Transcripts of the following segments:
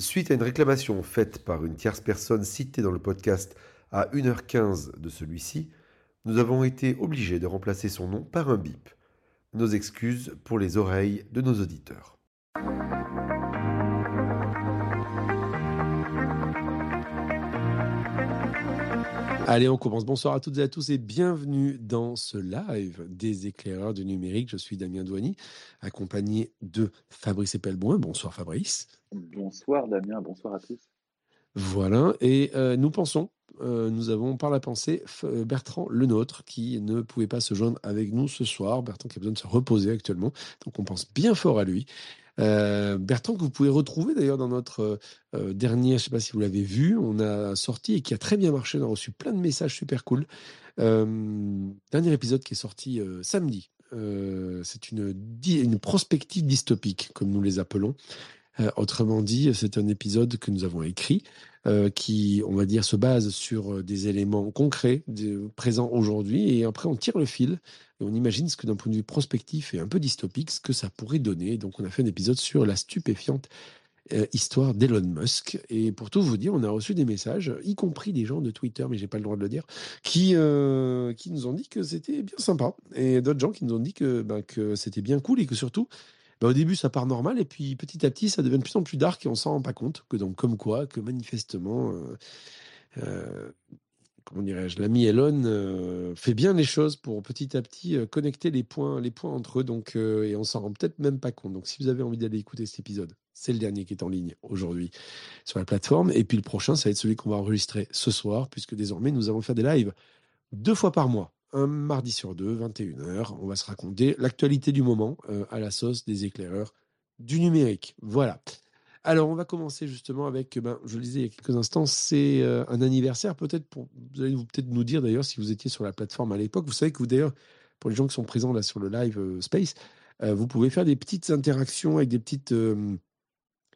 Suite à une réclamation faite par une tierce personne citée dans le podcast à 1h15 de celui-ci, nous avons été obligés de remplacer son nom par un bip. Nos excuses pour les oreilles de nos auditeurs. Allez, on commence. Bonsoir à toutes et à tous et bienvenue dans ce live des éclaireurs du numérique. Je suis Damien Douany, accompagné de Fabrice Epelboin. Bonsoir Fabrice. Bonsoir Damien, bonsoir à tous. Voilà, et euh, nous pensons, euh, nous avons par la pensée euh, Bertrand Lenôtre qui ne pouvait pas se joindre avec nous ce soir. Bertrand qui a besoin de se reposer actuellement, donc on pense bien fort à lui. Bertrand, que vous pouvez retrouver d'ailleurs dans notre dernier, je ne sais pas si vous l'avez vu, on a sorti et qui a très bien marché, on a reçu plein de messages super cool. dernier épisode qui est sorti samedi. c'est une, prospective dystopique, comme nous les appelons. Euh, autrement dit, c'est un épisode que nous avons écrit euh, qui, on va dire, se base sur euh, des éléments concrets présents aujourd'hui et après on tire le fil on imagine ce que d'un point de vue prospectif et un peu dystopique, ce que ça pourrait donner. Donc on a fait un épisode sur la stupéfiante histoire d'Elon Musk. Et pour tout vous dire, on a reçu des messages, y compris des gens de Twitter, mais j'ai pas le droit de le dire, qui, qui nous ont dit que c'était bien sympa. Et d'autres gens qui nous ont dit que, ben, c'était bien cool et que surtout, bah, au début, ça part normal, et puis petit à petit, ça devient de plus en plus dark, et on s'en rend pas compte. Que donc, comme quoi, que manifestement, euh, euh, comment dirais-je, l'ami Elon euh, fait bien les choses pour petit à petit connecter les points, les points entre eux, donc, et on s'en rend peut-être même pas compte. Donc, si vous avez envie d'aller écouter cet épisode, c'est le dernier qui est en ligne aujourd'hui sur la plateforme, et puis le prochain, ça va être celui qu'on va enregistrer ce soir, puisque désormais, nous allons faire des lives deux fois par mois un mardi sur deux, 21h. On va se raconter l'actualité du moment euh, à la sauce des éclaireurs du numérique. Voilà. Alors, on va commencer justement avec, ben, je le disais il y a quelques instants, c'est euh, un anniversaire. Peut-être vous allez peut-être nous dire d'ailleurs si vous étiez sur la plateforme à l'époque. Vous savez que vous d'ailleurs, pour les gens qui sont présents là sur le live euh, Space, vous pouvez faire des petites interactions avec des petites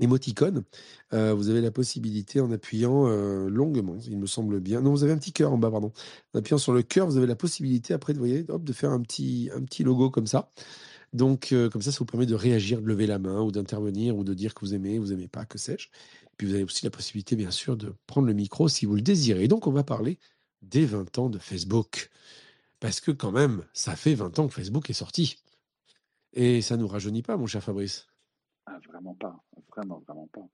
émoticône, euh, vous avez la possibilité en appuyant euh, longuement, il me semble bien. Non, vous avez un petit cœur en bas, pardon. En appuyant sur le cœur, vous avez la possibilité après, vous voyez, hop, de faire un petit, un petit logo comme ça. Donc, euh, comme ça, ça vous permet de réagir, de lever la main ou d'intervenir ou de dire que vous aimez, vous aimez pas, que sais-je. Puis vous avez aussi la possibilité, bien sûr, de prendre le micro si vous le désirez. Donc, on va parler des 20 ans de Facebook. Parce que quand même, ça fait 20 ans que Facebook est sorti. Et ça nous rajeunit pas, mon cher Fabrice. Ah, vraiment pas, vraiment, vraiment pas.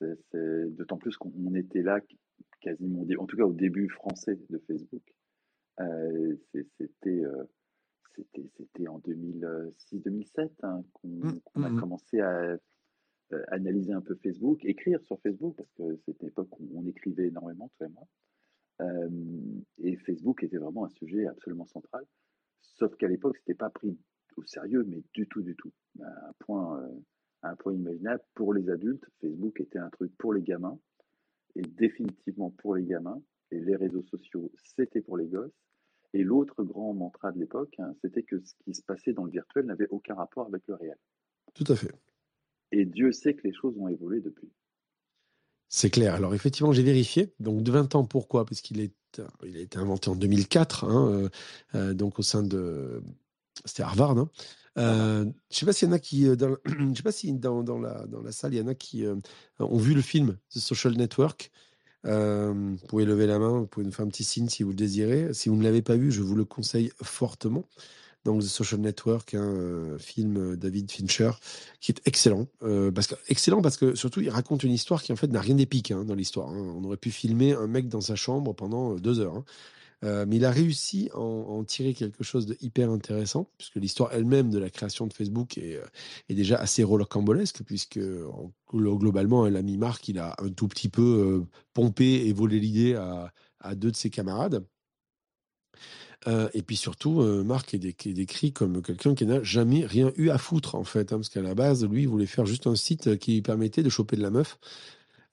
C'est d'autant plus qu'on était là quasiment, en tout cas au début français de Facebook. Euh, c'était euh, c'était c'était en 2006-2007 hein, mmh, qu'on a mmh, mmh. commencé à euh, analyser un peu Facebook, écrire sur Facebook, parce que c'était une époque où on écrivait énormément, toi et moi. et Facebook était vraiment un sujet absolument central, sauf qu'à l'époque, c'était pas pris au sérieux, mais du tout, du tout. À un point, un point imaginable. Pour les adultes, Facebook était un truc pour les gamins, et définitivement pour les gamins. Et les réseaux sociaux, c'était pour les gosses. Et l'autre grand mantra de l'époque, hein, c'était que ce qui se passait dans le virtuel n'avait aucun rapport avec le réel. Tout à fait. Et Dieu sait que les choses ont évolué depuis. C'est clair. Alors effectivement, j'ai vérifié. Donc de 20 ans, pourquoi? Parce qu'il est, il a été inventé en 2004, hein, euh, euh, donc au sein de, c'était Harvard. Hein. Euh, je sais pas s'il y en a qui, euh, dans, je sais pas si dans, dans, la, dans la salle, il y en a qui ont vu le film The Social Network. Vous pouvez lever la main, vous pouvez nous faire un petit signe si vous le désirez. Si vous ne l'avez pas vu, je vous le conseille fortement. Donc The Social Network, un film David Fincher, qui est excellent. parce que, excellent parce que surtout il raconte une histoire qui en fait n'a rien d'épique hein, dans l'histoire. Hein. On aurait pu filmer un mec dans sa chambre pendant deux heures. Hein. Euh, mais il a réussi à en, tirer quelque chose de hyper intéressant, puisque l'histoire elle-même de la création de Facebook est, euh, déjà assez rocambolesque, puisque globalement, l'ami Marc, il a un tout petit peu euh, pompé et volé l'idée à, deux de ses camarades. et puis surtout, Marc est, décrit comme quelqu'un qui n'a jamais rien eu à foutre, en fait, hein, parce qu'à la base, lui, il voulait faire juste un site qui lui permettait de choper de la meuf.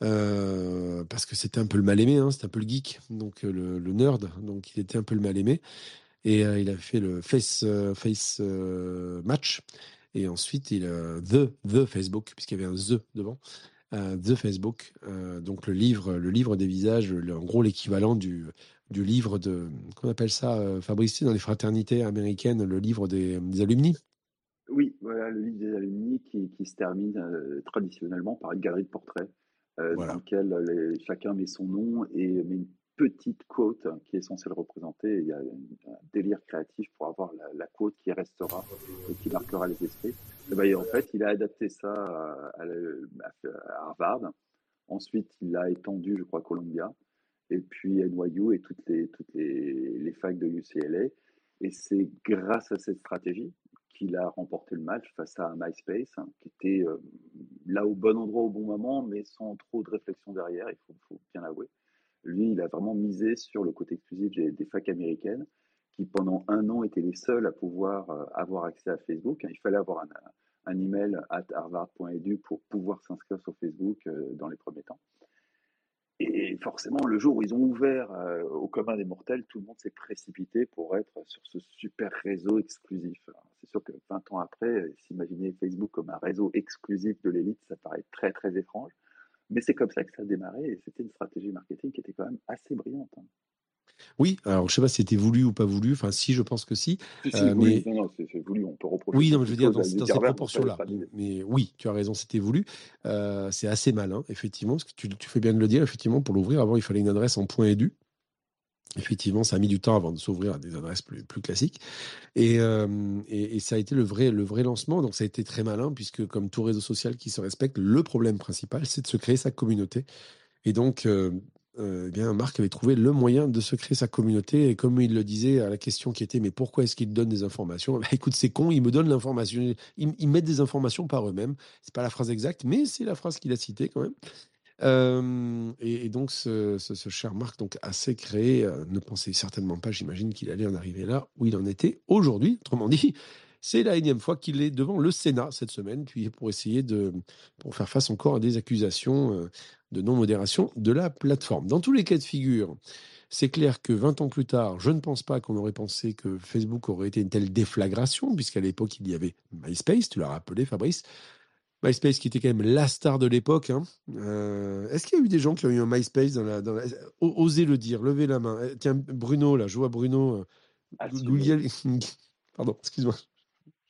Euh, parce que c'était un peu le mal aimé, hein, c'était un peu le geek, donc euh, le, nerd, donc il était un peu le mal aimé. Et euh, il a fait le Face, face Match. Et ensuite, il a The, The Facebook, puisqu'il y avait un The devant. The Facebook, donc le livre, le livre des visages, en gros l'équivalent du, du livre de, qu'on appelle ça, Fabrice, dans les fraternités américaines, le livre des, des alumni. Oui, voilà, le livre des alumni qui, qui se termine traditionnellement par une galerie de portraits dans lequel chacun met son nom et met une petite quote qui est censée le représenter. Il y a un délire créatif pour avoir la, quote qui restera et qui marquera les esprits. Et ben, en fait, il a adapté ça à, Harvard. Ensuite, il l'a étendu, je crois, à Columbia. Et puis à NYU et toutes les, toutes les, les facs de UCLA. Et c'est grâce à cette stratégie qu'il a remporté le match face à MySpace, hein, qui était euh, là au bon endroit au bon moment, mais sans trop de réflexion derrière, il faut, bien l'avouer. Lui, il a vraiment misé sur le côté exclusif des, facs américaines, qui pendant un an étaient les seuls à pouvoir euh, avoir accès à Facebook. Il fallait avoir un, un email at harvard.edu pour pouvoir s'inscrire sur Facebook euh, dans les premiers temps. Et forcément, le jour où ils ont ouvert euh, au commun des mortels, tout le monde s'est précipité pour être sur ce super réseau exclusif. C'est sûr que 20 ans après, s'imaginer Facebook comme un réseau exclusif de l'élite, ça paraît très très étrange. Mais c'est comme ça que ça a démarré et c'était une stratégie marketing qui était quand même assez brillante. Hein. Oui, alors je sais pas si c'était voulu ou pas voulu. Enfin, si, je pense que si. Euh, mais... Non, non, c'est voulu. On peut reprocher. Oui, non, mais je veux dire dans, ces proportions-là. Mais oui, tu as raison, c'était voulu. Euh, c'est assez malin, effectivement, parce que tu, tu, fais bien de le dire. Effectivement, pour l'ouvrir, avant, il fallait une adresse en point .edu. Effectivement, ça a mis du temps avant de s'ouvrir à des adresses plus, plus classiques. Et, euh, et, et, ça a été le vrai, le vrai lancement. Donc, ça a été très malin, puisque comme tout réseau social qui se respecte, le problème principal, c'est de se créer sa communauté. Et donc, euh, euh, eh bien, Marc avait trouvé le moyen de se créer sa communauté. Et comme il le disait à la question qui était, mais pourquoi est-ce qu'il donne des informations? Bah, Écoute, c'est con, il me donne l'information. Ils, ils, mettent des informations par eux-mêmes. C'est pas la phrase exacte, mais c'est la phrase qu'il a citée quand même. Euh, et, donc, ce, cher Marc donc, assez créé euh, ne pensait certainement pas, j'imagine, qu'il allait en arriver là où il en était aujourd'hui. Autrement dit, c'est la énième fois qu'il est devant le Sénat cette semaine, puis pour essayer de pour faire face encore à des accusations euh, de non-modération de la plateforme. Dans tous les cas de figure, c'est clair que 20 ans plus tard, je ne pense pas qu'on aurait pensé que Facebook aurait été une telle déflagration, puisqu'à l'époque, il y avait MySpace, tu l'as rappelé, Fabrice. MySpace qui était quand même la star de l'époque. Hein. Euh, est-ce qu'il y a eu des gens qui ont eu un MySpace dans la, dans Osez le dire, levez la main. Eh, tiens, Bruno, là, je vois Bruno. Euh, ah, Pardon, excuse-moi.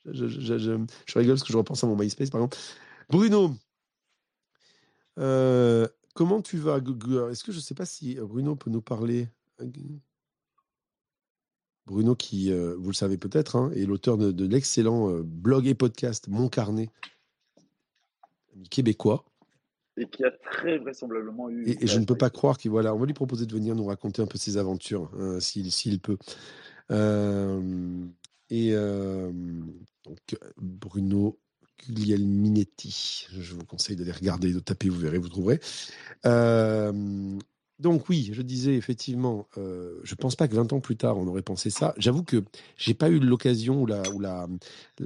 Je, je, rigole parce que je repense à mon MySpace, par exemple. Bruno, euh, comment tu vas Est-ce que je ne sais pas si Bruno peut nous parler Bruno, qui, vous le savez peut-être, hein, est l'auteur de, de l'excellent blog et podcast Mon Carnet, québécois. Et qui a très vraisemblablement eu. Et, je ne peux pas croire qu'il voilà, on va lui proposer de venir nous raconter un peu ses aventures, hein, s'il peut. Euh, et euh, donc Bruno Guglielminetti, je vous conseille d'aller regarder, de taper, vous verrez, vous trouverez. Euh, donc oui, je disais effectivement, euh, je pense pas que 20 ans plus tard on aurait pensé ça. J'avoue que j'ai pas eu l'occasion ou la je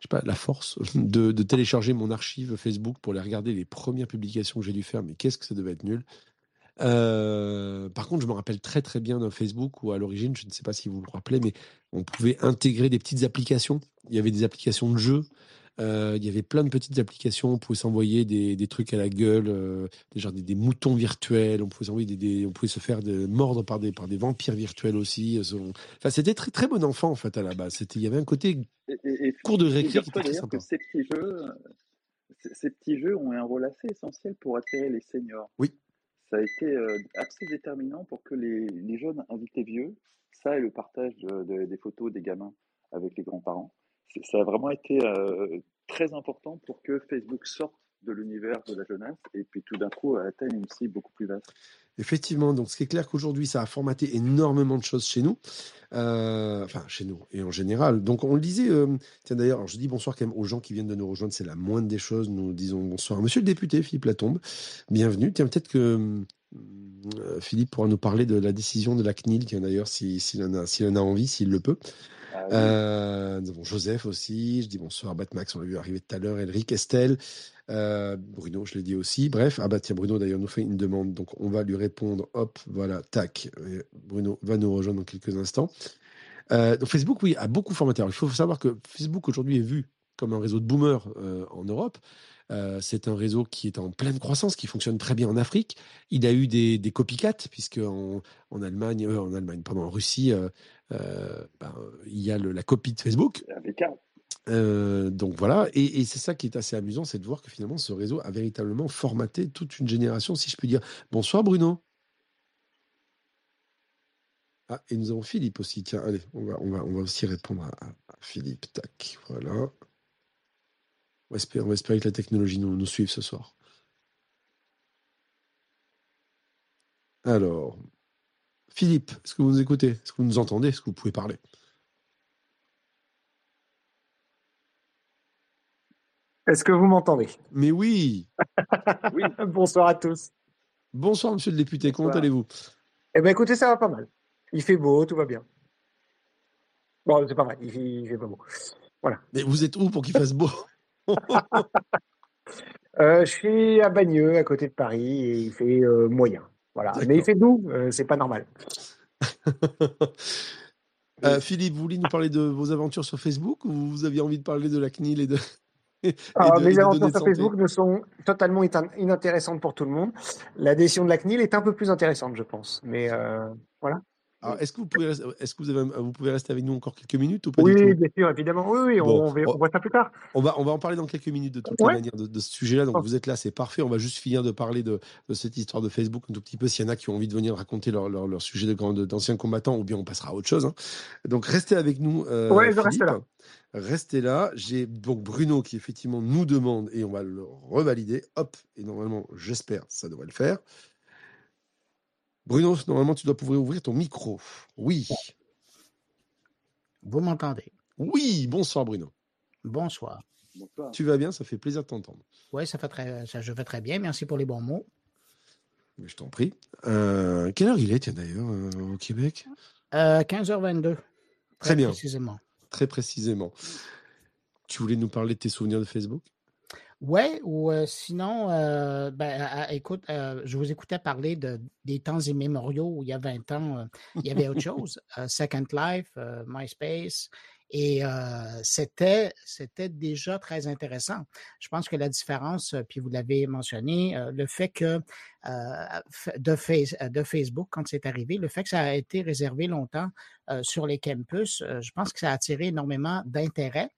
sais pas la force de, de, télécharger mon archive Facebook pour les regarder les premières publications que j'ai dû faire. Mais qu'est-ce que ça devait être nul. Euh, par contre, je me rappelle très très bien d'un Facebook où à l'origine, je ne sais pas si vous vous rappelez, mais on pouvait intégrer des petites applications. Il y avait des applications de jeux euh, il y avait plein de petites applications. On pouvait s'envoyer des, des, trucs à la gueule, euh, des, genre des, moutons virtuels. On pouvait s'envoyer des, on pouvait se faire mordre par des, par des vampires virtuels aussi. Enfin, c'était très très bon enfant en fait à la base. C'était, il y avait un côté cours de récré qui était très sympa. Que ces petits jeux, ces petits jeux ont un rôle assez essentiel pour attirer les seniors. Oui. Ça a été assez déterminant pour que les, jeunes invitent les vieux. Ça et le partage des photos des gamins avec les grands-parents ça a vraiment été euh, très important pour que Facebook sorte de l'univers de la jeunesse et puis tout d'un coup atteigne une cible beaucoup plus vaste. Effectivement, donc ce qui est clair qu'aujourd'hui, ça a formaté énormément de choses chez nous, euh, enfin chez nous et en général. Donc on le disait, euh, tiens d'ailleurs, je dis bonsoir quand même aux gens qui viennent de nous rejoindre, c'est la moindre des choses. Nous disons bonsoir, Monsieur le député Philippe Latombe, bienvenue. Tiens peut-être que Philippe pourra nous parler de la décision de la CNIL, d'ailleurs s'il en, a, en a envie, s'il le peut. Ah euh, Joseph aussi, je dis bonsoir Batmax, on l'a vu arriver tout à l'heure, Elric, Estelle, euh, Bruno, je l'ai dit aussi. Bref, ah bah tiens, Bruno d'ailleurs nous fait une demande, donc on va lui répondre. Hop, voilà, tac. Bruno va nous rejoindre dans quelques instants. Euh, donc Facebook, oui, a beaucoup formaté. il faut savoir que Facebook aujourd'hui est vu comme un réseau de boomers en Europe. Euh, c'est un réseau qui est en pleine croissance, qui fonctionne très bien en Afrique. Il a eu des, des copycats, puisque en, Allemagne, en Allemagne, pardon, en Russie, ben, il y a la copie de Facebook. Euh, donc voilà, et, c'est ça qui est assez amusant, c'est de voir que finalement ce réseau a véritablement formaté toute une génération, si je puis dire. Bonsoir Bruno. Ah, et nous avons Philippe aussi. Tiens, allez, on va, on va, on va aussi répondre à, Philippe. Tac, voilà. On va, espérer, on va espérer que la technologie nous, nous suive ce soir. Alors, Philippe, est-ce que vous nous écoutez? Est-ce que vous nous entendez? Est-ce que vous pouvez parler? Est-ce que vous m'entendez? Mais oui Oui, Bonsoir à tous. Bonsoir, monsieur le député, comment allez-vous? Eh bien, écoutez, ça va pas mal. Il fait beau, tout va bien. Bon, c'est pas vrai, il fait, il fait pas beau. Mais vous êtes où pour qu'il fasse beau? Euh, je suis à Bagneux, à côté de Paris, et il fait euh, moyen. Voilà. Mais il fait doux, euh, c'est pas normal. Euh, Philippe, vous voulez nous parler de vos aventures sur Facebook ou vous aviez envie de parler de la CNIL et de. Alors, de- mes aventures sur santé Facebook ne sont totalement inintéressantes pour tout le monde. La décision de la CNIL est un peu plus intéressante, je pense. Mais euh, Alors, est-ce que vous pouvez, rester- est-ce que vous, avez, vous pouvez rester avec nous encore quelques minutes ou pas oui, bien sûr, évidemment. Oui, oui, on, Bon, on verra- oh. on voit ça plus tard. on va, on va en parler dans quelques minutes de Ouais. les manières de, de ce sujet-là. Donc Oh. vous êtes là, c'est parfait. On va juste finir de parler de, de cette histoire de Facebook un tout petit peu. S'il y en a qui ont envie de venir raconter leur, leur, leur sujet de d'anciens combattants, ou bien on passera à autre chose. hein. Donc restez avec nous, euh, Ouais, je reste là. Restez là. J'ai donc Bruno qui effectivement nous demande et on va le revalider. Hop, et normalement, j'espère, ça devrait le faire. Bruno, normalement, tu dois pouvoir ouvrir ton micro. Oui. Vous m'entendez? Oui, bonsoir Bruno. Bonsoir. bonsoir. Tu vas bien, ça fait plaisir de t'entendre. Oui, ça fait très, ça, je vais très bien. Merci pour les bons mots. Mais je t'en prie. Euh, quelle heure il est, tiens, d'ailleurs, euh, au Québec? Euh, 15h22. Très bien. Précisément. Très précisément. Tu voulais nous parler de tes souvenirs de Facebook? Ouais, ou euh, sinon, euh, ben, écoute, euh, je vous écoutais parler de, des temps immémoriaux où il y a 20 ans, il y avait autre chose. Second Life, MySpace. Et c'était, c'était déjà très intéressant. Je pense que la différence, puis vous l'avez mentionné, le fait que de, Face- de Facebook, quand c'est arrivé, le fait que ça a été réservé longtemps sur les campus, je pense que ça a attiré énormément d'intérêt.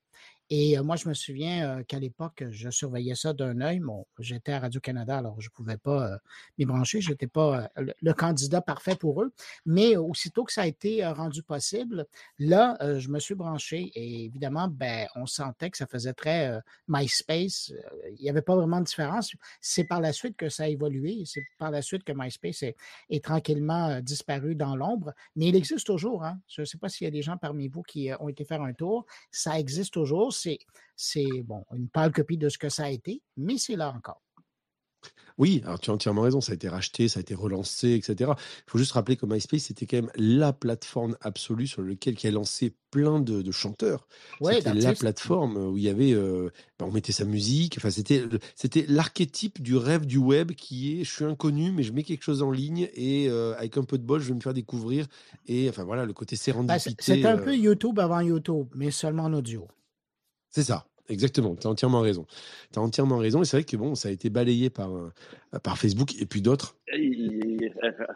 Et moi, je me souviens qu'à l'époque, je surveillais ça d'un œil. Bon, j'étais à Radio-Canada, alors je ne pouvais pas m'y brancher. Je n'étais pas le, candidat parfait pour eux. Mais aussitôt que ça a été rendu possible, là, je me suis branché. Et évidemment, ben, on sentait que ça faisait très MySpace. Il n'y avait pas vraiment de différence. C'est par la suite que ça a évolué. C'est par la suite que MySpace est, tranquillement disparu dans l'ombre. Mais il existe toujours. Hein. Je ne sais pas s'il y a des gens parmi vous qui ont été faire un tour. Ça existe toujours c'est, c'est bon, une pâle copie de ce que ça a été, mais c'est là encore. Oui, alors tu as entièrement raison, ça a été racheté, ça a été relancé, etc. Il faut juste rappeler que MySpace, c'était quand même la plateforme absolue sur laquelle qui a lancé plein de, de chanteurs. Ouais, c'était la plateforme où il y avait, euh, ben, on mettait sa musique, enfin c'était, c'était l'archétype du rêve du web qui est, je suis inconnu, mais je mets quelque chose en ligne et euh, avec un peu de bol, je vais me faire découvrir. Et enfin voilà, le côté c'est- sérendipité. c'est un euh, peu YouTube avant YouTube, mais seulement en audio. C'est ça, exactement. Tu as entièrement raison. Tu as entièrement raison. Et c'est vrai que bon, ça a été balayé par, euh, Facebook et puis d'autres.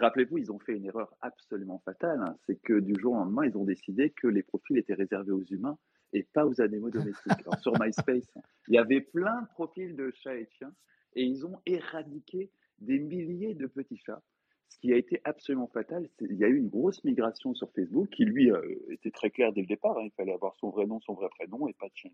Rappelez-vous, ils ont fait une erreur absolument fatale. hein. C'est que du jour au lendemain, ils ont décidé que les profils étaient réservés aux humains et pas aux animaux domestiques. Sur MySpace, il y avait plein de profils de chats et chiens et ils ont éradiqué des milliers de petits chats. Ce qui a été absolument fatal, il y a eu une grosse migration sur Facebook qui, lui, euh, était très clair dès le départ. hein. Il fallait avoir son vrai nom, son vrai prénom et pas de chien.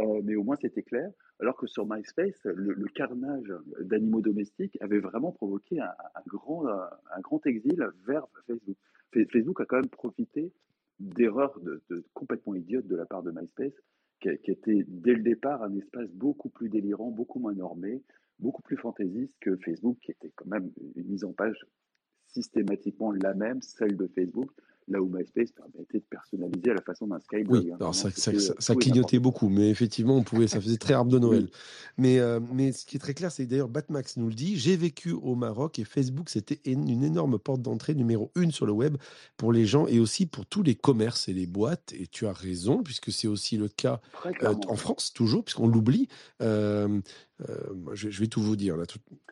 Euh, mais au moins c'était clair. Alors que sur MySpace, le, carnage d'animaux domestiques avait vraiment provoqué un, grand, un grand exil vers Facebook. Fa- Facebook a quand même profité d'erreurs de, complètement idiotes de la part de MySpace, qui était dès le départ un espace beaucoup plus délirant, beaucoup moins normé, beaucoup plus fantaisiste que Facebook, qui était quand même une mise en page systématiquement la même, celle de Facebook, là où MySpace permettait de personnaliser à la façon d'un Skyblog. Oui, hein. alors ça, clignotait beaucoup, mais effectivement, on pouvait, ça faisait très arbre de Noël. Oui. Mais, euh, mais ce qui est très clair, c'est d'ailleurs Batmax nous le dit, j'ai vécu au Maroc et Facebook, c'était une énorme porte d'entrée numéro une sur le web pour les gens et aussi pour tous les commerces et les boîtes. Et tu as raison, puisque c'est aussi le cas euh, en France, toujours, puisqu'on l'oublie. Euh, je, je vais tout vous dire là.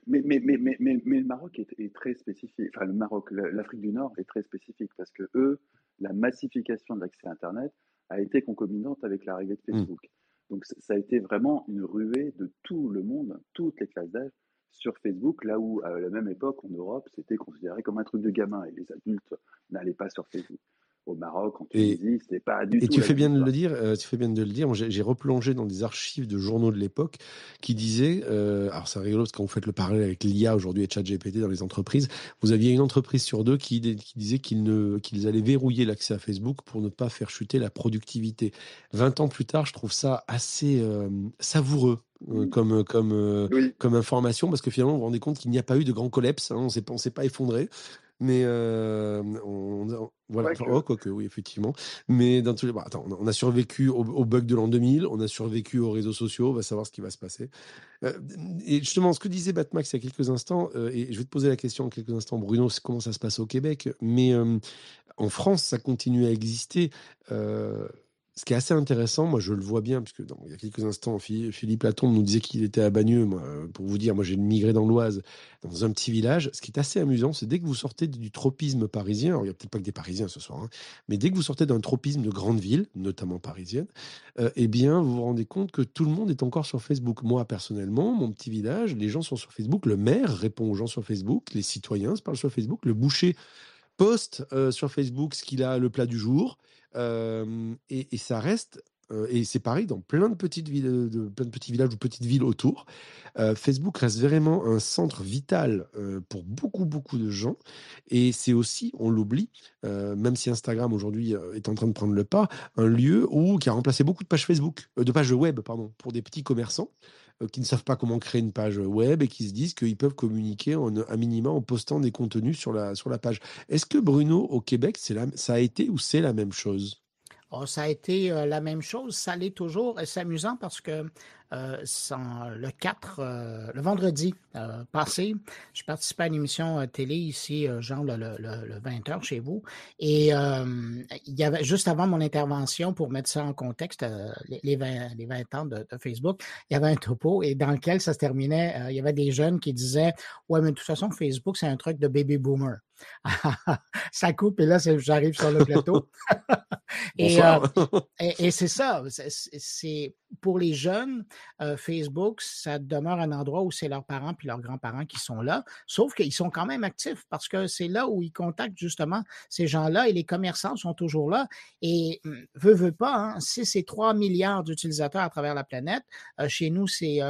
Mais, mais, le Maroc est, très spécifique. Enfin, le Maroc, l'Afrique du Nord est très spécifique parce que eux, la massification de l'accès à Internet a été concomitante avec l'arrivée de Mmh. Facebook. Donc ça a été vraiment une ruée de tout le monde, toutes les classes d'âge sur Facebook, là où à la même époque en Europe, c'était considéré comme un truc de gamin et les adultes n'allaient pas sur Facebook au Maroc, en Tunisie, c'était pas du et tout. tu la fais même bien de le dire. euh, tu fais bien de le dire. J'ai replongé dans des archives de journaux de l'époque qui disaient. euh, alors c'est rigolo parce que quand vous faites le parallèle avec l'IA aujourd'hui et ChatGPT dans les entreprises, vous aviez une entreprise sur deux qui, disait qu'ils ne qu'ils allaient verrouiller l'accès à Facebook pour ne pas faire chuter la productivité. 20 ans plus tard, je trouve ça assez euh, savoureux. euh, Mm. Comme, comme, euh, Oui, comme information parce que finalement vous vous rendez compte qu'il n'y a pas eu de grand collapse, hein, on s'est pas- on s'est pas effondré, mais euh, on, on- voilà, enfin, oh, quoique, oui effectivement, mais dans tous les, bon, attends, on a- survécu au, au bug de l'an 2000, on a survécu aux réseaux sociaux, on va savoir ce qui va se passer. Euh, et justement, ce que disait Batmax il y a quelques instants, euh, et je vais te poser la question en quelques instants, Bruno, c'est comment ça se passe au Québec, mais en France, ça continue à exister. Ce qui est assez intéressant, moi je le vois bien, puisque il y a quelques instants, Phi- Philippe Latombe nous disait qu'il était à Bagneux. Euh, pour vous dire, moi j'ai migré dans l'Oise, dans un petit village. Ce qui est assez amusant, c'est dès que vous sortez du tropisme parisien, alors il n'y a peut-être pas que des Parisiens ce soir, hein, mais dès que vous sortez d'un tropisme de grande ville, notamment parisienne, euh, eh bien vous vous rendez compte que tout le monde est encore sur Facebook. Moi personnellement, mon petit village, les gens sont sur Facebook, le maire répond aux gens sur Facebook, les citoyens se parlent sur Facebook, le boucher poste sur Facebook ce qu'il a le plat du jour et, ça reste et c'est pareil dans plein de petites villes, de, plein de petits villages ou petites villes autour. Facebook reste vraiment un centre vital pour beaucoup beaucoup de gens et c'est aussi, on l'oublie, même si Instagram aujourd'hui est en train de prendre le pas, un lieu où qui a remplacé beaucoup de pages Facebook, de pages web pardon, pour des petits commerçants qui ne savent pas comment créer une page web et qui se disent qu'ils peuvent communiquer en, à minima en postant des contenus sur la, sur la page. Est-ce que Bruno, au Québec, la, ça a été ou c'est la même chose? Oh, ça a été euh, la même chose, ça l'est toujours. C'est amusant parce que euh, sans- le 4, euh, le vendredi euh, passé, je participais à une émission euh, télé ici, euh, genre le, le- le- le 20h chez vous. Et euh, il y avait juste avant mon intervention, pour mettre ça en contexte, euh, les, les 20, les 20 ans de, de Facebook, il y avait un topo et dans lequel ça se terminait, euh, il y avait des jeunes qui disaient Ouais, mais de toute façon, Facebook, c'est un truc de baby boomer. ça coupe et là, j'arrive sur le plateau. Et, euh, et, et c'est ça, c'est- pour les jeunes, euh, Facebook, ça demeure un endroit où c'est leurs parents puis leurs grands-parents qui sont là, sauf qu'ils sont quand même actifs parce que c'est là où ils contactent justement ces gens-là et les commerçants sont toujours là. Et hum, veut, veut pas, hein, si c'est 3 milliards d'utilisateurs à travers la planète, euh, chez nous, c'est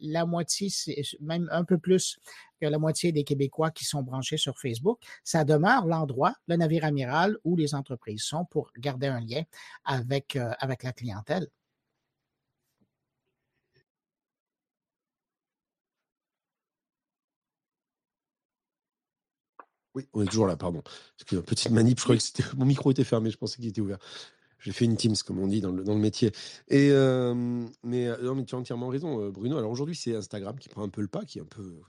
la moitié, c'est même un peu plus que la moitié des Québécois qui sont branchés sur Facebook, ça demeure l'endroit, le navire amiral où les entreprises sont pour garder un lien avec, euh, avec la clientèle. Oui, on est toujours là, pardon. Excusez-moi, petite manip, je croyais que mon micro était fermé, je pensais qu'il était ouvert. J'ai fait une Teams, comme on dit dans le, dans le métier. Et, euh, mais, euh, non, mais tu as entièrement raison, Bruno. Alors aujourd'hui, c'est Instagram qui prend un peu le pas, qui est un peu,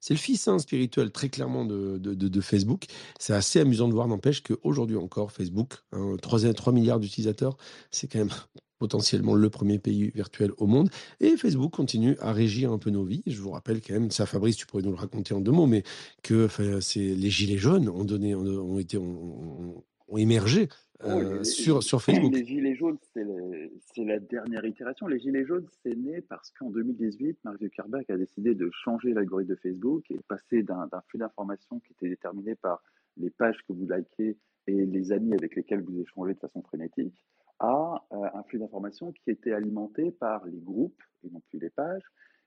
c'est le fils hein, spirituel très clairement de, Facebook. C'est assez amusant de voir, n'empêche qu'aujourd'hui encore, Facebook, hein, 3, 3 milliards d'utilisateurs, c'est quand même potentiellement le premier pays virtuel au monde. Et Facebook continue à régir un peu nos vies. Je vous rappelle quand même, ça Fabrice, tu pourrais nous le raconter en deux mots, mais que les gilets jaunes ont, donné, ont- ont émergé Oh, euh, les- sur, sur Facebook. Les Gilets jaunes, c'est la dernière itération. Les Gilets jaunes, c'est né parce qu'en 2018, Mark Zuckerberg a décidé de changer l'algorithme de Facebook et de passer d'un d'un flux d'informations qui était déterminé par les pages que vous likez et les amis avec lesquels vous échangez de façon frénétique à euh, un flux d'informations qui était alimenté par les groupes et non plus les pages,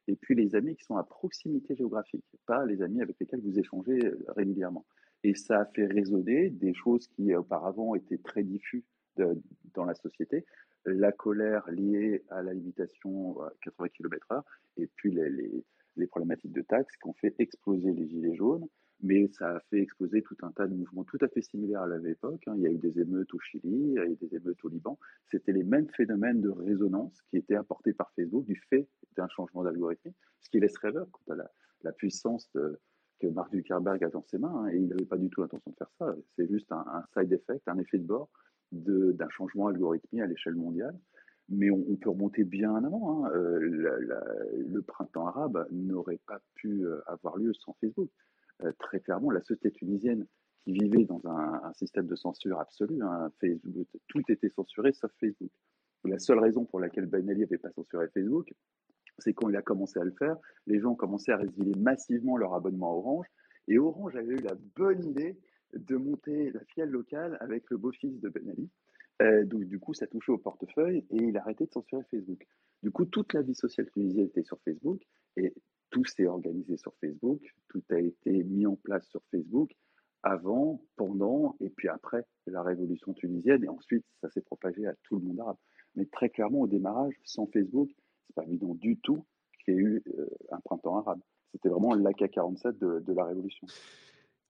et puis les amis qui sont à proximité géographique, pas les amis avec lesquels vous échangez euh, régulièrement. Et ça a fait résonner des choses qui euh, auparavant étaient très diffuses dans la société. La colère liée à la limitation à 80 km/h et puis les, problématiques de taxes qui ont fait exploser les gilets jaunes. Mais ça a fait exploser tout un tas de mouvements tout à fait similaires à l'époque. hein. Il y a eu des émeutes au Chili, il y a eu des émeutes au Liban. C'était les mêmes phénomènes de résonance qui étaient apportés par Facebook du fait d'un changement d'algorithme, ce qui laisse rêveur quant à la puissance de- que Mark Zuckerberg a dans ses mains. hein, et il n'avait pas du tout l'intention de faire ça. C'est juste un, side effect, un effet de bord d'un changement algorithmique à l'échelle mondiale. Mais on, peut remonter bien en avant. hein. Euh, le printemps arabe n'aurait pas pu euh, avoir lieu sans Facebook. Euh, très clairement, la société tunisienne qui vivait dans un, système de censure absolu. Hein. Facebook, tout était censuré sauf Facebook. La seule raison pour laquelle Ben Ali n'avait pas censuré Facebook, c'est quand il a commencé à le faire, les gens ont commencé à résilier massivement leur abonnement à Orange. Et Orange avait eu la bonne idée de monter la filiale locale avec le beau-fils de Ben Ali. Euh, donc, du coup, ça touchait au portefeuille et il a arrêté de censurer Facebook. Du coup, toute la vie sociale tunisienne était sur Facebook et tout s'est organisé sur Facebook, tout a été mis en place sur Facebook avant, pendant et puis après la révolution tunisienne et ensuite ça s'est propagé à tout le monde arabe. Mais très clairement, au démarrage, sans Facebook, c'est pas évident du tout qu'il y ait eu euh, un printemps arabe. C'était vraiment l'AK-47 de la révolution.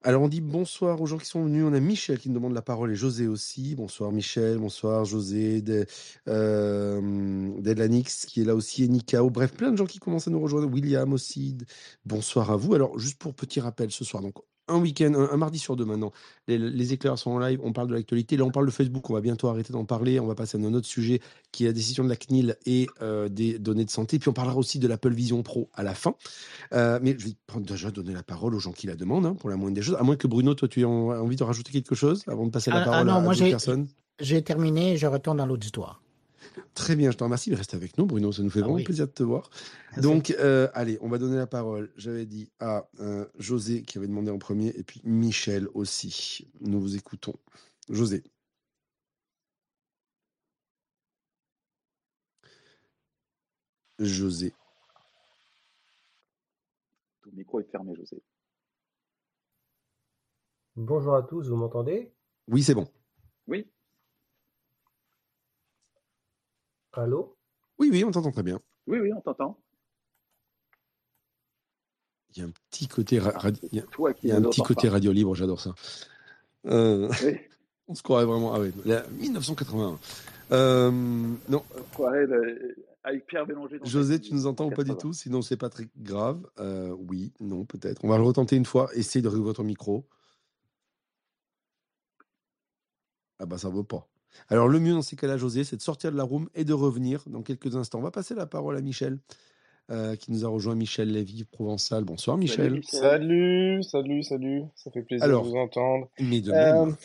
Alors on dit bonsoir aux gens qui sont venus. On a Michel qui nous demande la parole et José aussi. Bonsoir Michel, bonsoir José, de, euh, qui est là aussi et Nikao. Bref, plein de gens qui commencent à nous rejoindre. William aussi. Bonsoir à vous. Alors juste pour petit rappel ce soir, donc un week-end, un, mardi sur deux maintenant. Les, éclairs sont en live, on parle de l'actualité. Là, on parle de Facebook, on va bientôt arrêter d'en parler. On va passer à un autre sujet qui est la décision de la CNIL et euh, des données de santé. Puis on parlera aussi de l'Apple Vision Pro à la fin. Euh, mais je vais déjà donner la parole aux gens qui la demandent, hein, pour la moindre des choses. À moins que Bruno, toi, tu aies envie de rajouter quelque chose avant de passer la ah, ah parole à, à personne. J'ai terminé, je retourne dans l'auditoire. Très bien, je te remercie. Reste avec nous, Bruno. Ça nous fait ah vraiment plaisir de te voir. Donc, euh, allez, on va donner la parole. J'avais dit à euh, José qui avait demandé en premier, et puis Michel aussi. Nous vous écoutons. José. José. Ton micro est fermé, José. Bonjour à tous, vous m'entendez? Oui, c'est bon. Oui. Allô? Oui, oui, on t'entend très bien. Oui, oui, on t'entend. Il y a un petit côté, il y a, un petit côté radio libre, j'adore ça. Euh, on se croirait vraiment. Ah oui, 1981. Euh, non. avec Pierre Bélanger. José, tu nous entends ou pas du tout? Sinon, c'est pas très grave. Euh, oui, non, peut-être. On va le retenter une fois. Essaye de réouvrir ton micro. Ah bah ça vaut pas. Alors, le mieux dans ces cas-là, José, c'est de sortir de la room et de revenir dans quelques instants. On va passer la parole à Michel, euh, qui nous a rejoint. Michel Lévy, Provençal. Bonsoir, Michel. Salut, salut, salut. Ça fait plaisir de vous entendre. Mais de même.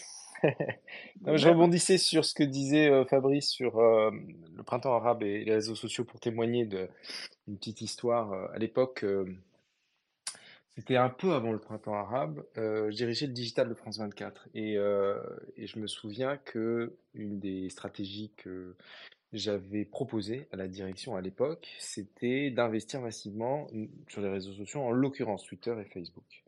Euh, je rebondissais sur ce que disait euh, Fabrice sur le printemps arabe et les réseaux sociaux pour témoigner d'une petite histoire. à l'époque, c'était un peu avant le printemps arabe. Euh, je dirigeais le digital de France 24 euh, et, je me souviens que une des stratégies que j'avais proposées à la direction à l'époque, c'était d'investir massivement sur les réseaux sociaux, en l'occurrence Twitter et Facebook.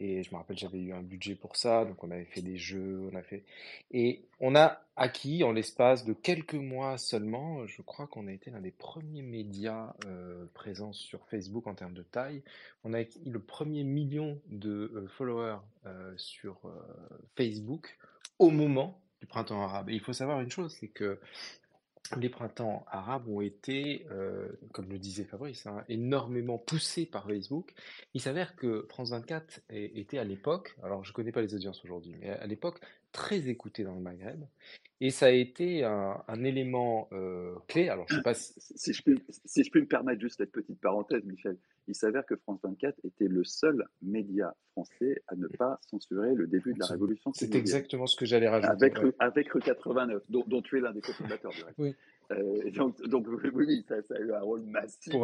Et je me rappelle, j'avais eu un budget pour ça, donc on avait fait des jeux, on a fait. Et on a acquis en l'espace de quelques mois seulement, je crois qu'on a été l'un des premiers médias euh, présents sur Facebook en termes de taille. On a acquis le premier million de euh, followers euh, sur Facebook au moment du printemps arabe. Et il faut savoir une chose, c'est que les printemps arabes ont été, euh, comme le disait Fabrice, hein, énormément poussés par Facebook. Il s'avère que France 24 était à l'époque, alors je ne connais pas les audiences aujourd'hui, mais à l'époque très écouté dans le Maghreb. Et ça a été un, élément euh, clé. Alors, je sais pas si... je peux, si je peux me permettre juste cette petite parenthèse, Michel, il s'avère que France 24 était le seul média français à ne pas censurer le début de la révolution. C'est exactement ce que j'allais rajouter. Avec, avec Rue 89, dont, tu es l'un des cofondateurs du Oui. Euh, donc, donc, oui, ça, a eu un rôle massif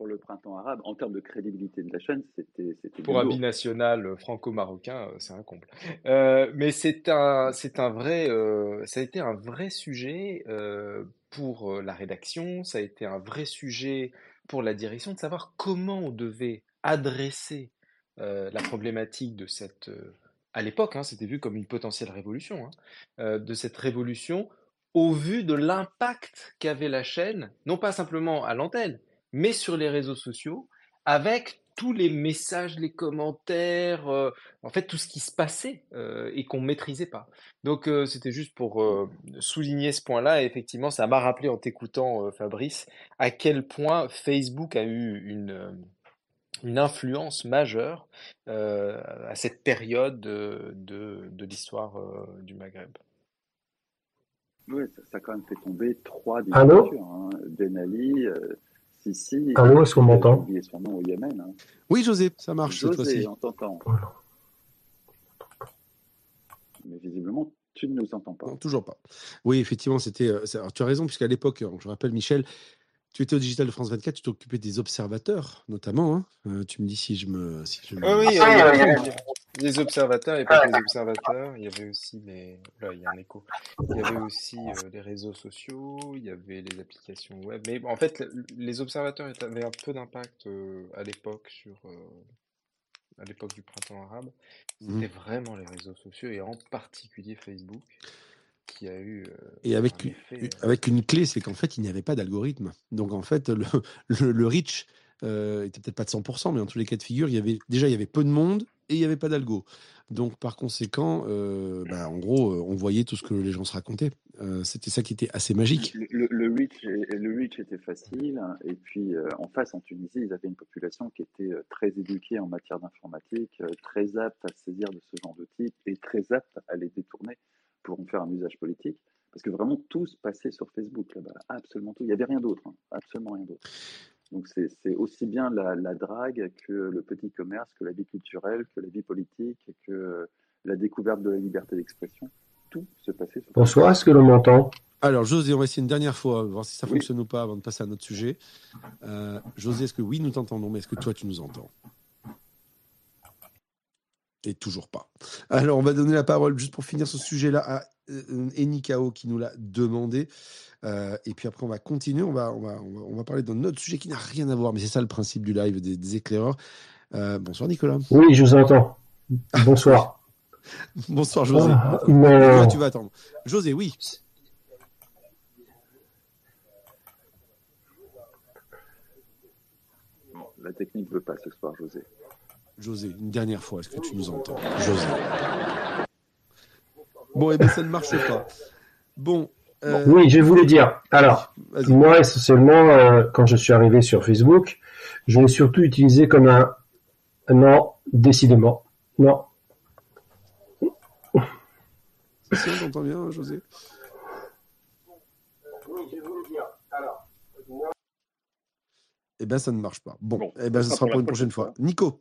pour le printemps arabe, en termes de crédibilité de la chaîne, c'était. Pour un binational euh, franco-marocain, euh, c'est un comble. Euh, mais c'est un, c'est un vrai, ça a été un vrai sujet pour la rédaction, ça a été un vrai sujet pour la direction de savoir comment on devait adresser la problématique de cette. à l'époque, hein, c'était vu comme une potentielle révolution, hein, de cette révolution au vu de l'impact qu'avait la chaîne, non pas simplement à l'antenne, mais sur les réseaux sociaux, avec tous les messages, les commentaires, euh, en fait tout ce qui se passait euh, et qu'on maîtrisait pas. Donc euh, c'était juste pour souligner ce point-là. Et effectivement, ça m'a rappelé en t'écoutant, Fabrice, à quel point Facebook a eu une, une influence majeure à cette période de, de, l'histoire du Maghreb. Oui, ça, a quand même fait tomber trois dictatures. Hein. Ben Ali, si, si. Allô, est-ce qu'on m'entend son nom au Yémen. Hein. Oui, José, ça marche José, cette fois-ci. on t'entend. Mais visiblement, tu ne nous entends pas. Non, toujours pas. Oui, effectivement, c'était. euh, alors, tu as raison, puisqu'à l'époque, euh, je rappelle, Michel, tu étais au Digital de France 24, tu t'occupais des observateurs, notamment. hein. Euh, tu me dis si je me. Si je me- Ah oui, Ah, ouais, ouais. Les observateurs, et pas que les observateurs, il y avait aussi les... Là, il y a un écho. Il y avait aussi euh, les réseaux sociaux, il y avait les applications web. Mais en fait, le- les observateurs avaient un peu d'impact euh, à l'époque sur... euh, à l'époque du printemps arabe. Mhm. C'était vraiment les réseaux sociaux, et en particulier Facebook, qui a eu euh, Et avec, un une- effet... euh, avec une clé, c'est qu'en fait, il n'y avait pas d'algorithme. Donc, en fait, le, le, le reach euh, était peut-être pas de 100%, mais en tous les cas de figure, déjà, il y avait peu de monde et il n'y avait pas d'algo. Donc, par conséquent, euh, bah, en gros, euh, on voyait tout ce que les gens se racontaient. Euh, C'était ça qui était assez magique. Le, le- reach, le reach était facile. Et puis, en face, en Tunisie, ils avaient une population qui était très éduquée en matière d'informatique, très apte à saisir de ce genre d'outils et très apte à les détourner pour en faire un usage politique. Parce que vraiment, tout se passait sur Facebook là-bas. Absolument tout. Il n'y avait rien d'autre. hein, Absolument rien d'autre. Donc, c'est aussi bien la, la drague que le petit commerce, que la vie culturelle, que la vie politique, que la découverte de la liberté d'expression. Tout se passait sur Bonsoir, est-ce que l'on m'entend? Alors, José, on va essayer une dernière fois, voir si ça Oui. fonctionne ou pas avant de passer à un autre sujet. Euh, José, est-ce que oui, nous t'entendons, mais est-ce que toi, tu nous entends? Et toujours pas. Alors, on va donner la parole, juste pour finir ce sujet-là, à Enikao qui nous l'a demandé. Euh, et puis après, on va continuer. On va, on va, on va, on va parler d'un autre sujet qui n'a rien à voir, mais c'est ça le principe du live des, des éclaireurs. Euh, bonsoir, Nicolas. Oui, je vous entends. Bonsoir. Bonsoir, José. Ah, mais- tu vas attendre? José, oui. Bon, la technique ne veut pas ce soir, José. José, une dernière fois, est-ce que tu nous entends? José. Bon, et bien ça ne marche pas. Bon. euh, Oui, je voulais dire. Alors, moi, essentiellement, euh, quand je suis arrivé sur Facebook, je l'ai surtout utilisé comme un... Non, décidément. Non. Si on t'entend bien, José. Eh bien, ça ne marche pas. Bon, Bon, eh ben, ce ça sera pour une prochaine prochaine fois. Nico.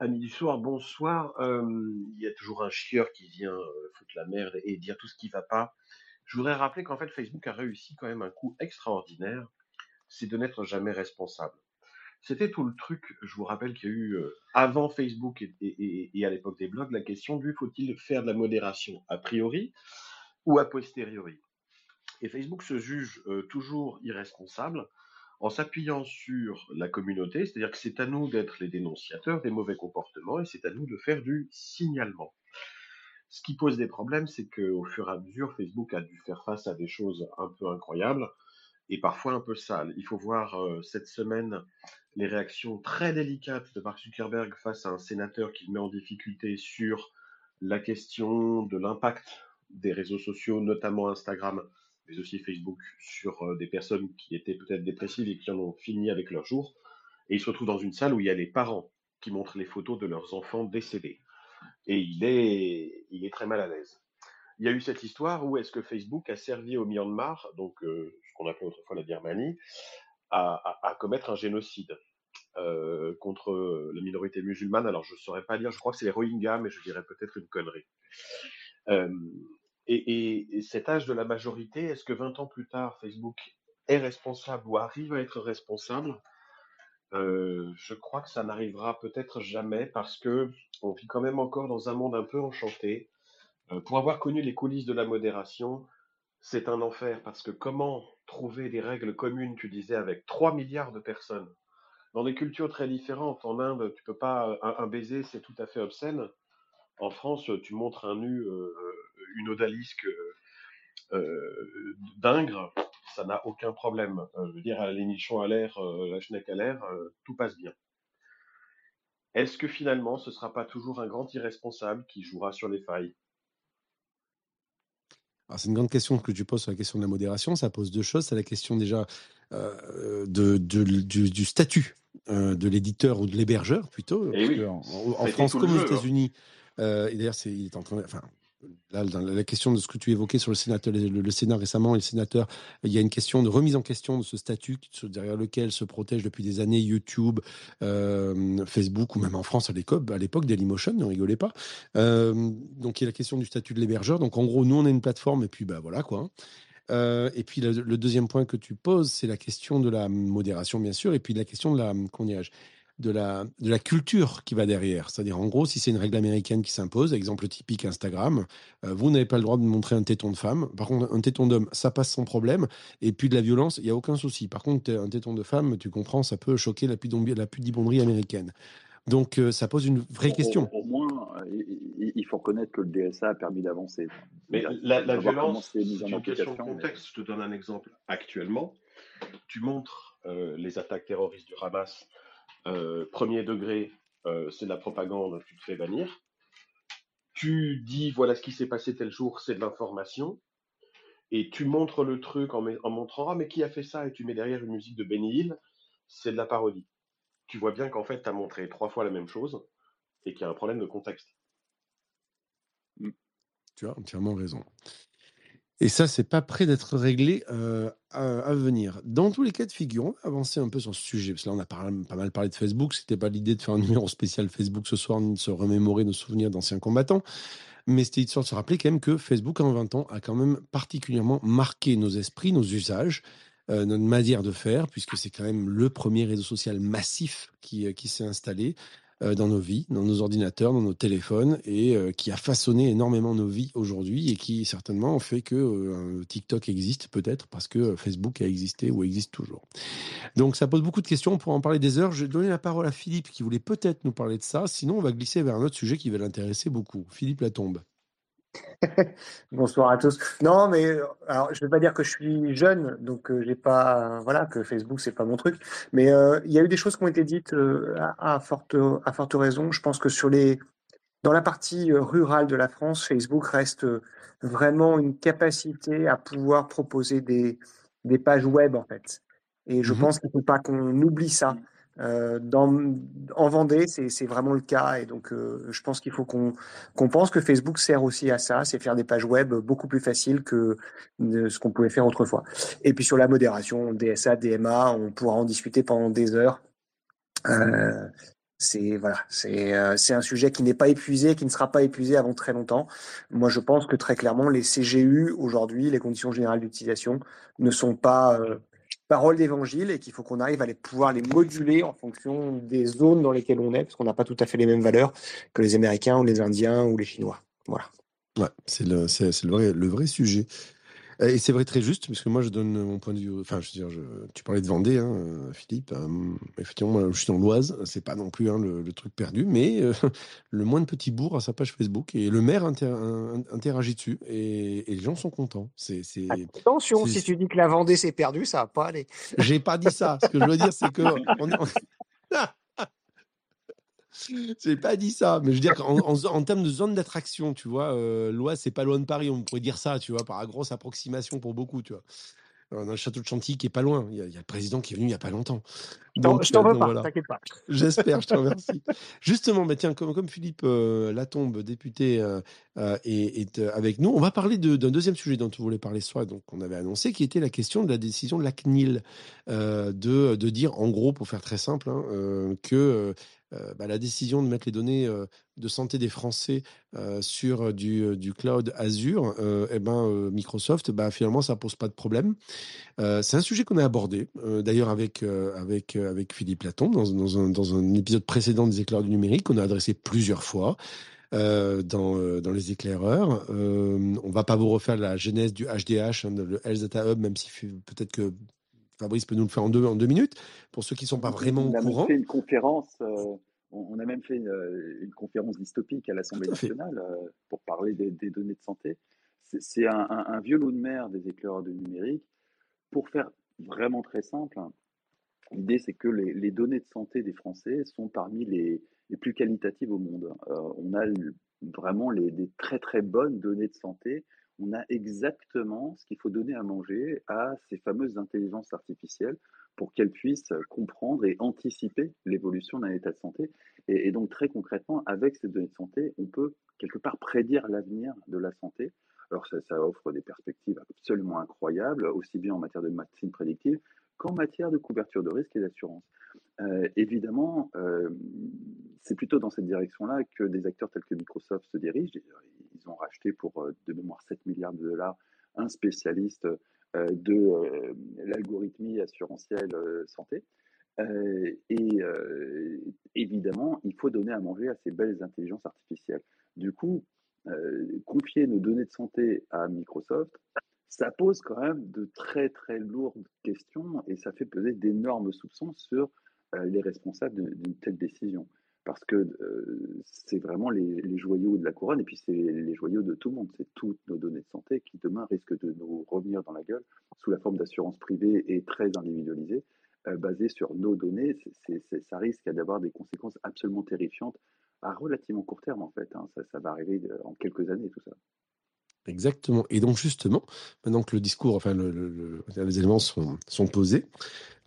Amis du soir, bonsoir. Il y a toujours un chieur qui vient foutre la merde et dire tout ce qui va pas. Je voudrais rappeler qu'en fait, Facebook a réussi quand même un coup extraordinaire, c'est de n'être jamais responsable. C'était tout le truc, je vous rappelle qu'il y a eu, avant Facebook et, à l'époque des blogs, la question du faut-il faire de la modération a priori ou a posteriori. Et Facebook se juge toujours irresponsable en s'appuyant sur la communauté, c'est-à-dire que c'est à nous d'être les dénonciateurs des mauvais comportements et c'est à nous de faire du signalement. Ce qui pose des problèmes, c'est qu'au fur et à mesure, Facebook a dû faire face à des choses un peu incroyables et parfois un peu sales. Il faut voir euh, cette semaine les réactions très délicates de Mark Zuckerberg face à un sénateur qui met en difficulté sur la question de l'impact des réseaux sociaux, notamment Instagram, mais aussi Facebook, sur euh, des personnes qui étaient peut-être dépressives et qui en ont fini avec leur jour. Et il se retrouve dans une salle où il y a les parents qui montrent les photos de leurs enfants décédés. Et il est, il est très mal à l'aise. Il y a eu cette histoire où est-ce que Facebook a servi au Myanmar, donc euh, ce qu'on appelait autrefois la Birmanie, à, commettre un génocide euh, contre la minorité musulmane. Alors je ne saurais pas dire, je crois que c'est les Rohingyas, mais je dirais peut-être une connerie. Et, et- et cet âge de la majorité, est-ce que 20 ans plus tard, Facebook est responsable ou arrive à être responsable? Euh, Je crois que ça n'arrivera peut-être jamais parce que on vit quand même encore dans un monde un peu enchanté. Euh, pour avoir connu les coulisses de la modération, c'est un enfer parce que comment trouver des règles communes, tu disais, avec 3 milliards de personnes? Dans des cultures très différentes. En Inde, tu peux pas un, un baiser, c'est tout à fait obscène. En France, tu montres un nu, euh, une odalisque euh, euh, d'ingre, ça n'a aucun problème. Euh, je veux dire, les nichons à l'air, euh, la schneck à l'air, tout passe bien. Est-ce que finalement, ce sera pas toujours un grand irresponsable qui jouera sur les failles? C'est une grande question que tu poses sur la question de la modération. Ça pose deux choses. C'est la question déjà euh, de, de- du, du statut euh, de l'éditeur ou de l'hébergeur plutôt. Eh oui, en, France comme aux hein. États-Unis, euh, et d'ailleurs, il est en train. de- Enfin, dans la question de ce que tu évoquais sur le, sénateur, le, Sénat récemment et le sénateur, il y a une question de remise en question de ce statut derrière lequel se protège depuis des années YouTube, euh, Facebook ou même en France à l'époque, Dailymotion, ne rigolez pas. Euh, donc il y a la question du statut de l'hébergeur. Donc en gros, nous on est une plateforme et puis bah voilà quoi. Euh, et puis le, deuxième point que tu poses, c'est la question de la modération bien sûr, et puis la question de la qu'on de la, de la culture qui va derrière. C'est-à-dire, en gros, si c'est une règle américaine qui s'impose, exemple typique Instagram, euh, vous n'avez pas le droit de montrer un téton de femme. Par contre, un téton d'homme, ça passe sans problème. Et puis de la violence, il n'y a aucun souci. Par contre, un téton de femme, tu comprends, ça peut choquer la, la pudibonderie américaine. Donc, euh, ça pose une vraie question. Au, moins, il faut reconnaître que le DSA a permis d'avancer. Mais la, violence, c'est une question de contexte. Je te donne un exemple. Actuellement, tu montres euh, les attaques terroristes du Hamas euh, premier degré, euh, c'est de la propagande, tu te fais bannir. Tu dis voilà ce qui s'est passé tel jour, c'est de l'information. Et tu montres le truc en, en, montrant ah mais qui a fait ça? Et tu mets derrière une musique de Benny Hill, c'est de la parodie. Tu vois bien qu'en fait tu as montré trois fois la même chose et qu'il y a un problème de contexte. Tu as entièrement raison. Et ça, c'est pas prêt d'être réglé euh, à, venir. Dans tous les cas de figure, on va avancer un peu sur ce sujet, parce que là, on a pas mal parlé de Facebook. C'était pas l'idée de faire un numéro spécial Facebook ce soir, ni de se remémorer nos souvenirs d'anciens combattants. Mais c'était histoire de se rappeler quand même que Facebook, en 20 ans, a quand même particulièrement marqué nos esprits, nos usages, euh, notre manière de faire, puisque c'est quand même le premier réseau social massif qui, euh, qui s'est installé. Euh, dans nos vies, dans nos ordinateurs, dans nos téléphones, et euh, qui a façonné énormément nos vies aujourd'hui, et qui certainement fait que euh, TikTok existe peut-être parce que Facebook a existé ou existe toujours. Donc ça pose beaucoup de questions, on pourra en parler des heures. Je vais donner la parole à Philippe qui voulait peut-être nous parler de ça, sinon on va glisser vers un autre sujet qui va l'intéresser beaucoup. Philippe Latombe. Bonsoir à tous. Non, mais alors je ne vais pas dire que je suis jeune, donc euh, j'ai pas, voilà, que Facebook c'est pas mon truc. Mais euh, il y a eu des choses qui ont été dites euh, à, forte à forte raison. Je pense que sur les dans la partie rurale de la France, Facebook reste vraiment une capacité à pouvoir proposer des des pages web en fait. Et je mmh pense qu'il ne faut pas qu'on oublie ça. Euh, en Vendée, c'est vraiment le cas. Et donc, euh, je pense qu'il faut qu'on pense que Facebook sert aussi à ça, c'est faire des pages web beaucoup plus faciles que ce qu'on pouvait faire autrefois. Et puis sur la modération, DSA, DMA, on pourra en discuter pendant des heures. Euh, c'est voilà, un sujet qui n'est pas épuisé, qui ne sera pas épuisé avant très longtemps. Moi, je pense que très clairement, les CGU aujourd'hui, les conditions générales d'utilisation, ne sont pas paroles d'évangile et qu'il faut qu'on arrive à les, pouvoir les moduler en fonction des zones dans lesquelles on est, parce qu'on n'a pas tout à fait les mêmes valeurs que les Américains ou les Indiens ou les Chinois. Voilà. Ouais, c'est le, vrai sujet. Euh, et c'est vrai très juste, parce que moi je donne mon point de vue. Enfin, je veux dire, tu parlais de Vendée, hein, euh, Philippe. Euh, effectivement, moi je suis dans l'Oise, c'est pas non plus hein, le, truc perdu, mais le moins de petits bourg à sa page Facebook et le maire interagit dessus et, les gens sont contents. C'est, Attention, si tu dis que la Vendée c'est perdu, ça va pas aller. J'ai pas dit ça. Ce que je veux dire, c'est que on, J'ai pas dit ça, mais je veux dire qu'en en, termes de zone d'attraction, tu vois, euh, l'Oise, c'est pas loin de Paris, on pourrait dire ça, tu vois, par grosse approximation pour beaucoup, tu vois. On a le château de Chantilly qui est pas loin. Il y, a, le président qui est venu il y a pas longtemps. Donc, je t'en veux pas, t'inquiète pas. J'espère, je te remercie. Justement, bah, tiens, comme, comme Philippe euh, Latombe, député, euh, euh est, euh, avec nous, on va parler d'un deuxième sujet dont on voulait parler ce soir, donc on avait annoncé, qui était la question de la décision de la CNIL de, de dire, en gros, pour faire très simple, hein, que euh, bah, la décision de mettre les données euh, de santé des Français euh, sur du, cloud Azure, eh ben, Microsoft, bah, finalement, ça pose pas de problème. c'est un sujet qu'on a abordé, d'ailleurs avec, avec, Philippe Laton, dans, un, dans, un, épisode précédent des éclairs du numérique, qu'on a adressé plusieurs fois. dans, dans, les éclaireurs. on va pas vous refaire la genèse du HDH, hein, le Health Data Hub, même si peut-être que Fabrice peut nous le faire en deux, en deux minutes, pour ceux qui ne sont pas vraiment au courant. On a fait une conférence, euh, on a même fait une, conférence dystopique à l'Assemblée nationale euh, pour parler des, données de santé. C'est un, vieux lot de mer des éclaireurs de numérique. Pour faire vraiment très simple, l'idée c'est que les, données de santé des Français sont parmi les, plus qualitatives au monde. Euh, on a vraiment les, des très très bonnes données de santé on a exactement ce qu'il faut donner à manger à ces fameuses intelligences artificielles pour qu'elle puisse comprendre et anticiper l'évolution d'un état de santé. Et, donc très concrètement, avec ces données de santé, on peut quelque part prédire l'avenir de la santé. Alors ça, ça, offre des perspectives absolument incroyables, aussi bien en matière de médecine prédictive qu'en matière de couverture de risque et d'assurance. Euh, évidemment, euh, c'est plutôt dans cette direction-là que des acteurs tels que Microsoft se dirigent. Ils ont racheté pour euh, de mémoire 7 milliards de dollars un spécialiste de l'algorithmie assurantielle santé. et évidemment, il faut donner à manger à ces belles intelligences artificielles. Du coup, confier nos données de santé à Microsoft, ça pose quand même de très très lourdes questions et ça fait peser d'énormes soupçons sur euh, les responsables d'une telle décision. Parce que euh, c'est vraiment les, joyaux de la couronne et puis c'est les, joyaux de tout le monde. C'est toutes nos données de santé qui demain risquent de nous revenir dans la gueule sous la forme d'assurance privée et très individualisée, euh, basée sur nos données. ça risque d'avoir des conséquences absolument terrifiantes à relativement court terme en fait. Hein. Ça, va arriver en quelques années tout ça. Exactement. Et donc justement, maintenant que le discours, enfin les éléments sont posés,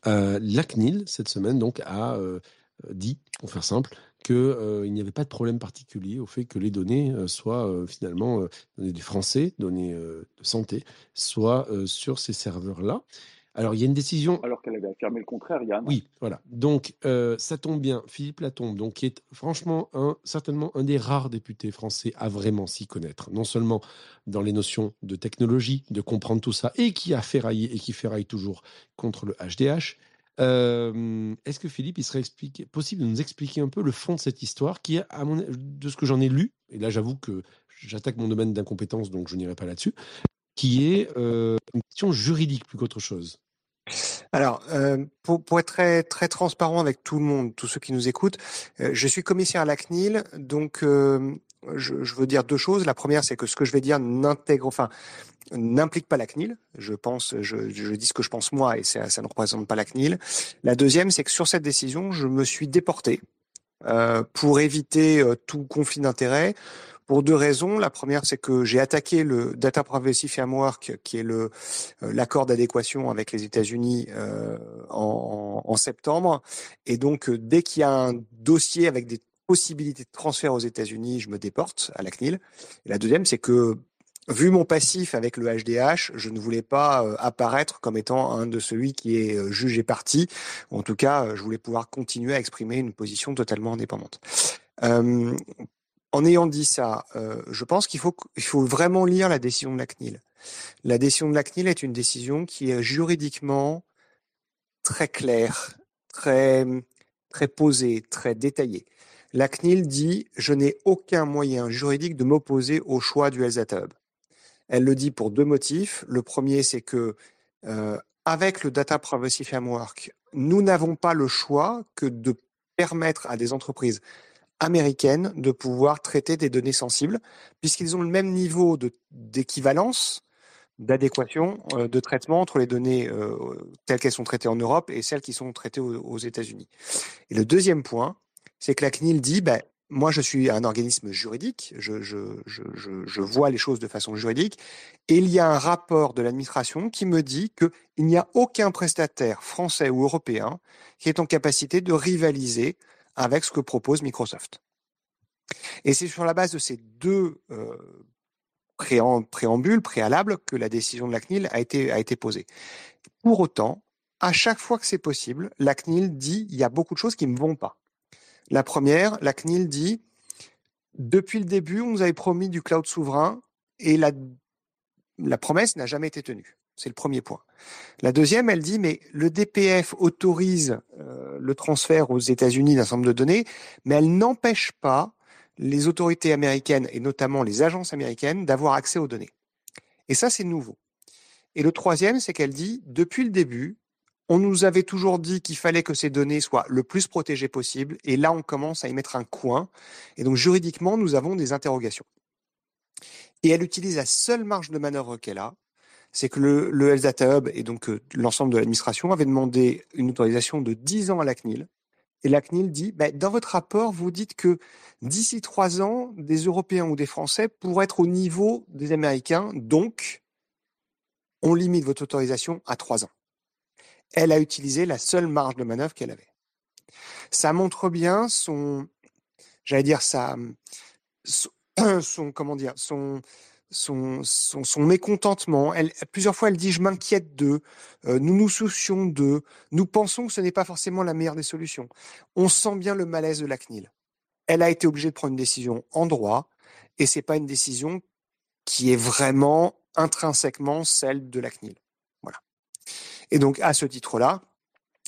euh, la CNIL, cette semaine, donc, a euh, dit, pour faire simple, qu'il euh, n'y avait pas de problème particulier au fait que les données soient finalement données des Français, données de santé, soient sur ces serveurs-là. Alors, il y a une décision. Alors qu'elle avait affirmé le contraire il y a un an. Oui, voilà. Donc, euh, ça tombe bien. Philippe Latombe, donc, qui est franchement un, certainement un des rares députés français à vraiment s'y connaître. Non seulement dans les notions de technologie, de comprendre tout ça, et qui a ferraillé et qui ferraille toujours contre le HDH. Euh, est-ce que Philippe, il serait possible de nous expliquer un peu le fond de cette histoire qui, à mon, de ce que j'en ai lu, et là j'avoue que j'attaque mon domaine d'incompétence, donc je n'irai pas là-dessus, qui est euh, une question juridique plus qu'autre chose alors, euh, pour, pour, être très, très transparent avec tout le monde, tous ceux qui nous écoutent, euh, je suis commissaire à la CNIL, donc euh, je, je, veux dire deux choses. La première, c'est que ce que je vais dire n'intègre, enfin, n'implique pas la CNIL. Je pense, je, je, dis ce que je pense moi, et ça, ça ne représente pas la CNIL. La deuxième, c'est que sur cette décision, je me suis déporté pour éviter tout conflit d'intérêts pour deux raisons. La première, c'est que j'ai attaqué le Data Privacy Framework, qui est le euh, l'accord d'adéquation avec les États-Unis euh, en, en, septembre. Et donc, euh, dès qu'il y a un dossier avec des possibilités de transfert aux États-Unis, je me déporte à la CNIL. Et la deuxième, c'est que vu mon passif avec le HDH, je ne voulais pas apparaître comme étant un de celui qui est jugé parti. En tout cas, je voulais pouvoir continuer à exprimer une position totalement indépendante. Euh, en ayant dit ça, euh, je pense qu'il faut, vraiment lire la décision de la CNIL. La décision de la CNIL est une décision qui est juridiquement très claire, très, posée, très détaillée. La CNIL dit je n'ai aucun moyen juridique de m'opposer au choix du Hub. Elle le dit pour deux motifs. Le premier, c'est que euh, avec le Data Privacy Framework, nous n'avons pas le choix que de permettre à des entreprises américaines de pouvoir traiter des données sensibles, puisqu'ils ont le même niveau d'équivalence, d'adéquation, euh, de traitement entre les données euh, telles qu'elles sont traitées en Europe et celles qui sont traitées aux, États-Unis. Et le deuxième point, c'est que la CNIL dit, ben, moi je suis un organisme juridique, je, je, je, je, vois les choses de façon juridique, et il y a un rapport de l'administration qui me dit qu'il n'y a aucun prestataire français ou européen qui est en capacité de rivaliser avec ce que propose Microsoft. Et c'est sur la base de ces deux euh, préambules, préalables, que la décision de la CNIL a été, a posée. Pour autant, à chaque fois que c'est possible, la CNIL dit il y a beaucoup de choses qui ne vont pas. La première, la CNIL dit depuis le début, on nous avait promis du cloud souverain et la, la promesse n'a jamais été tenue. C'est le premier point. La deuxième, elle dit, mais le DPF autorise euh, le transfert aux États-Unis d'un certain nombre de données, mais elle n'empêche pas les autorités américaines et notamment les agences américaines d'avoir accès aux données. Et ça, c'est nouveau. Et le troisième, c'est qu'elle dit, depuis le début, on nous avait toujours dit qu'il fallait que ces données soient le plus protégées possible, et là, on commence à y mettre un coin. Et donc, juridiquement, nous avons des interrogations. Et elle utilise la seule marge de manœuvre qu'elle a, c'est que le, le Health Data Hub et donc euh, l'ensemble de l'administration avait demandé une autorisation de 10 ans à la CNIL. Et la CNIL dit, bah, dans votre rapport, vous dites que d'ici trois ans, des Européens ou des Français pourraient être au niveau des Américains, donc on limite votre autorisation à trois ans. elle a utilisé la seule marge de manœuvre qu'elle avait. Ça montre bien son, j'allais dire ça, son, comment dire, son, son, mécontentement. Elle, plusieurs fois, elle dit Je m'inquiète d'eux, euh, nous nous soucions d'eux, nous pensons que ce n'est pas forcément la meilleure des solutions. On sent bien le malaise de la CNIL. Elle a été obligée de prendre une décision en droit, et c'est pas une décision qui est vraiment intrinsèquement celle de la CNIL. Voilà. Et donc, à ce titre-là,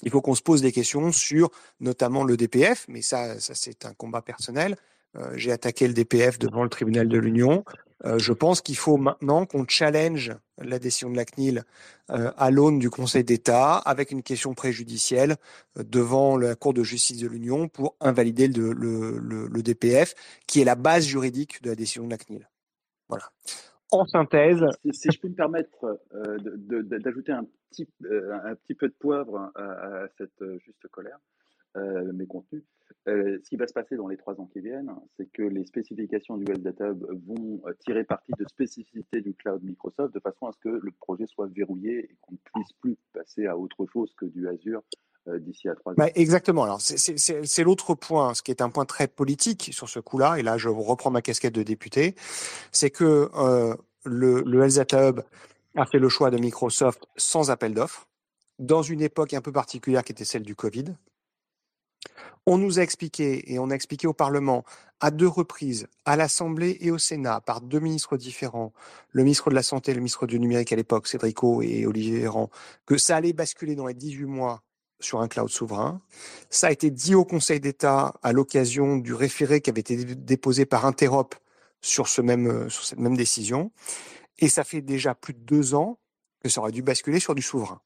il faut qu'on se pose des questions sur notamment le DPF, mais ça, ça c'est un combat personnel. Euh, j'ai attaqué le DPF devant le tribunal de l'Union. Euh, je pense qu'il faut maintenant qu'on challenge la décision de la CNIL euh, à l'aune du Conseil d'État avec une question préjudicielle devant la Cour de justice de l'Union pour invalider le, DPF, qui est la base juridique de la décision de la CNIL. Voilà. En synthèse. Si, je peux me permettre d'ajouter un petit, un petit peu de poivre à cette juste colère, mes contenus. Euh, ce qui va se passer dans les trois ans qui viennent, c'est que les spécifications du Web Hub vont euh, tirer parti de spécificités du cloud Microsoft de façon à ce que le projet soit verrouillé et qu'on ne puisse plus passer à autre chose que du Azure euh, d'ici à trois ans. Bah, exactement. Alors c'est l'autre point, ce qui est un point très politique sur ce coup-là. Et là, je reprends ma casquette de député, c'est que le, le Hub a fait le choix de Microsoft sans appel d'offres dans une époque un peu particulière qui était celle du Covid, on nous a expliqué, et on a expliqué au Parlement à deux reprises, à l'Assemblée et au Sénat, par deux ministres différents, le ministre de la Santé et le ministre du Numérique à l'époque, Cédrico et Olivier Véran, que ça allait basculer dans les 18 mois sur un cloud souverain. Ça a été dit au Conseil d'État à l'occasion du référé qui avait été déposé par Interop sur, même, sur cette même décision. Et ça fait déjà plus de deux ans que ça aurait dû basculer sur du souverain.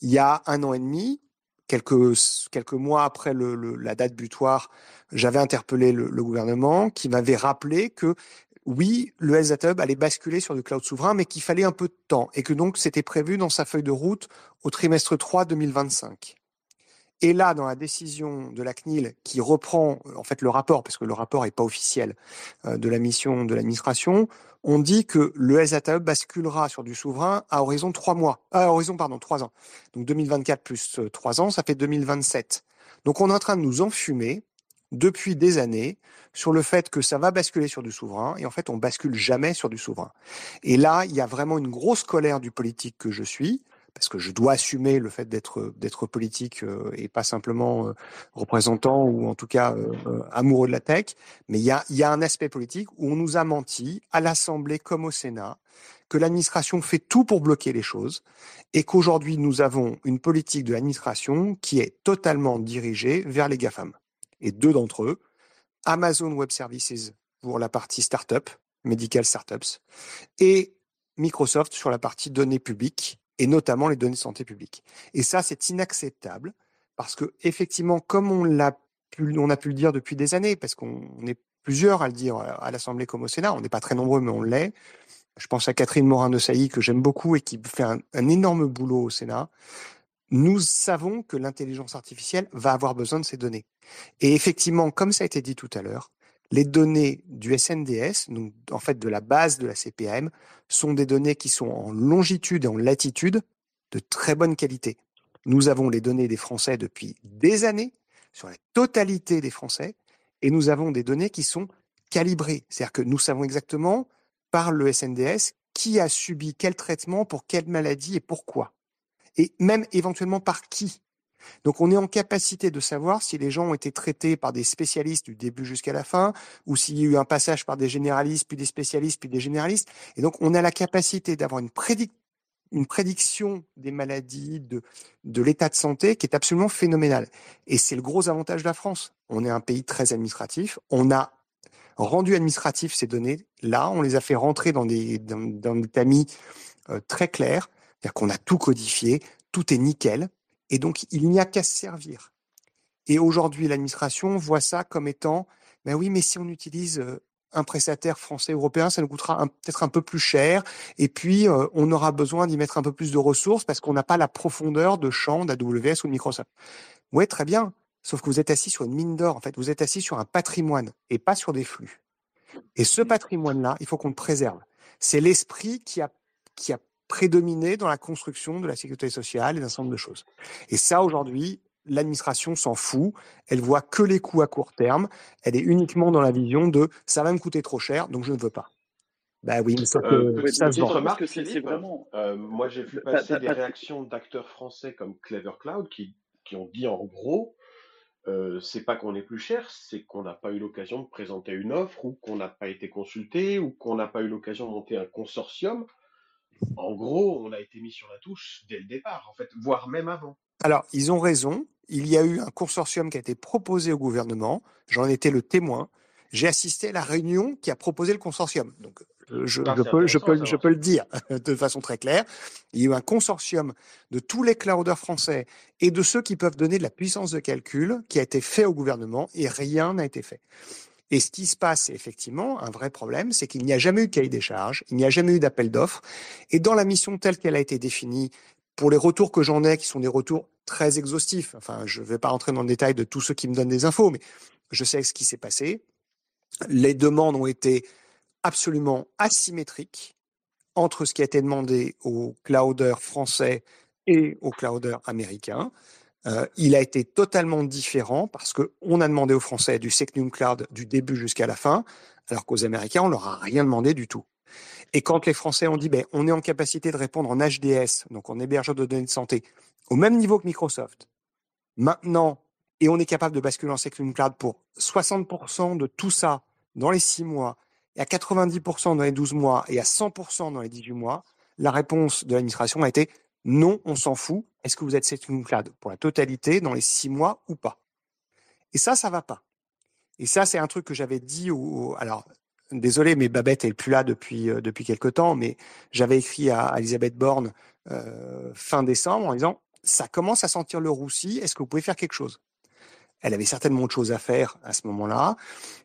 Il y a un an et demi, quelques, quelques mois après la date butoir, j'avais interpellé le, gouvernement qui m'avait rappelé que oui, le Hub allait basculer sur du cloud souverain, mais qu'il fallait un peu de temps et que donc c'était prévu dans sa feuille de route au trimestre 3 2025. Et là, dans la décision de la CNIL qui reprend en fait le rapport, parce que le rapport n'est pas officiel euh, de la mission de l'administration, on dit que le LZAE basculera sur du souverain à horizon trois mois, à horizon pardon trois ans. Donc 2024 plus euh, trois ans, ça fait 2027. Donc on est en train de nous enfumer depuis des années sur le fait que ça va basculer sur du souverain et en fait on bascule jamais sur du souverain. Et là, il y a vraiment une grosse colère du politique que je suis parce que je dois assumer le fait d'être politique euh, et pas simplement euh, représentant ou en tout cas euh, amoureux de la tech. Mais il y a, y a un aspect politique où on nous a menti à l'Assemblée comme au Sénat que l'administration fait tout pour bloquer les choses et qu'aujourd'hui nous avons une politique de l'administration qui est totalement dirigée vers les GAFAM. Et deux d'entre eux, Amazon Web Services pour la partie startup, medical startups, et Microsoft sur la partie données publiques et notamment les données de santé publique. Et ça, c'est inacceptable parce que effectivement, comme on l'a pu, on a pu le dire depuis des années, parce qu'on est plusieurs à le dire à l'Assemblée comme au Sénat, on n'est pas très nombreux, mais on l'est. Je pense à Catherine Morin-de que j'aime beaucoup et qui fait un énorme boulot au Sénat. Nous savons que l'intelligence artificielle va avoir besoin de ces données. Et effectivement, comme ça a été dit tout à l'heure, les données du SNDS, donc en fait de la base de la CPAM, sont des données qui sont en longitude et en latitude de très bonne qualité. Nous avons les données des Français depuis des années sur la totalité des Français et nous avons des données qui sont calibrées. C'est-à-dire que nous savons exactement par le SNDS qui a subi quel traitement pour quelle maladie et pourquoi. Et même éventuellement par qui. Donc on est en capacité de savoir si les gens ont été traités par des spécialistes du début jusqu'à la fin, ou s'il y a eu un passage par des généralistes, puis des spécialistes, puis des généralistes. Et donc on a la capacité d'avoir une, prédiction des maladies, de, l'état de santé qui est absolument phénoménale. Et c'est le gros avantage de la France. On est un pays très administratif. On a rendu administratif ces données. Là, on les a fait rentrer dans des, dans, tamis euh, très clairs. C'est-à-dire qu'on a tout codifié, tout est nickel. Et donc, il n'y a qu'à se servir. Et aujourd'hui, l'administration voit ça comme étant, ben oui, mais si on utilise euh, un prestataire français européen, ça nous coûtera peut-être un peu plus cher. Et puis, euh, on aura besoin d'y mettre un peu plus de ressources parce qu'on n'a pas la profondeur de champ d'AWS ou de Microsoft. Oui, très bien. Sauf que vous êtes assis sur une mine d'or. En fait, vous êtes assis sur un patrimoine et pas sur des flux. Et ce patrimoine-là, il faut qu'on le préserve. C'est l'esprit qui a, qui a prédominer dans la construction de la sécurité sociale et d'un certain nombre de choses. Et ça, aujourd'hui, l'administration s'en fout. Elle voit que les coûts à court terme. Elle est uniquement dans la vision de ça va me coûter trop cher, donc je ne veux pas. Bah oui, mais ça, Euh, ça se vend. remarque, que c'est- vraiment- Euh, moi, j'ai vu Pas- passer pas- des pas- réactions d'acteurs français comme Clever Cloud qui, qui ont dit en gros, euh, c'est pas qu'on est plus cher, c'est qu'on n'a pas eu l'occasion de présenter une offre ou qu'on n'a pas été consulté ou qu'on n'a pas eu l'occasion de monter un consortium. En gros, on a été mis sur la touche dès le départ, en fait, voire même avant. Alors, ils ont raison. Il y a eu un consortium qui a été proposé au gouvernement. J'en étais le témoin. J'ai assisté à la réunion qui a proposé le consortium. Donc, je, je- peux, je, peux, je peux le dire de façon très claire. Il y a eu un consortium de tous les clouders français et de ceux qui peuvent donner de la puissance de calcul qui a été fait au gouvernement et rien n'a été fait. Et ce qui se passe, effectivement un vrai problème, c'est qu'il n'y a jamais eu de cahier des charges, il n'y a jamais eu d'appel d'offres. Et dans la mission telle qu'elle a été définie, pour les retours que j'en ai, qui sont des retours très exhaustifs, enfin, je ne vais pas rentrer dans le détail de tous ceux qui me donnent des infos, mais je sais ce qui s'est passé. Les demandes ont été absolument asymétriques entre ce qui a été demandé aux clouders français et aux clouders américains. Euh, il a été totalement différent parce que on a demandé aux Français du Secnum Cloud du début jusqu'à la fin, alors qu'aux Américains, on leur a rien demandé du tout. Et quand les Français ont dit, ben, on est en capacité de répondre en HDS, donc en hébergeur de données de santé, au même niveau que Microsoft, maintenant, et on est capable de basculer en Secnum Cloud pour 60% de tout ça dans les 6 mois, et à 90% dans les 12 mois, et à 100% dans les 18 mois, la réponse de l'administration a été non, on s'en fout. Est-ce que vous êtes Secnum Cloud pour la totalité dans les 6 mois ou pas? Et ça, ça va pas. Et ça, c'est un truc que j'avais dit au, alors, désolé, mais Babette est plus là depuis, euh, depuis quelque temps, mais j'avais écrit à, Elisabeth Borne euh, fin décembre en disant, ça commence à sentir le roussi, est-ce que vous pouvez faire quelque chose? Elle avait certainement autre chose à faire à ce moment-là.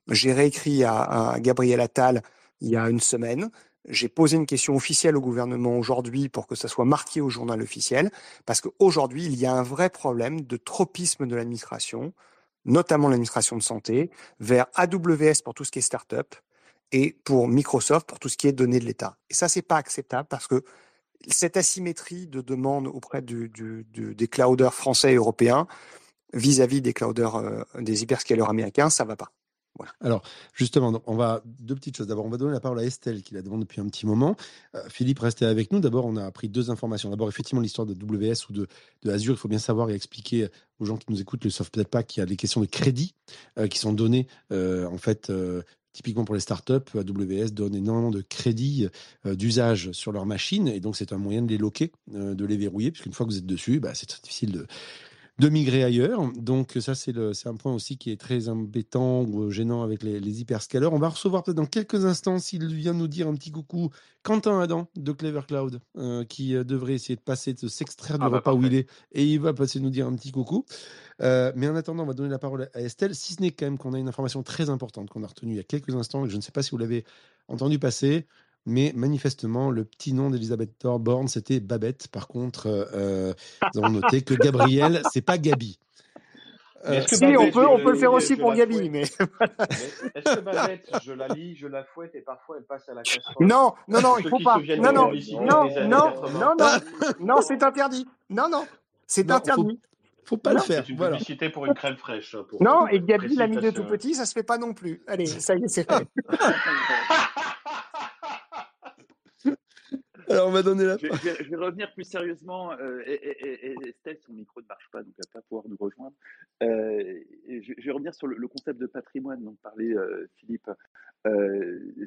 J'ai réécrit à, à Gabriel Attal il y a une semaine. J'ai posé une question officielle au gouvernement aujourd'hui pour que ça soit marqué au journal officiel, parce qu'aujourd'hui, il y a un vrai problème de tropisme de l'administration, notamment l'administration de santé, vers AWS pour tout ce qui est start-up et pour Microsoft pour tout ce qui est données de l'État. Et ça, c'est pas acceptable parce que cette asymétrie de demande auprès du, des clouders français et européens vis-à-vis des clouders, euh, des hyperscalers américains, ça va pas. Alors, justement, on va deux petites choses. D'abord, on va donner la parole à Estelle qui la demande depuis un petit moment. Euh, Philippe, restez avec nous. D'abord, on a appris deux informations. D'abord, effectivement, l'histoire de WS ou de, Azure. Il faut bien savoir et expliquer aux gens qui nous écoutent, le savent peut-être pas, qu'il y a des questions de crédit euh, qui sont données euh, en fait. Typiquement pour les startups, AWS donne énormément de crédits d'usage sur leurs machines et donc c'est un moyen de les loquer, de les verrouiller, puisqu'une fois que vous êtes dessus, bah, c'est très difficile de, de migrer ailleurs. Donc ça, c'est un point aussi qui est très embêtant ou gênant avec les, les hyperscalers. On va recevoir peut-être dans quelques instants, s'il vient nous dire un petit coucou, Quentin Adam de Clever Cloud, euh, qui euh, devrait essayer de passer, de s'extraire du Ah bah, repas où parfait. il est, et il va passer nous dire un petit coucou. Euh, mais en attendant, on va donner la parole à Estelle, si ce n'est quand même qu'on a une information très importante qu'on a retenue il y a quelques instants, et je ne sais pas si vous l'avez entendu passer, mais manifestement, le petit nom d'Elisabeth Borne, c'était Babette. Par contre, euh, nous avons noté que Gabriel, c'est pas Gabi. Euh, est-ce que Si, on peut, on la peut le faire aussi pour Gabi, mais Mais Est-ce que Babette, je la lis, je la fouette et parfois elle passe à la casserole non, non, non, il ceux faut pas. Non, non, non, non, 80. non, non, non, c'est interdit. Non, non, c'est interdit. faut pas le Non. faire. C'est une Voilà. publicité pour une crème fraîche. hein, pour Non, et Gabi l'a mis de tout petit, ça se fait pas non plus. Allez, ça y est, c'est fait. Alors, on va donner la Je vais, revenir plus sérieusement. euh, et, Estelle, son micro ne marche pas, donc elle va pas pouvoir nous rejoindre. Euh, je, vais revenir sur le, concept de patrimoine dont parlait euh, Philippe.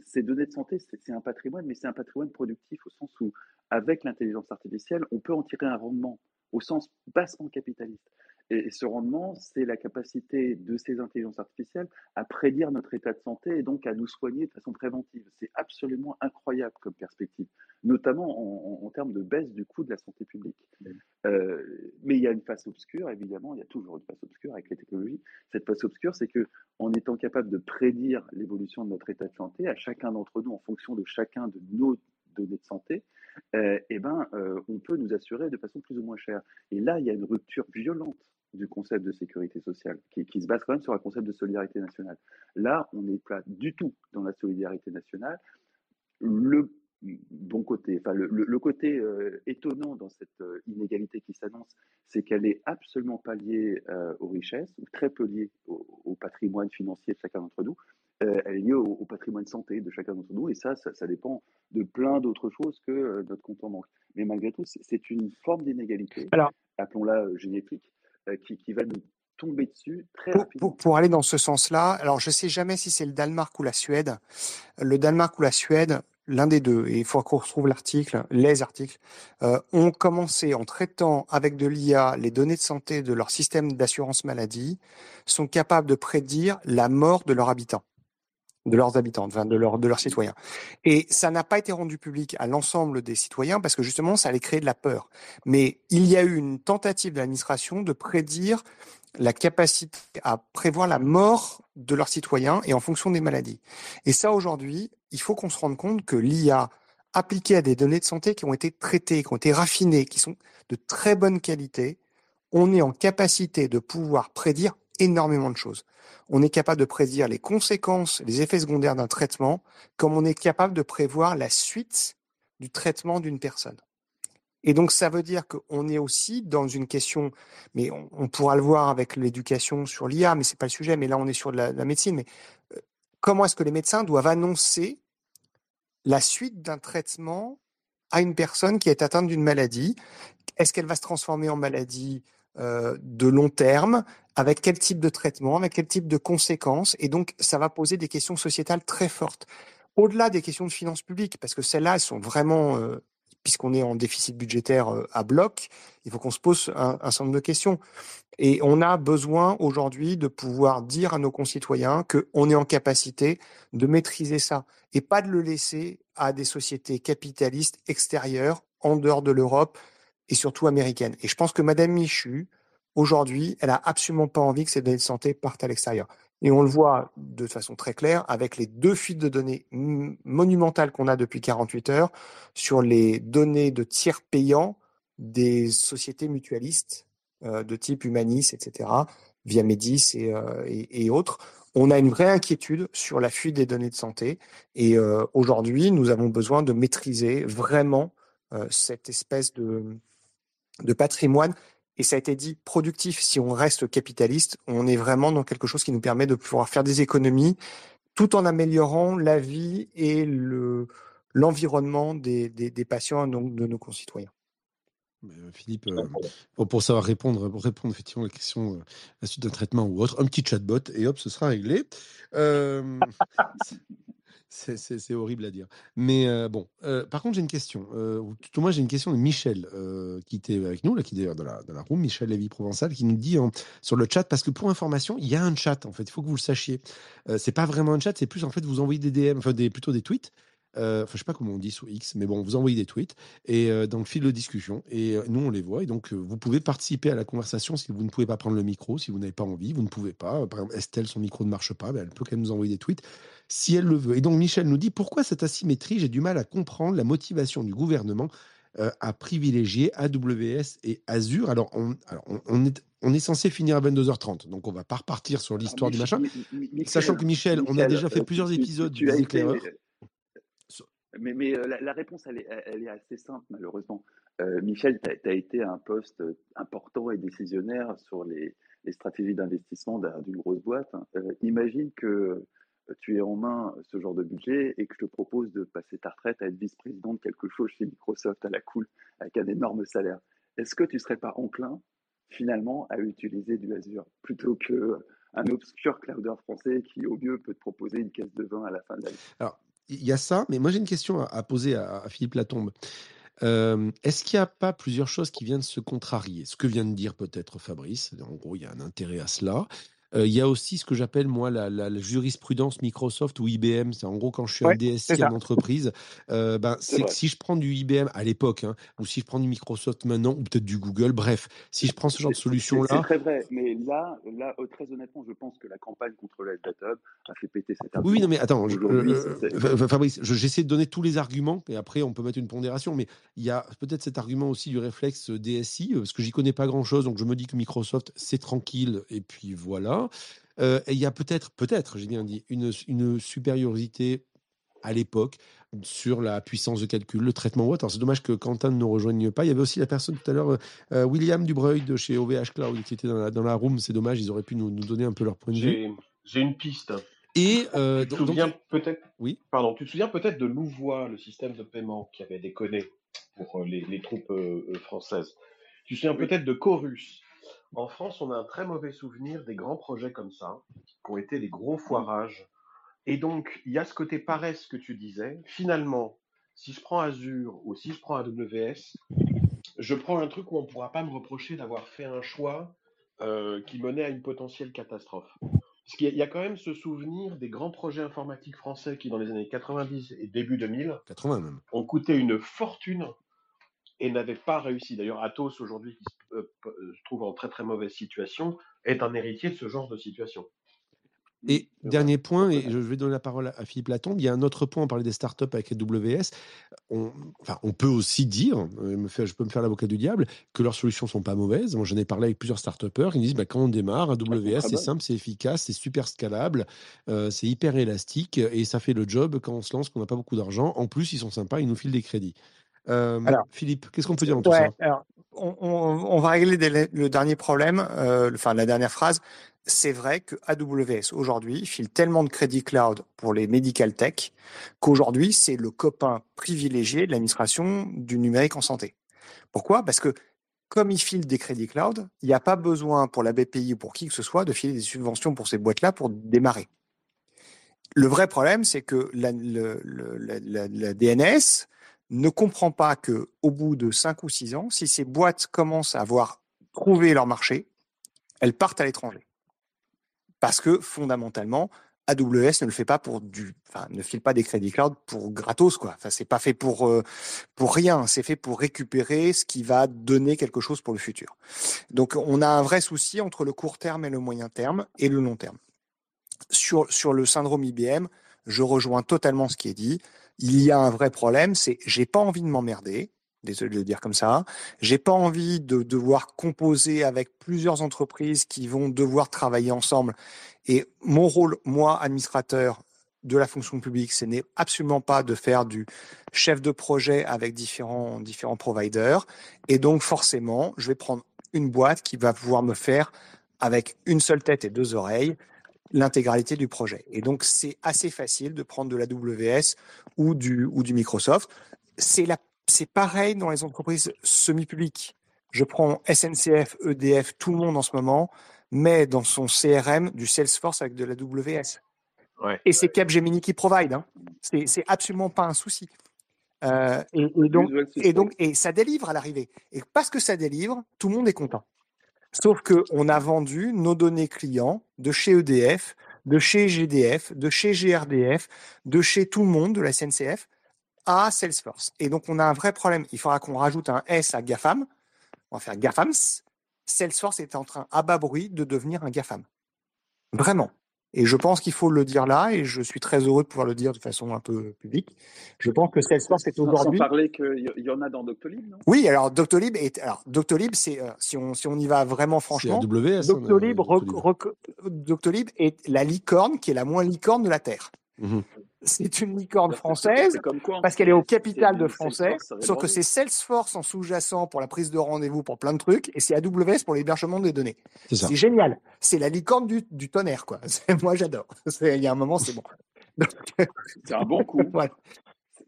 Ces données de santé, c'est un patrimoine, mais c'est un patrimoine productif au sens où, avec l'intelligence artificielle, on peut en tirer un rendement au sens bassement capitaliste. Et, ce rendement, c'est la capacité de ces intelligences artificielles à prédire notre état de santé et donc à nous soigner de façon préventive. C'est absolument incroyable comme perspective notamment en, en- en termes de baisse du coût de la santé publique. Euh, mais il y a une face obscure, évidemment, il y a toujours une face obscure avec les technologies. Cette face obscure, c'est que en étant capable de prédire l'évolution de notre état de santé à chacun d'entre nous en fonction de chacun de nos données de santé, euh, eh ben, euh, on peut nous assurer de façon plus ou moins chère. Et là, il y a une rupture violente du concept de sécurité sociale, qui, qui se base quand même sur un concept de solidarité nationale. Là, on n'est pas du tout dans la solidarité nationale. Le bon côté. Enfin, le, côté euh, étonnant dans cette euh, inégalité qui s'annonce, c'est qu'elle est absolument pas liée euh, aux richesses, ou très peu liée au, patrimoine financier de chacun d'entre nous. elle est liée au, patrimoine santé de chacun d'entre nous, et ça, ça, dépend de plein d'autres choses que notre compte en banque. Mais malgré tout, c'est une forme d'inégalité, appelons-la génétique, qui, qui va nous tomber dessus très pour, rapidement. Pour, aller dans ce sens-là, alors je ne sais jamais si c'est le Danemark ou la Suède. Le Danemark ou la Suède, l'un des deux, et il faut qu'on retrouve l'article, les articles, euh, ont commencé en traitant avec de l'IA les données de santé de leur système d'assurance maladie, sont capables de prédire la mort de leurs habitants de leurs habitants, de, de leurs citoyens. Et ça n'a pas été rendu public à l'ensemble des citoyens parce que justement, ça allait créer de la peur. Mais il y a eu une tentative de l'administration de prédire la capacité à prévoir la mort de leurs citoyens et en fonction des maladies. Et ça, aujourd'hui, il faut qu'on se rende compte que l'IA appliquée à des données de santé qui ont été traitées, qui ont été raffinées, qui sont de très bonne qualité, on est en capacité de pouvoir prédire énormément de choses. On est capable de prédire les conséquences, les effets secondaires d'un traitement, comme on est capable de prévoir la suite du traitement d'une personne. Et donc, ça veut dire qu'on est aussi dans une question, mais on, pourra le voir avec l'éducation sur l'IA, mais c'est pas le sujet, mais là, on est sur la, médecine. Mais euh, comment est-ce que les médecins doivent annoncer la suite d'un traitement à une personne qui est atteinte d'une maladie? Est-ce qu'elle va se transformer en maladie euh, de long terme? Avec quel type de traitement Avec quel type de conséquences Et donc, ça va poser des questions sociétales très fortes au-delà des questions de finances publiques, parce que celles-là, elles sont vraiment euh, puisqu'on est en déficit budgétaire euh, à bloc, il faut qu'on se pose un, certain nombre de questions. Et on a besoin aujourd'hui de pouvoir dire à nos concitoyens qu'on est en capacité de maîtriser ça et pas de le laisser à des sociétés capitalistes extérieures, en dehors de l'Europe et surtout américaines. Et je pense que Madame Michu, aujourd'hui, elle a absolument pas envie que ces données de santé partent à l'extérieur. Et on le voit de façon très claire avec les deux fuites de données monumentales qu'on a depuis 48 heures sur les données de tiers payants des sociétés mutualistes euh, de type Humanis, etc., via Medis euh, et, autres. On a une vraie inquiétude sur la fuite des données de santé. Et euh, aujourd'hui, nous avons besoin de maîtriser vraiment cette espèce de, de patrimoine et ça a été dit productif. Si on reste capitaliste, on est vraiment dans quelque chose qui nous permet de pouvoir faire des économies tout en améliorant la vie et le, l'environnement des, des, patients, donc de nos concitoyens. Euh, Philippe, euh, pour, savoir répondre, pour répondre effectivement à la question, euh, la suite d'un traitement ou autre, un petit chatbot et hop, ce sera réglé. C'est horrible à dire. Mais euh, bon, euh, par contre, j'ai une question. Euh, tout moi, j'ai une question de Michel, qui était avec nous, là, qui est dans la, dans la room, Michel Lévy Provençal, qui nous dit sur le chat, parce que pour information, il y a un chat, en fait, il faut que vous le sachiez. c'est pas vraiment un chat, c'est plus, en fait, vous envoyez des DM, enfin, des, plutôt des tweets. Enfin, je sais pas comment on dit sur X, mais bon, vous envoyez des tweets et dans le fil de discussion et nous on les voit et donc vous pouvez participer à la conversation si vous ne pouvez pas prendre le micro, si vous n'avez pas envie, vous ne pouvez pas. Par exemple, Estelle, son micro ne marche pas, mais elle peut quand même nous envoyer des tweets si elle le veut. Et donc Michel nous dit pourquoi cette asymétrie? J'ai du mal à comprendre la motivation du gouvernement euh, à privilégier AWS et Azure. Alors, on, on, est, on est censé finir à 22h30, donc on va pas repartir sur l'histoire du machin. Sachant que Michel, on a déjà fait plusieurs épisodes du éclaireur. Mais, mais euh, la, réponse, elle est, elle est, assez simple, malheureusement. Euh, Michel, tu as, été un poste important et décisionnaire sur les, les stratégies d'investissement d'une grosse boîte. imagine que tu es en main ce genre de budget et que je te propose de passer ta retraite à être vice-président de quelque chose chez Microsoft à la cool avec un énorme salaire, est-ce que tu ne serais pas enclin finalement à utiliser du Azure plutôt que un obscur clouder français qui au mieux peut te proposer une caisse de vin à la fin de l'année? Alors, il y a ça, mais moi j'ai une question à, poser à, Philippe Latombe. Euh, est-ce qu'il n'y a pas plusieurs choses qui viennent se contrarier? Ce que vient de dire peut-être Fabrice, en gros, il y a un intérêt à cela. Euh, il y a aussi ce que j'appelle moi la, jurisprudence Microsoft ou IBM. C'est en gros quand je suis un DSI à entreprise, euh, ben, c'est que si je prends du IBM à l'époque, hein, ou si je prends du Microsoft maintenant, ou peut-être du Google, bref, si je prends ce genre de solution-là. C'est très vrai, mais là, là, euh, très honnêtement, je pense que la campagne contre la data a fait péter cette argument. Oui, non, mais attends, Fabrice, j'essaie de donner tous les arguments, et après on peut mettre une pondération, mais il y a peut-être cet argument aussi du réflexe DSI, parce que j'y connais pas grand-chose, donc je me dis que Microsoft, c'est tranquille, et puis voilà. Euh, il y a peut-être, peut-être, j'ai bien dit, une, une supériorité à l'époque sur la puissance de calcul, le traitement c'est dommage que Quentin ne nous rejoigne pas. Il y avait aussi la personne tout à l'heure, euh, William Dubreuil de chez OVH Cloud qui était dans la, dans la room. C'est dommage, ils auraient pu nous, nous donner un peu leur point de vue. J'ai une piste. Et euh, tu te souviens peut-être Oui. Pardon, tu te souviens peut-être de Louvois, le système de paiement qui avait déconné pour les, les troupes françaises. Tu te souviens peut-être de Chorus. En France, on a un très mauvais souvenir des grands projets comme ça, qui ont été des gros foirages. Et donc, il y a ce côté paresse que tu disais. Finalement, si je prends Azure ou si je prends AWS, je prends un truc où on ne pourra pas me reprocher d'avoir fait un choix euh, qui menait à une potentielle catastrophe. Parce qu'il y, a quand même ce souvenir des grands projets informatiques français qui, dans les années 90 et début 2000, 80 même. ont coûté une fortune et n'avait pas réussi. D'ailleurs, Atos, aujourd'hui, qui se, euh, se, trouve en très très mauvaise situation, est un héritier de ce genre de situation. Et dernier point, et je vais donner la parole à Philippe Latombe, il y a un autre point, on parlait des startups avec AWS. On, enfin, on peut aussi dire, je peux me faire l'avocat du diable, que leurs solutions sont pas mauvaises. Moi, j'en ai parlé avec plusieurs startupeurs, ils disent bah, quand on démarre, AWS, c'est simple, c'est efficace, c'est super scalable, euh, c'est hyper élastique, et ça fait le job quand on se lance, qu'on n'a pas beaucoup d'argent. En plus, ils sont sympas, ils nous filent des crédits. Euh, alors, Philippe, qu'est-ce qu'on peut dire en tout ouais, ça? alors, on, on, on, va régler des, le dernier problème, euh, enfin la dernière phrase. C'est vrai que AWS aujourd'hui file tellement de crédits cloud pour les medical tech qu'aujourd'hui c'est le copain privilégié de l'administration du numérique en santé. Pourquoi? Parce que comme il file des crédits cloud, il n'y a pas besoin pour la BPI ou pour qui que ce soit de filer des subventions pour ces boîtes-là pour démarrer. Le vrai problème, c'est que la, le, la, la, la DNS, ne comprend pas que au bout de 5 ou 6 ans, si ces boîtes commencent à avoir trouvé leur marché, elles partent à l'étranger. Parce que fondamentalement, AWS ne le fait pas pour du, enfin, ne file pas des crédits cloud pour gratos, quoi. Enfin, c'est pas fait pour, euh, pour rien. C'est fait pour récupérer ce qui va donner quelque chose pour le futur. Donc, on a un vrai souci entre le court terme et le moyen terme et le long terme. Sur, sur le syndrome IBM, je rejoins totalement ce qui est dit il y a un vrai problème, c'est j'ai pas envie de m'emmerder, désolé de le dire comme ça, j'ai pas envie de devoir composer avec plusieurs entreprises qui vont devoir travailler ensemble. Et mon rôle, moi, administrateur de la fonction publique, ce n'est absolument pas de faire du chef de projet avec différents, différents providers. Et donc, forcément, je vais prendre une boîte qui va pouvoir me faire avec une seule tête et deux oreilles l'intégralité du projet. Et donc, c'est assez facile de prendre de la WS ou du, ou du Microsoft. C'est la, c'est pareil dans les entreprises semi-publiques. Je prends SNCF, EDF, tout le monde en ce moment, met dans son CRM du Salesforce avec de la WS. Ouais, et c'est Capgemini qui provide. Hein. C'est, c'est absolument pas un souci. Euh, et, et, donc, et donc, et ça délivre à l'arrivée. Et parce que ça délivre, tout le monde est content. Sauf qu'on a vendu nos données clients de chez EDF, de chez GDF, de chez GRDF, de chez tout le monde, de la SNCF, à Salesforce. Et donc, on a un vrai problème. Il faudra qu'on rajoute un S à GAFAM. On va faire GAFAMS. Salesforce est en train, à bas bruit, de devenir un GAFAM. Vraiment. Et je pense qu'il faut le dire là, et je suis très heureux de pouvoir le dire de façon un peu publique. Je pense que Salesforce est aujourd'hui. Sans parler qu'il y en a dans Doctolib, non? Oui, alors Doctolib est. Alors Doctolib, c'est euh, si on si on y va vraiment franchement, AWS, Doctolib, hein, Doctolib. Doctolib est la licorne qui est la moins licorne de la terre. Mmh. C'est une licorne française quoi, parce qu'elle est au capital de français, sauf que c'est Salesforce en sous-jacent pour la prise de rendez-vous pour plein de trucs et c'est AWS pour l'hébergement des données. C'est génial. C'est la licorne du, du tonnerre, quoi. Moi, j'adore. Il y a un moment, c'est bon. C'est un bon coup. voilà.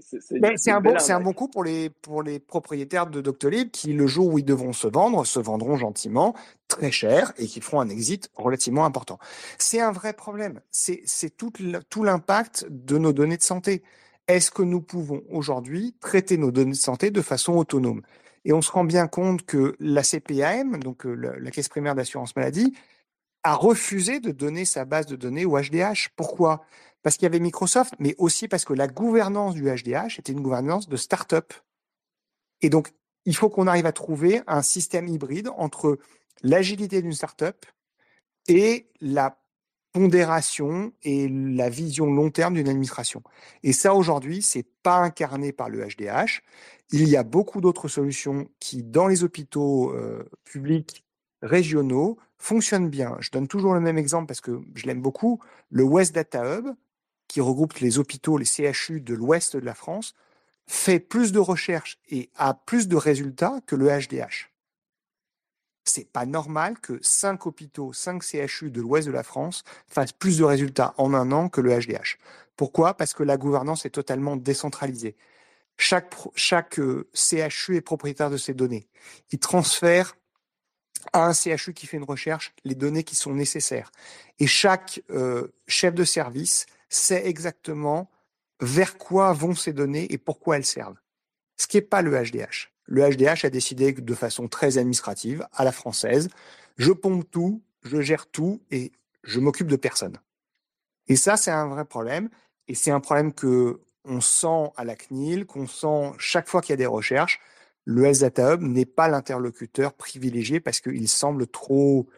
C'est un, bon, un bon coup pour les, pour les propriétaires de Doctolib qui, le jour où ils devront se vendre, se vendront gentiment, très cher et qui feront un exit relativement important. C'est un vrai problème. C'est tout, tout l'impact de nos données de santé. Est-ce que nous pouvons aujourd'hui traiter nos données de santé de façon autonome? Et on se rend bien compte que la CPAM, donc la caisse primaire d'assurance maladie, a refusé de donner sa base de données au HDH. Pourquoi? Parce qu'il y avait Microsoft, mais aussi parce que la gouvernance du HDH était une gouvernance de start-up. Et donc, il faut qu'on arrive à trouver un système hybride entre l'agilité d'une start-up et la pondération et la vision long terme d'une administration. Et ça, aujourd'hui, c'est pas incarné par le HDH. Il y a beaucoup d'autres solutions qui, dans les hôpitaux euh, publics régionaux, fonctionnent bien. Je donne toujours le même exemple parce que je l'aime beaucoup. Le West Data Hub, qui regroupe les hôpitaux, les CHU de l'ouest de la France, fait plus de recherches et a plus de résultats que le HDH. C'est pas normal que cinq hôpitaux, cinq CHU de l'ouest de la France fassent plus de résultats en un an que le HDH. Pourquoi? Parce que la gouvernance est totalement décentralisée. Chaque, chaque euh, CHU est propriétaire de ses données. Il transfère à un CHU qui fait une recherche les données qui sont nécessaires. Et chaque euh, chef de service sait exactement vers quoi vont ces données et pourquoi elles servent. Ce qui n'est pas le HDH. Le HDH a décidé de façon très administrative, à la française, je pompe tout, je gère tout et je m'occupe de personne. Et ça, c'est un vrai problème. Et c'est un problème que on sent à la CNIL, qu'on sent chaque fois qu'il y a des recherches. Le Health Data Hub n'est pas l'interlocuteur privilégié parce qu'il semble trop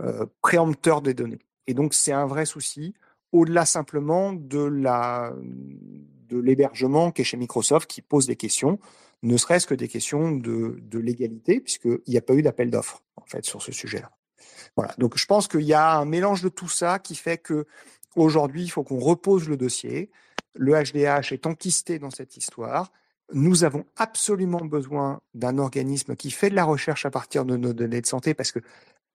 euh, préempteur des données. Et donc, c'est un vrai souci au-delà simplement de l'hébergement qui est chez Microsoft qui pose des questions, ne serait-ce que des questions de, l'égalité, puisqu'il n'y a pas eu d'appel d'offres en fait sur ce sujet-là. Voilà. Donc je pense qu'il y a un mélange de tout ça qui fait que aujourd'hui il faut qu'on repose le dossier. Le HDH est enquisté dans cette histoire. Nous avons absolument besoin d'un organisme qui fait de la recherche à partir de nos données de santé parce que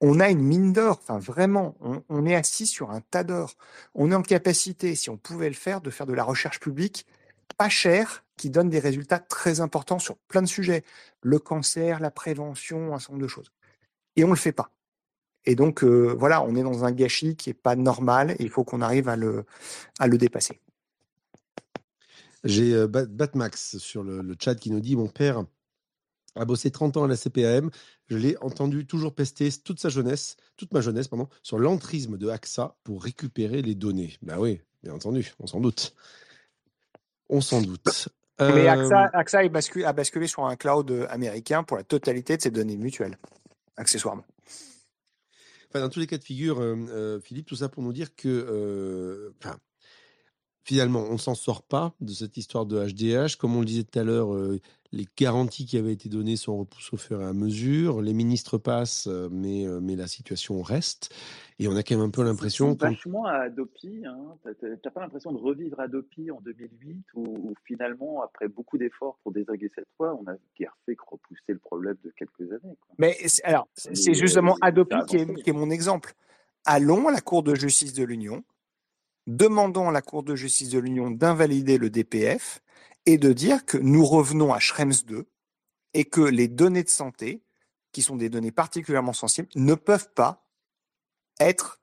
on a une mine d'or, enfin vraiment, on, est assis sur un tas d'or. On est en capacité, si on pouvait le faire, de faire de la recherche publique pas chère, qui donne des résultats très importants sur plein de sujets. Le cancer, la prévention, un certain nombre de choses. Et on ne le fait pas. Et donc, euh, voilà, on est dans un gâchis qui n'est pas normal et il faut qu'on arrive à le, dépasser. J'ai euh, Batmax sur le, chat qui nous dit Mon père a bossé 30 ans à la CPAM. Je l'ai entendu toujours pester toute sa jeunesse, toute ma jeunesse, pardon, sur l'entrisme de AXA pour récupérer les données. Ben oui, bien entendu, on s'en doute. On s'en doute. Mais AXA, AXA a basculé sur un cloud américain pour la totalité de ses données mutuelles, accessoirement. Enfin, dans tous les cas de figure, euh, euh, Philippe, tout ça pour nous dire que, euh, finalement, on ne s'en sort pas de cette histoire de HDH. Comme on le disait tout à l'heure, les garanties qui avaient été données sont repoussées au fur et à mesure. Les ministres passent, euh, mais, euh, mais la situation reste. Et on a quand même un peu l'impression. Vachement à Adopi. Hein. T'as pas l'impression de revivre Adopi en 2008 où, finalement, après beaucoup d'efforts pour désagréger cette fois, on a guère fait que repousser le problème de quelques années. Mais alors, c'est justement Adopi qui est, qui est mon exemple. Allons à la Cour de justice de l'Union, demandons à la Cour de justice de l'Union d'invalider le DPF et de dire que nous revenons à Schrems 2 et que les données de santé, qui sont des données particulièrement sensibles, ne peuvent pas être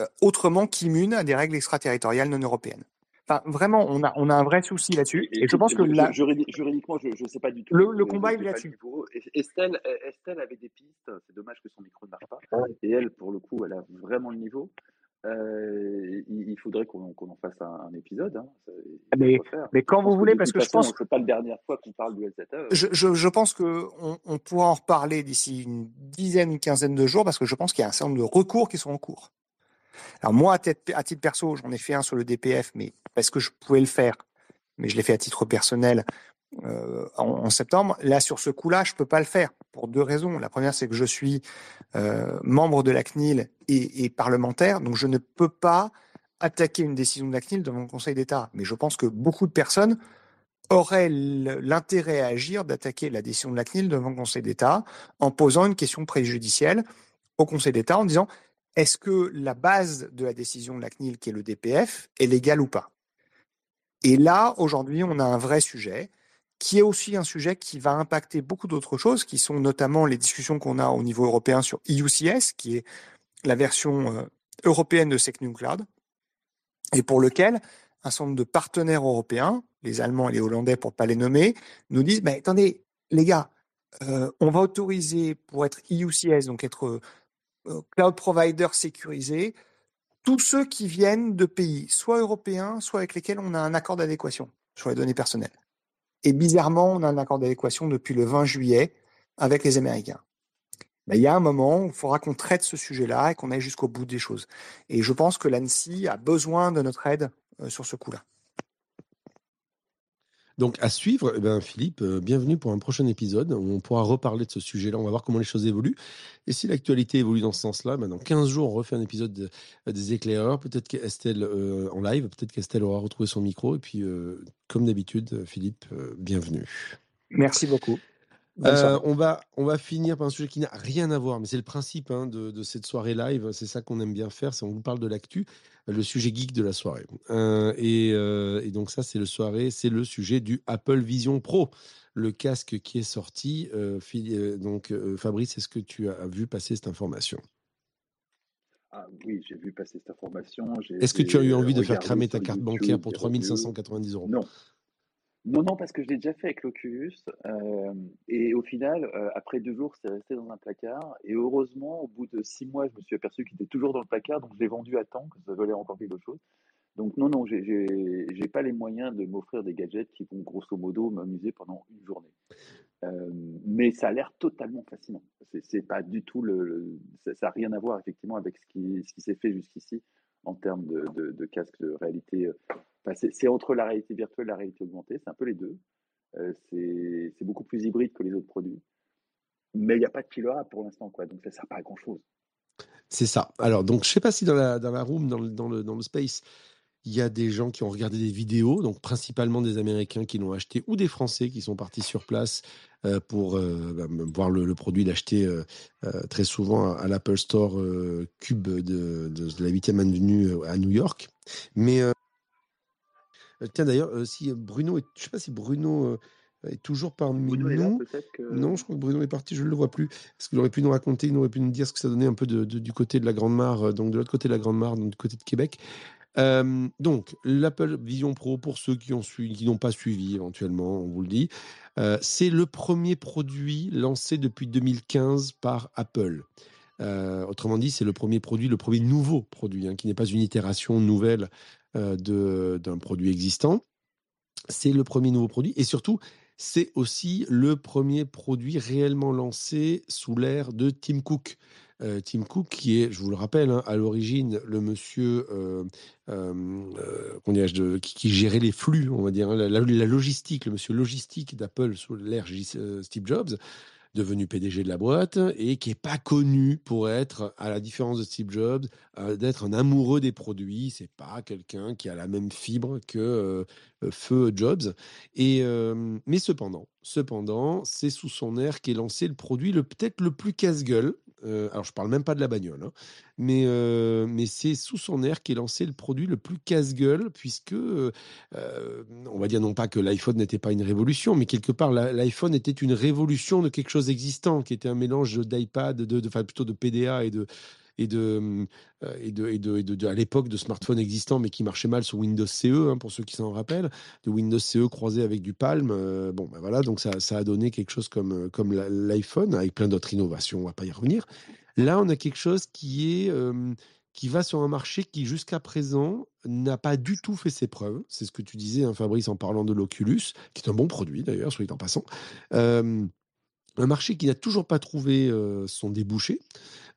euh, autrement qu'immunes à des règles extraterritoriales non européennes. Enfin, vraiment, on a, on a un vrai souci là-dessus. Et, je pense que là, juridiquement, je ne sais pas du tout. Le, combat est là-dessus. Estelle, Estelle avait des pistes. C'est dommage que son micro ne marche pas. Et elle, pour le coup, elle a vraiment le niveau. Euh, il, faudrait qu'on en fasse un, épisode. Hein. mais, mais, quand vous voulez, parce que je pense que c'est pas la dernière fois qu'on parle du LZE. Je, je, je, pense que on, on, pourra en reparler d'ici une dizaine, une quinzaine de jours, parce que je pense qu'il y a un certain nombre de recours qui sont en cours. Alors moi, à, à titre perso, j'en ai fait un sur le DPF, mais parce que je pouvais le faire, mais je l'ai fait à titre personnel euh, en, septembre. Là, sur ce coup-là, je peux pas le faire pour deux raisons. La première, c'est que je suis euh, membre de la CNIL et, et, parlementaire, donc je ne peux pas attaquer une décision de la CNIL devant le Conseil d'État. Mais je pense que beaucoup de personnes auraient l'intérêt à agir d'attaquer la décision de la CNIL devant le Conseil d'État en posant une question préjudicielle au Conseil d'État en disant est-ce que la base de la décision de la CNIL, qui est le DPF, est légale ou pas? Et là, aujourd'hui, on a un vrai sujet qui est aussi un sujet qui va impacter beaucoup d'autres choses, qui sont notamment les discussions qu'on a au niveau européen sur EUCS, qui est la version euh, européenne de SecNum Cloud, et pour lequel un certain nombre de partenaires européens, les Allemands et les Hollandais pour ne pas les nommer, nous disent, mais attendez, les gars, euh, on va autoriser pour être EUCS, donc être euh, cloud provider sécurisé, tous ceux qui viennent de pays soit européens, soit avec lesquels on a un accord d'adéquation sur les données personnelles. Et bizarrement, on a un accord d'adéquation depuis le 20 juillet avec les Américains. Mais il y a un moment où il faudra qu'on traite ce sujet-là et qu'on aille jusqu'au bout des choses. Et je pense que l'ANSI a besoin de notre aide euh, sur ce coup-là. Donc à suivre, eh ben, Philippe, euh, bienvenue pour un prochain épisode. On pourra reparler de ce sujet-là, on va voir comment les choses évoluent. Et si l'actualité évolue dans ce sens-là, ben, dans 15 jours, on refait un épisode des éclaireurs. Peut-être qu'Estelle euh, en live, peut-être qu'Estelle aura retrouvé son micro. Et puis, euh, comme d'habitude, Philippe, bienvenue. Merci beaucoup. Euh, on, va, on va finir par un sujet qui n'a rien à voir, mais c'est le principe hein, de, cette soirée live. C'est ça qu'on aime bien faire, c'est on vous parle de l'actu, le sujet geek de la soirée. Euh, euh, et, donc ça, c'est le soirée, c'est le sujet du Apple Vision Pro, le casque qui est sorti. donc Fabrice, est-ce que tu as vu passer cette information? Ah, oui, j'ai vu passer cette information. Est-ce que tu as eu envie de faire cramer ta carte bancaire pour 3590 euros? Non, non, non, parce que je l'ai déjà fait avec l'Oculus. Euh, et au final, euh, après deux jours, c'est resté dans un placard. Et heureusement, au bout de six mois, je me suis aperçu qu'il était toujours dans le placard. Donc, je l'ai vendu à temps, que ça valait encore quelque chose. Donc, non, non, j'ai pas les moyens de m'offrir des gadgets qui vont grosso modo m'amuser pendant une journée. Euh, mais ça a l'air totalement fascinant. C'est pas du tout le. ça n'a rien à voir effectivement avec ce qui, ce qui s'est fait jusqu'ici en termes de, casque de réalité c'est entre la réalité virtuelle et la réalité augmentée, c'est un peu les deux. Euh, c'est beaucoup plus hybride que les autres produits. Mais il n'y a pas de killer pour l'instant. Donc ça ne sert pas à grand chose. C'est ça. Alors, donc, je ne sais pas si dans la, dans la room, dans le, dans, le, dans le space, il y a des gens qui ont regardé des vidéos, donc principalement des Américains qui l'ont acheté ou des Français qui sont partis sur place euh, pour euh, bah, voir le, produit, l'acheter très souvent à, l'Apple Store Cube de, de, la 8e avenue à New York. Mais euh, tiens, d'ailleurs, euh, si Bruno, est, je ne sais pas si Bruno euh, est toujours parmi Bruno nous. que... Non, je crois que Bruno est parti, je ne le vois plus. Est-ce qu'il aurait pu nous raconter, il aurait pu nous dire ce que ça donnait un peu de, du côté de la Grande Mare, donc de l'autre côté de la Grande Mare, donc du côté de Québec. Donc, l'Apple Vision Pro, pour ceux qui, ont qui n'ont pas suivi éventuellement, on vous le dit, c'est le premier produit lancé depuis 2015 par Apple. autrement dit, c'est le premier produit, le premier nouveau produit, hein, qui n'est pas une itération nouvelle euh, d'un produit existant. C'est le premier nouveau produit et surtout, c'est aussi le premier produit réellement lancé sous l'ère de Tim Cook. Euh, Tim Cook, qui est, je vous le rappelle, hein, à l'origine le monsieur euh, de, qui, gérait les flux, on va dire, hein, la, logistique, le monsieur logistique d'Apple sous l'ère Steve Jobs devenu PDG de la boîte et qui est pas connu pour être, à la différence de Steve Jobs, euh, d'être un amoureux des produits. C'est pas quelqu'un qui a la même fibre que euh, euh, Feu Jobs. Et mais cependant, cependant, c'est sous son air qu'est lancé le produit le peut-être le plus casse-gueule euh, alors je parle même pas de la bagnole, hein, mais, euh, mais c'est sous son air qu'est lancé le produit le plus casse-gueule, puisque euh, on va dire non pas que l'iPhone n'était pas une révolution, mais quelque part l'iPhone était une révolution de quelque chose d'existant, qui était un mélange d'iPad, de, enfin plutôt de PDA et de et de, et de, et de, à l'époque de smartphones existants, mais qui marchaient mal sous Windows CE, hein, pour ceux qui s'en rappellent, de Windows CE croisé avec du Palm. bon, ben voilà, donc ça, a donné quelque chose comme, comme l'iPhone, avec plein d'autres innovations, on va pas y revenir. Là, on a quelque chose qui est qui va sur un marché qui jusqu'à présent n'a pas du tout fait ses preuves. C'est ce que tu disais, hein, Fabrice, en parlant de l'Oculus, qui est un bon produit d'ailleurs, soit en passant. Un marché qui n'a toujours pas trouvé son débouché.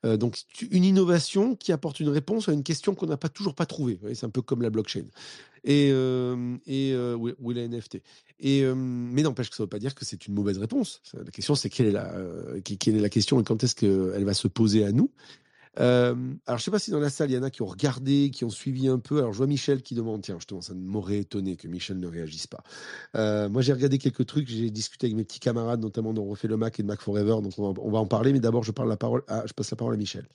Euh, donc, une innovation qui apporte une réponse à une question qu'on n'a pas toujours pas trouvée. C'est un peu comme la blockchain et, euh, euh, ou, la NFT. Mais n'empêche que ça ne veut pas dire que c'est une mauvaise réponse. La question, c'est quelle est la, quelle est la question et quand est-ce qu'elle va se poser à nous alors, je ne sais pas si dans la salle, il y en a qui ont regardé, qui ont suivi un peu. Alors, je vois Michel qui demande, tiens, justement, ça m'aurait étonné que Michel ne réagisse pas. moi, j'ai regardé quelques trucs, j'ai discuté avec mes petits camarades, notamment dont Refait le Mac et de Mac Forever, donc on va, en parler, mais d'abord, je, passe la parole à Michel.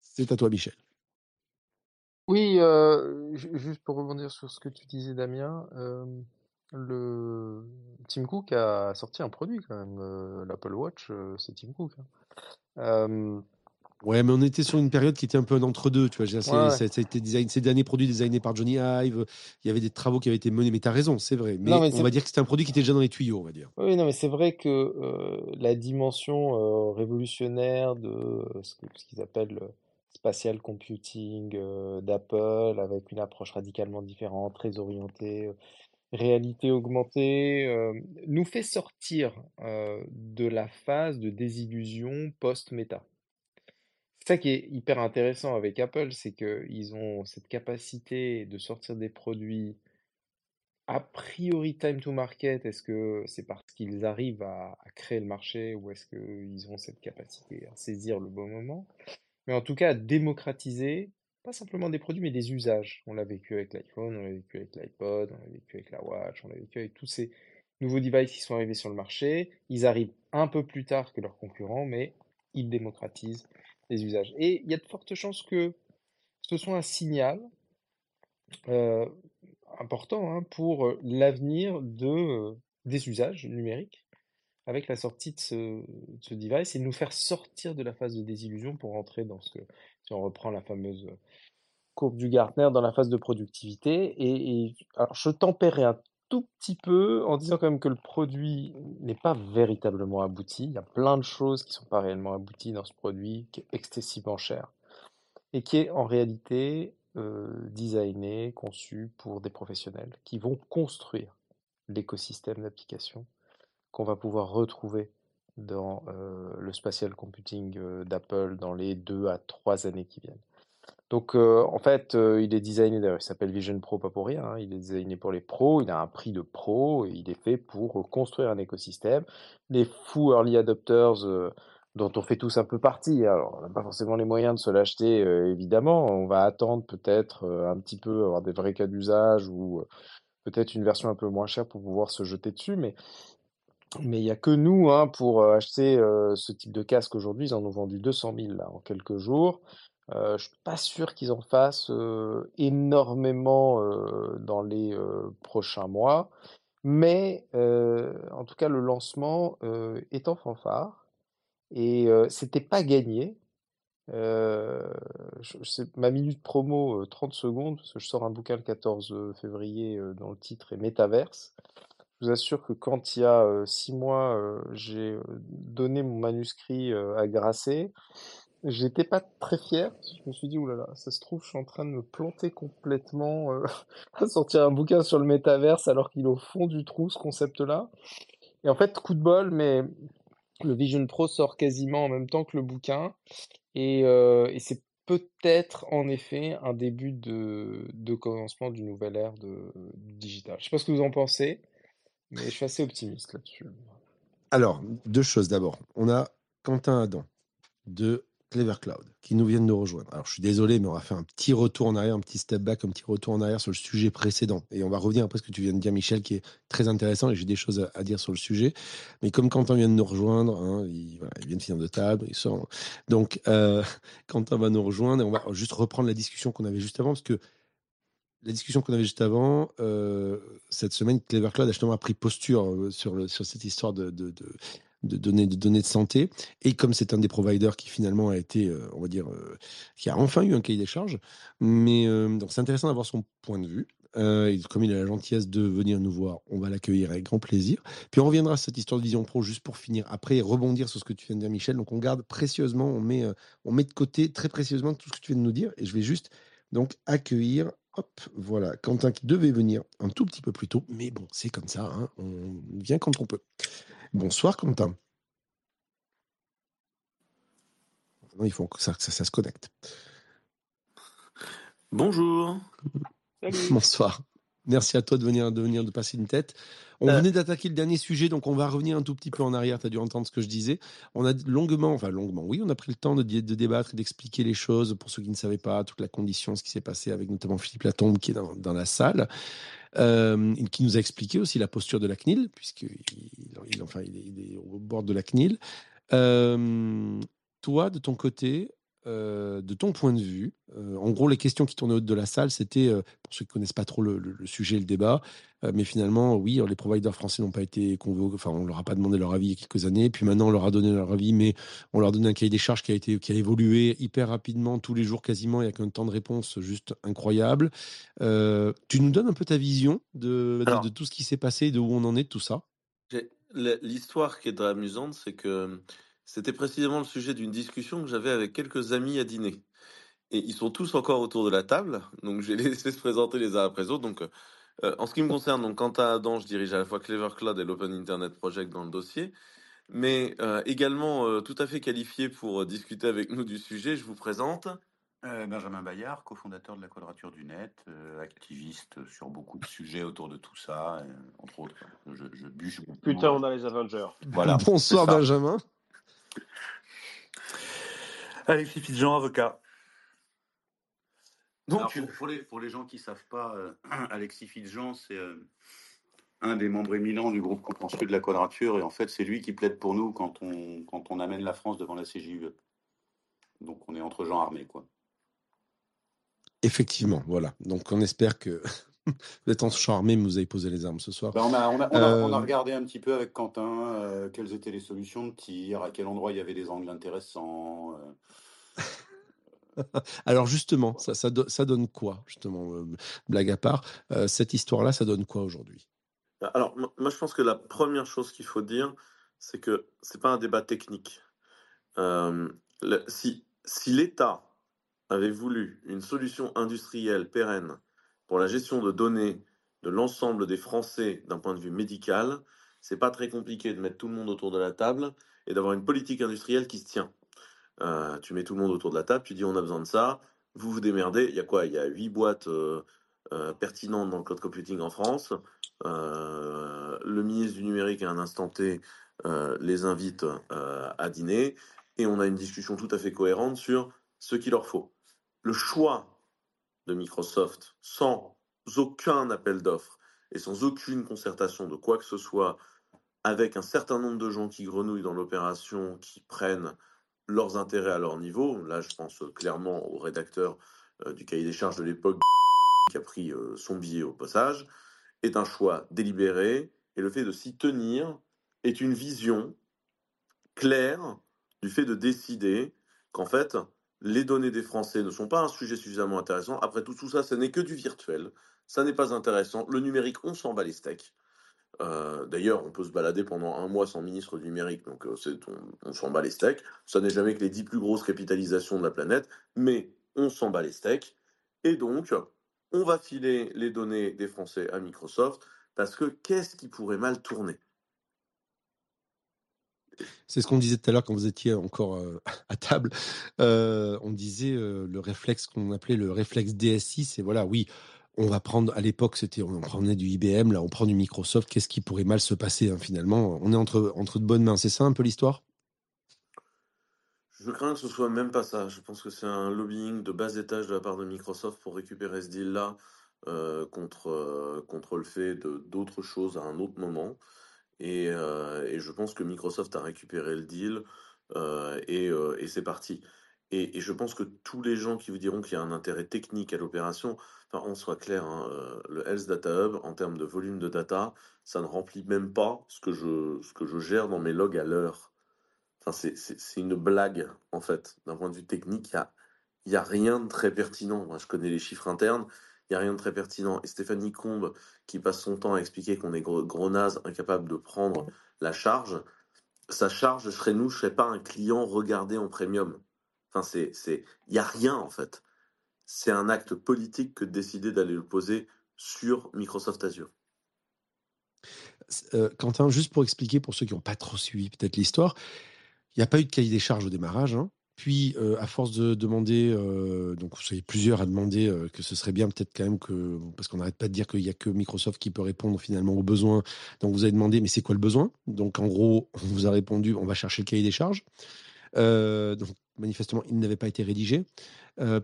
C'est à toi, Michel. Oui, juste pour rebondir sur ce que tu disais, Damien, le Tim Cook a sorti un produit quand même, euh, l'Apple Watch, euh, c'est Tim Cook, hein. Ouais, mais on était sur une période qui était un peu un entre-deux, tu vois? ça a été design ces derniers produits designés par Johnny Ive, il y avait des travaux qui avaient été menés, mais tu as raison, c'est vrai. Mais on va dire que c'était un produit qui était déjà dans les tuyaux, on va dire. Oui, non, mais c'est vrai que, euh, la dimension, révolutionnaire de, ce qu'ils appellent le spatial computing, d'Apple avec une approche radicalement différente, très orientée, réalité augmentée euh, nous fait sortir euh, de la phase de désillusion post-méta. ça qui est hyper intéressant avec Apple, c'est qu'ils ont cette capacité de sortir des produits a priori time to market. Est-ce que c'est parce qu'ils arrivent à, à créer le marché ou est-ce qu'ils ont cette capacité à saisir le bon moment? Mais en tout cas, à démocratiser, pas simplement des produits, mais des usages. On l'a vécu avec l'iPhone, on l'a vécu avec l'iPod, on l'a vécu avec la Watch, on l'a vécu avec tous ces nouveaux devices qui sont arrivés sur le marché. Ils arrivent un peu plus tard que leurs concurrents, mais ils démocratisent les usages. Et il y a de fortes chances que ce soit un signal euh, important hein, pour euh, l'avenir euh, des usages numériques avec la sortie de ce, de ce device et nous faire sortir de la phase de désillusion pour entrer dans ce que, si on reprend la fameuse courbe du Gartner, dans la phase de productivité. Et, alors, je tempérerai un tout petit peu en disant quand même que le produit n'est pas véritablement abouti. Il y a plein de choses qui ne sont pas réellement abouties dans ce produit, qui est excessivement cher et qui est en réalité euh, designé, conçu pour des professionnels qui vont construire l'écosystème d'applications qu'on va pouvoir retrouver dans euh, le spatial computing euh, d'Apple dans les deux à trois années qui viennent. Donc, euh, en fait, il est designé, il s'appelle Vision Pro, pas pour rien. hein, il est designé pour les pros, il a un prix de pro, il est fait pour construire un écosystème. Les fous early adopters, dont on fait tous un peu partie, alors on n'a pas forcément les moyens de se l'acheter, évidemment. On va attendre peut-être un petit peu, avoir des vrais cas d'usage ou peut-être une version un peu moins chère pour pouvoir se jeter dessus. Mais mais il n'y a que nous hein, pour euh, acheter euh, ce type de casque aujourd'hui. Ils en ont vendu 200 000 là, en quelques jours. Euh, je suis pas sûr qu'ils en fassent énormément dans les prochains mois, mais en tout cas le lancement est en fanfare et c'était pas gagné. Ma minute promo euh, 30 secondes parce que je sors un bouquin le 14 février dont le titre est Métaverse. Je vous assure que quand il y a six mois j'ai donné mon manuscrit à Grasset, J'étais pas très fier. Je me suis dit, oulala, ça se trouve, je suis en train de me planter complètement à sortir un bouquin sur le métaverse alors qu'il est au fond du trou, ce concept-là. Et en fait, coup de bol, mais le Vision Pro sort quasiment en même temps que le bouquin. Et, c'est peut-être en effet un début de, commencement d'une nouvelle ère de, digital. Je sais pas ce que vous en pensez, je suis assez optimiste là-dessus. Alors, deux choses d'abord. On a Quentin Adam de Clever Cloud qui nous vient de nous rejoindre. Alors, je suis désolé, mais on va faire un petit retour en arrière, un petit step back, un petit retour en arrière sur le sujet précédent. Et on va revenir après ce que tu viens de dire, Michel, qui est très intéressant et j'ai des choses à, dire sur le sujet. Mais comme Quentin vient de nous rejoindre, hein, il vient de finir de table, il sort. Donc, euh, Quentin va nous rejoindre et on va juste reprendre la discussion qu'on avait juste avant parce que la discussion qu'on avait juste avant, euh, cette semaine, Clever Cloud a justement pris posture euh, sur, sur cette histoire de, de, données, de données de santé. Et comme c'est un des providers qui finalement a été, euh, on va dire, qui a enfin eu un cahier des charges, mais donc c'est intéressant d'avoir son point de vue. Comme il a la gentillesse de venir nous voir, on va l'accueillir avec grand plaisir. Puis on reviendra à cette histoire de Vision Pro juste pour finir après et rebondir sur ce que tu viens de dire, Michel. Donc on garde précieusement, on met, on met de côté très précieusement tout ce que tu viens de nous dire. Et je vais juste donc accueillir Hop, voilà, Quentin qui devait venir un tout petit peu plus tôt, mais bon, c'est comme ça, hein, on vient quand on peut. Bonsoir Quentin. Maintenant, il faut que ça, que ça, ça se connecte. Bonjour. Salut. Bonsoir. Merci à toi de venir, de venir de passer une tête. On Euh. venait d'attaquer le dernier sujet, donc on va revenir un tout petit peu en arrière. Tu as dû entendre ce que je disais. On a longuement, enfin longuement, oui, on a pris le temps de, débattre et d'expliquer les choses pour ceux qui ne savaient pas, toute la condition, ce qui s'est passé avec notamment Philippe Latombe qui est dans, dans la salle, euh, qui nous a expliqué aussi la posture de la CNIL, puisqu'il il, enfin, il est, il est au bord de la CNIL. Euh, toi, de ton côté, euh, de ton point de vue, euh, en gros, les questions qui tournaient autour de la salle, c'était, euh, pour ceux qui connaissent pas trop le, le- le sujet, le débat, mais finalement, oui, les providers français n'ont pas été convoqués, enfin, on leur a pas demandé leur avis il y a quelques années, puis maintenant, on leur a donné leur avis, mais on leur a donné un cahier des charges qui a été, qui a évolué hyper rapidement, tous les jours quasiment, il y a qu'un temps de réponse juste incroyable. Tu nous donnes un peu ta vision de, de- Alors. de tout ce qui s'est passé, de où on en est, de tout ça? L'histoire qui est très amusante, c'est que c'était précisément le sujet d'une discussion que j'avais avec quelques amis à dîner. Et ils sont tous encore autour de la table, donc je vais les laisser se présenter les uns après les autres. Donc, euh, en ce qui me concerne, donc Quentin Adam, je dirige à la fois Clever Cloud et l'Open Internet Project dans le dossier. mais euh, également euh, tout à fait qualifié pour euh, discuter avec nous du sujet, je vous présente. Euh, Benjamin Bayard, cofondateur de la Quadrature du Net, euh, activiste sur beaucoup de sujets autour de tout ça, euh, entre autres. Je, je bûche beaucoup. Putain, on a les Avengers. Voilà. Bonsoir. Benjamin. Alexis Fitzjean, avocat. Donc, Alors, pour, pour les, pour les gens qui ne savent pas, euh, Alexis Fitzjean, c'est euh, un des membres éminents du groupe contentieux de la Quadrature, et en fait, c'est lui qui plaide pour nous quand on, quand on amène la France devant la CJUE. Donc, on est entre gens armés, quoi. Effectivement, voilà. Donc on espère que vous êtes en charmé, mais vous avez posé les armes ce soir. Ben, on, a, on, a, on, a, on a Euh, regardé un petit peu avec Quentin euh, quelles étaient les solutions de tir, à quel endroit il y avait des angles intéressants. euh. Alors justement, ça, ça, do- ça donne quoi, justement, euh, blague à part, euh, cette histoire-là, ça donne quoi aujourd'hui? Alors, mo- moi, je pense que la première chose qu'il faut dire, c'est que c'est pas un débat technique. Euh, le- si si l'État avait voulu une solution industrielle pérenne pour la gestion de données de l'ensemble des Français d'un point de vue médical, c'est pas très compliqué de mettre tout le monde autour de la table et d'avoir une politique industrielle qui se tient. Euh, tu mets tout le monde autour de la table, tu dis on a besoin de ça, vous vous démerdez. Il y a quoi? Il y a huit boîtes euh, euh, pertinentes dans le cloud computing en France. Le ministre du numérique à un instant T les invite à dîner et on a une discussion tout à fait cohérente sur ce qu'il leur faut. Le choix de Microsoft sans aucun appel d'offres et sans aucune concertation de quoi que ce soit avec un certain nombre de gens qui grenouillent dans l'opération, qui prennent leurs intérêts à leur niveau. Là, je pense euh, clairement au rédacteur euh, du cahier des charges de l'époque qui a pris euh, son billet au passage, est un choix délibéré et le fait de s'y tenir est une vision claire du fait de décider qu'en fait, les données des Français ne sont pas un sujet suffisamment intéressant. Après tout, tout ça, ce n'est que du virtuel. Ça n'est pas intéressant. Le numérique, on s'en bat les steaks. Euh, D'ailleurs, on peut se balader pendant un mois sans ministre du numérique, donc euh, on, on s'en bat les steaks. Ça n'est jamais que les dix plus grosses capitalisations de la planète, mais on s'en bat les steaks. Et donc, on va filer les données des Français à Microsoft, parce que qu'est-ce qui pourrait mal tourner? C'est ce qu'on disait tout à l'heure quand vous étiez encore euh, à table. Euh, on disait euh, le réflexe qu'on appelait le réflexe DSI, c'est voilà, oui, on va prendre, à l'époque, c'était, on prenait du IBM, là, on prend du Microsoft, qu'est-ce qui pourrait mal se passer hein, finalement? On est entre, de bonnes mains, c'est ça un peu l'histoire? Je crains que ce soit même pas ça. Je pense que c'est un lobbying de bas étage de la part de Microsoft pour récupérer ce deal-là contre, contre le fait d'autres choses à un autre moment. Et, euh, et je pense que Microsoft a récupéré le deal euh, et, euh, et c'est parti. Et, je pense que tous les gens qui vous diront qu'il y a un intérêt technique à l'opération, enfin, on soit clair, hein, le Health Data Hub, en termes de volume de data, ça ne remplit même pas ce que je, ce que je gère dans mes logs à l'heure. Enfin, c'est- une blague, en fait. D'un point de vue technique, il n'y a, y a rien de très pertinent. Moi, je connais les chiffres internes, il n'y a rien de très pertinent. Et Stéphanie Combe, qui passe son temps à expliquer qu'on est gros, gros naze, incapable de prendre la charge, sa charge serait nous, je ne serais pas un client regardé en premium. Enfin, c'est, c'est, il n'y a rien, en fait. C'est un acte politique que de décider d'aller le poser sur Microsoft Azure. Euh, Quentin, juste pour expliquer pour ceux qui n'ont pas trop suivi peut-être l'histoire, il n'y a pas eu de cahier des charges au démarrage. hein. Puis, euh, à force de demander, euh, donc vous soyez plusieurs à demander euh, que ce serait bien peut-être quand même que, parce qu'on n'arrête pas de dire qu'il n'y a que Microsoft qui peut répondre finalement aux besoins. Donc vous avez demandé, mais c'est quoi le besoin? Donc en gros, on vous a répondu, on va chercher le cahier des charges. Donc manifestement, il n'avait pas été rédigé.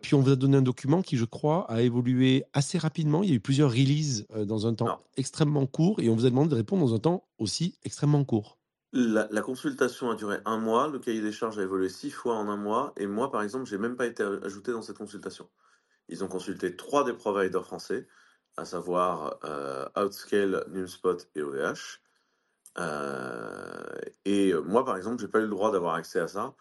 Puis on vous a donné un document qui, je crois, a évolué assez rapidement. Il y a eu plusieurs releases dans un temps extrêmement court et on vous a demandé de répondre dans un temps aussi extrêmement court. La, consultation a duré un mois, le cahier des charges a évolué six fois en un mois, et moi, par exemple, j'ai même pas été ajouté dans cette consultation. Ils ont consulté trois des providers français, à savoir euh, Outscale, Numspot et OVH. Euh, et moi, par exemple, j'ai pas eu le droit d'avoir accès à ça.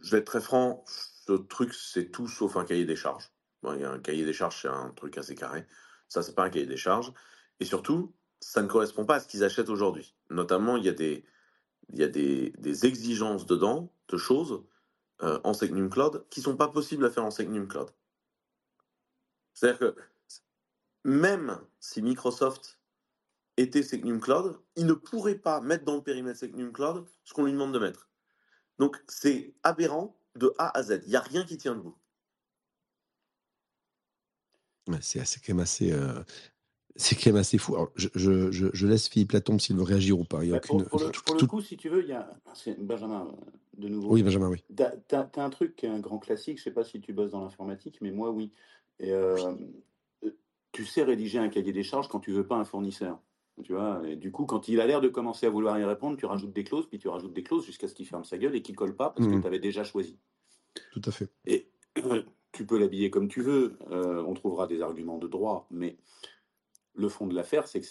Je vais être très franc, ce truc, c'est tout sauf un cahier des charges. Bon, un cahier des charges, c'est un truc assez carré. Ça, c'est pas un cahier des charges. Et surtout, ça ne correspond pas à ce qu'ils achètent aujourd'hui. Notamment, il y a des, il y a des, exigences dedans de choses euh, en Segnum Cloud qui sont pas possibles à faire en Segnum Cloud. C'est-à-dire que même si Microsoft était Secnum Cloud, il ne pourrait pas mettre dans le périmètre Secnum Cloud ce qu'on lui demande de mettre. Donc c'est aberrant de A à Z. Il n'y a rien qui tient debout. C'est assez, quand même assez, euh, c'est quand même assez fou. Alors, je, je, je, je laisse Philippe Latombe s'il veut réagir ou pas. Il y a Bah, pour, aucune. pour le, tout- coup, si tu veux, il y a Benjamin euh, de nouveau. Oui, Benjamin, oui. T'as- t'as un truc qui est un grand classique, je sais pas si tu bosses dans l'informatique, mais moi oui. Et, euh, euh, tu sais rédiger un cahier des charges quand tu veux pas un fournisseur. Tu vois, et du coup, quand il a l'air de commencer à vouloir y répondre, tu rajoutes des clauses, puis tu rajoutes des clauses jusqu'à ce qu'il ferme sa gueule et qu'il colle pas parce que Mhm. tu avais déjà choisi. Tout à fait. Et tu peux l'habiller comme tu veux, euh, on trouvera des arguments de droit, mais le fond de l'affaire, c'est que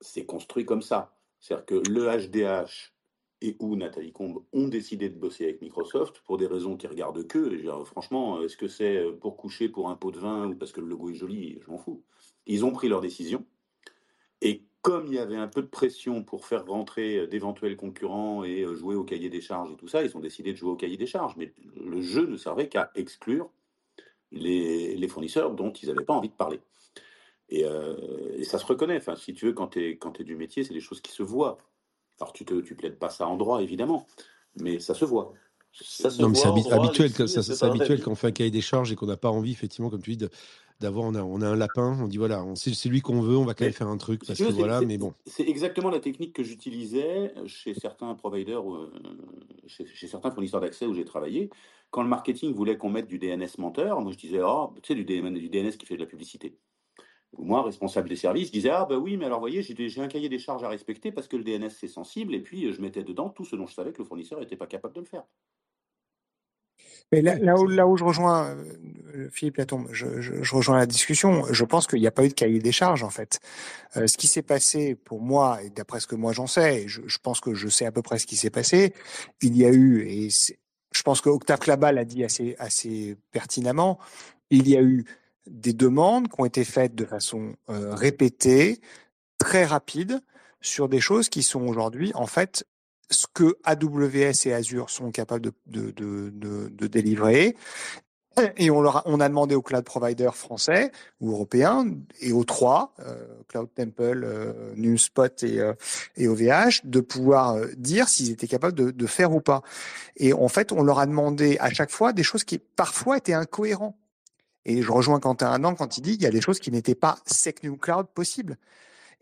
c'est, construit comme ça. C'est-à-dire que le HDH et ou Nathalie Combe ont décidé de bosser avec Microsoft pour des raisons qui regardent qu'eux. Franchement, est-ce que c'est pour coucher pour un pot de vin ou parce que le logo est joli Je m'en fous. Ils ont pris leur décision. Et comme il y avait un peu de pression pour faire rentrer d'éventuels concurrents et euh, jouer au cahier des charges et tout ça, ils ont décidé de jouer au cahier des charges. Mais le jeu ne servait qu'à exclure les fournisseurs dont ils n'avaient pas envie de parler. Et, euh, et ça se reconnaît. Enfin, si tu veux, quand tu es, quand es du métier, c'est des choses qui se voient. Alors, tu ne tu plaides pas ça en droit, évidemment, mais ça se voit. Ça se Non, mais c'est habi- habituel, que ça, habituel quand on fait un cahier des charges et qu'on n'a pas envie, effectivement, comme tu dis, d'avoir, on a, on a un lapin, on dit voilà, c'est lui qu'on veut, on va quand même faire un truc parce que voilà, mais bon. c'est exactement la technique que j'utilisais chez certains providers, euh, chez, chez certains fournisseurs d'accès où j'ai travaillé. Quand le marketing voulait qu'on mette du DNS menteur, moi je disais, oh, tu sais, du DNS qui fait de la publicité. Moi, responsable des services, disais, ah bah oui, mais alors voyez, j'ai un cahier des charges à respecter parce que le DNS c'est sensible, et puis euh, je mettais dedans tout ce dont je savais que le fournisseur n'était pas capable de le faire. Mais là, où, c'est- là où je rejoins euh, Philippe Latombe, je, je, je rejoins la discussion. Je pense qu'il n'y a pas eu de cahier des charges en fait. Euh, ce qui s'est passé pour moi, et d'après ce que moi j'en sais, je, je pense que je sais à peu près ce qui s'est passé, il y a eu, et je pense que Octave Klaba l'a dit assez, assez pertinemment, il y a eu des demandes qui ont été faites de façon euh, répétée, très rapide, sur des choses qui sont aujourd'hui en fait ce que AWS et Azure sont capables de, de, de, de, délivrer. Et on, leur a, on a demandé aux cloud providers français ou européens et aux trois, euh, Cloud Temple, euh, NumSpot et, euh, et OVH, de pouvoir euh, dire s'ils étaient capables de, de faire ou pas. Et en fait, on leur a demandé à chaque fois des choses qui parfois étaient incohérentes. Et je rejoins Quentin Adam quand il dit il y a des choses qui n'étaient pas SecNum Cloud possibles.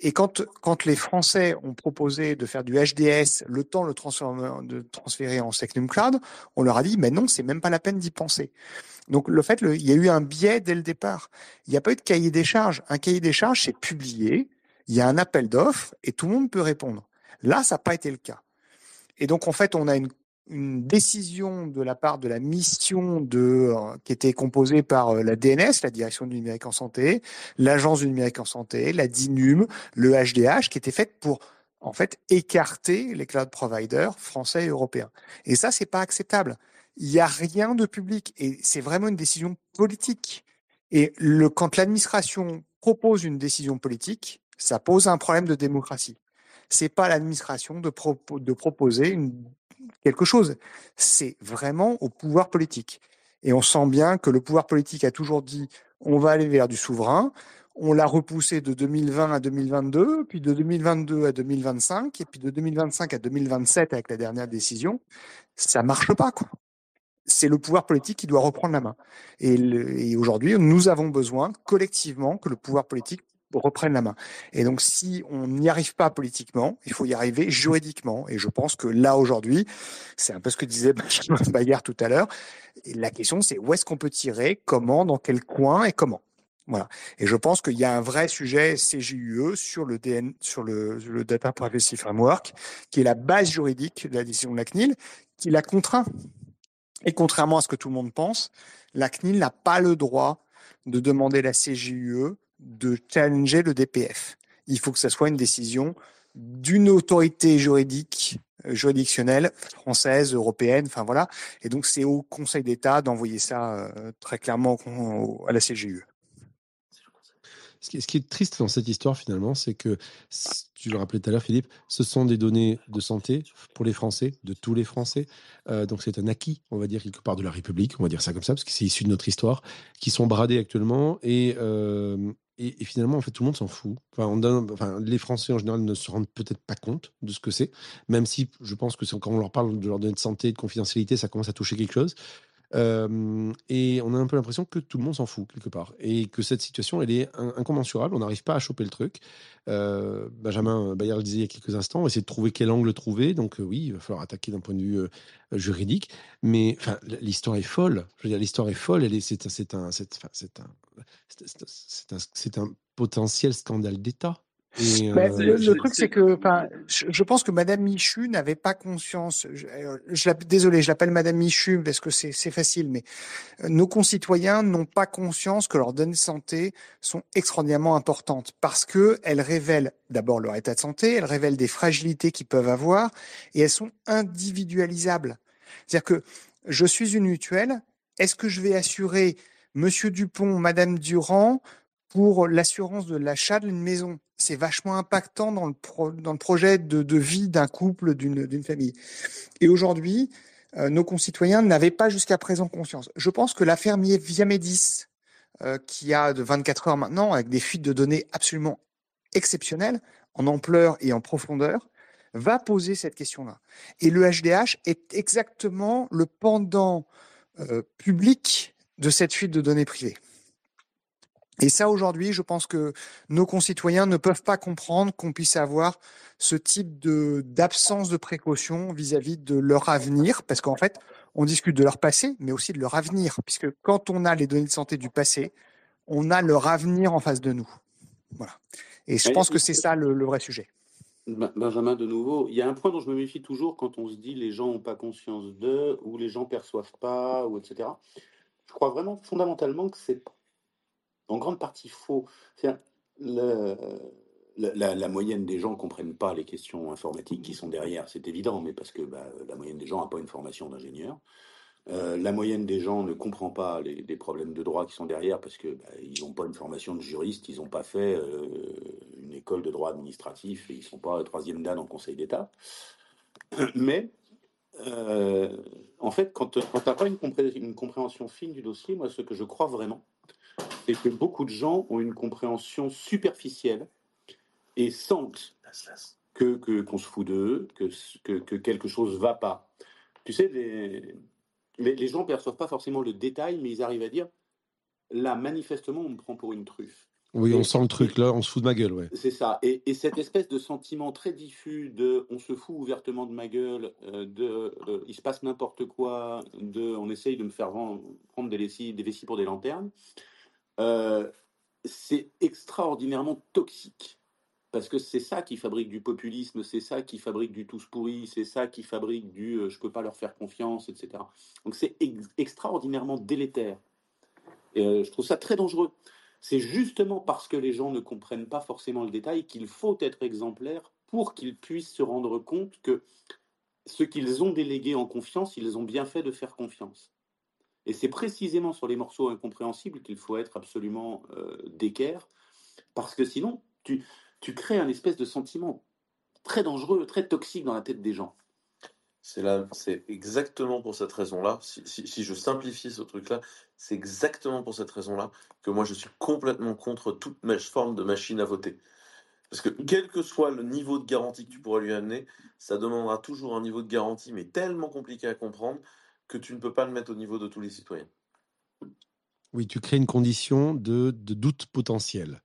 Et quand, les Français ont proposé de faire du HDS, le temps de le de transférer en SecNum Cloud, on leur a dit, mais non, c'est même pas la peine d'y penser. Donc, le fait, il y a eu un biais dès le départ. Il n'y a pas eu de cahier des charges. Un cahier des charges, c'est publié, il y a un appel d'offres et tout le monde peut répondre. Là, ça n'a pas été le cas. Et donc, en fait, on a une, une décision de la part de la mission de, euh, qui était composée par euh, la DNS, la Direction du numérique en santé, l'Agence du numérique en santé, la DINUM, le HDH, qui était faite pour en fait écarter les cloud providers français et européens. Et ça, c'est pas acceptable. Il n'y a rien de public et c'est vraiment une décision politique. Et le, quand l'administration propose une décision politique, ça pose un problème de démocratie. C'est pas l'administration de, propo- de proposer quelque chose. C'est vraiment au pouvoir politique. Et on sent bien que le pouvoir politique a toujours dit on va aller vers du souverain. On l'a repoussé de 2020 à 2022, puis de 2022 à 2025, et puis de 2025 à 2027 avec la dernière décision. Ça marche pas. C'est le pouvoir politique qui doit reprendre la main. Et aujourd'hui, nous avons besoin collectivement que le pouvoir politique reprenne la main. Et donc, si on n'y arrive pas politiquement, il faut y arriver juridiquement. Et je pense que là, aujourd'hui, c'est un peu ce que disait Benjamin Bayard tout à l'heure. La question, c'est où est-ce qu'on peut tirer, comment, dans quel coin et comment. Voilà. Et je pense qu'il y a un vrai sujet CGUE sur le DN, sur le, le Data Privacy Framework, qui est la base juridique de la décision de la CNIL, qui la contraint. Et contrairement à ce que tout le monde pense, la CNIL n'a pas le droit de demander la CGUE de challenger le DPF. Il faut que ce soit une décision d'une autorité juridique, euh, juridictionnelle, française, européenne, enfin voilà. Et donc c'est au Conseil d'État d'envoyer ça euh, très clairement à la. Ce qui, ce qui est triste dans cette histoire, finalement, c'est que, tu le rappelais tout à l'heure, Philippe, ce sont des données de santé pour les Français, de tous les Français. Euh, donc, c'est un acquis, on va dire, quelque part de la République, on va dire ça comme ça, parce que c'est issu de notre histoire, qui sont bradés actuellement. Et et, finalement, en fait, tout le monde s'en fout. Enfin, les Français en général ne se rendent peut-être pas compte de ce que c'est, même si je pense que quand on leur parle de leurs données de santé, de confidentialité, ça commence à toucher quelque chose et on a un peu l'impression que tout le monde s'en fout quelque part et que cette situation elle est incommensurable. On n'arrive pas à choper le truc. Benjamin Bayard le disait il y a quelques instants, on va essayer de trouver quel angle trouver. Donc oui, il va falloir attaquer d'un point de vue juridique. Mais l'histoire est folle. Je veux dire, l'histoire est folle. C'est un potentiel scandale d'État. Euh, le, truc, c'est que, enfin, je, pense que Madame Michu n'avait pas conscience. Je, euh, je désolé, je l'appelle Madame Michu parce que c'est facile, mais euh, nos concitoyens n'ont pas conscience que leurs données de santé sont extraordinairement importantes parce que elles révèlent d'abord leur état de santé, elles révèlent des fragilités qu'ils peuvent avoir et elles sont individualisables. C'est-à-dire que je suis une mutuelle. Est-ce que je vais assurer Monsieur Dupont, Madame Durand pour l'assurance de l'achat d'une maison. C'est vachement impactant dans le, projet de, vie d'un couple, d'une famille. Et aujourd'hui, euh, nos concitoyens n'avaient pas jusqu'à présent conscience. Je pense que l'affaire Viamedis, euh, qui a de 24 heures maintenant, avec des fuites de données absolument exceptionnelles, en ampleur et en profondeur, va poser cette question-là. Et le HDH est exactement le pendant euh, public de cette fuite de données privées. Et ça, aujourd'hui, je pense que nos concitoyens ne peuvent pas comprendre qu'on puisse avoir ce type de d'absence de précaution vis-à-vis de leur avenir, parce qu'en fait, on discute de leur passé, mais aussi de leur avenir, puisque quand on a les données de santé du passé, on a leur avenir en face de nous. Voilà. Et je pense que c'est ça le, vrai sujet. Benjamin, de nouveau, il y a un point dont je me méfie toujours quand on se dit les gens n'ont pas conscience d'eux, ou les gens perçoivent pas, ou etc. Je crois vraiment fondamentalement que c'est en grande partie faux. la, moyenne des gens ne comprennent pas les questions informatiques qui sont derrière, c'est évident, mais parce que bah, la moyenne des gens n'a pas une formation d'ingénieur. Euh, la moyenne des gens ne comprend pas les, problèmes de droit qui sont derrière parce qu'ils bah, n'ont pas une formation de juriste, ils n'ont pas fait euh, une école de droit administratif et ils ne sont pas troisième dan en Conseil d'État. Mais euh, en fait, quand, tu n'as pas une, compréhension fine du dossier, moi, ce que je crois vraiment, c'est que beaucoup de gens ont une compréhension superficielle et sentent que qu'on se fout d'eux, que, que, que, quelque chose va pas. Tu sais, les, les, les gens perçoivent pas forcément le détail, mais ils arrivent à dire là, manifestement, on me prend pour une truffe. Oui, on sent le truc là, on se fout de ma gueule, ouais. C'est ça. Et, et, cette espèce de sentiment très diffus de on se fout ouvertement de ma gueule, euh, de euh, il se passe n'importe quoi, de on essaye de me faire vendre, prendre des, vessies, des vessies pour des lanternes, euh, c'est extraordinairement toxique. Parce que c'est ça qui fabrique du populisme, c'est ça qui fabrique du tous pourri, c'est ça qui fabrique du je peux pas leur faire confiance, etc. Donc c'est extraordinairement délétère. Et je trouve ça très dangereux. C'est justement parce que les gens ne comprennent pas forcément le détail qu'il faut être exemplaire pour qu'ils puissent se rendre compte que ce qu'ils ont délégué en confiance, ils ont bien fait de faire confiance. Et c'est précisément sur les morceaux incompréhensibles qu'il faut être absolument euh, d'équerre, parce que sinon, tu, tu crées un espèce de sentiment très dangereux, très toxique dans la tête des gens. C'est exactement pour cette raison-là. Si, je simplifie ce truc-là, c'est exactement pour cette raison-là que moi je suis complètement contre toute forme de machine à voter. Parce que quel que soit le niveau de garantie que tu pourras lui amener, ça demandera toujours un niveau de garantie, mais tellement compliqué à comprendre que tu ne peux pas le mettre au niveau de tous les citoyens. Oui, tu crées une condition de, doute potentiel.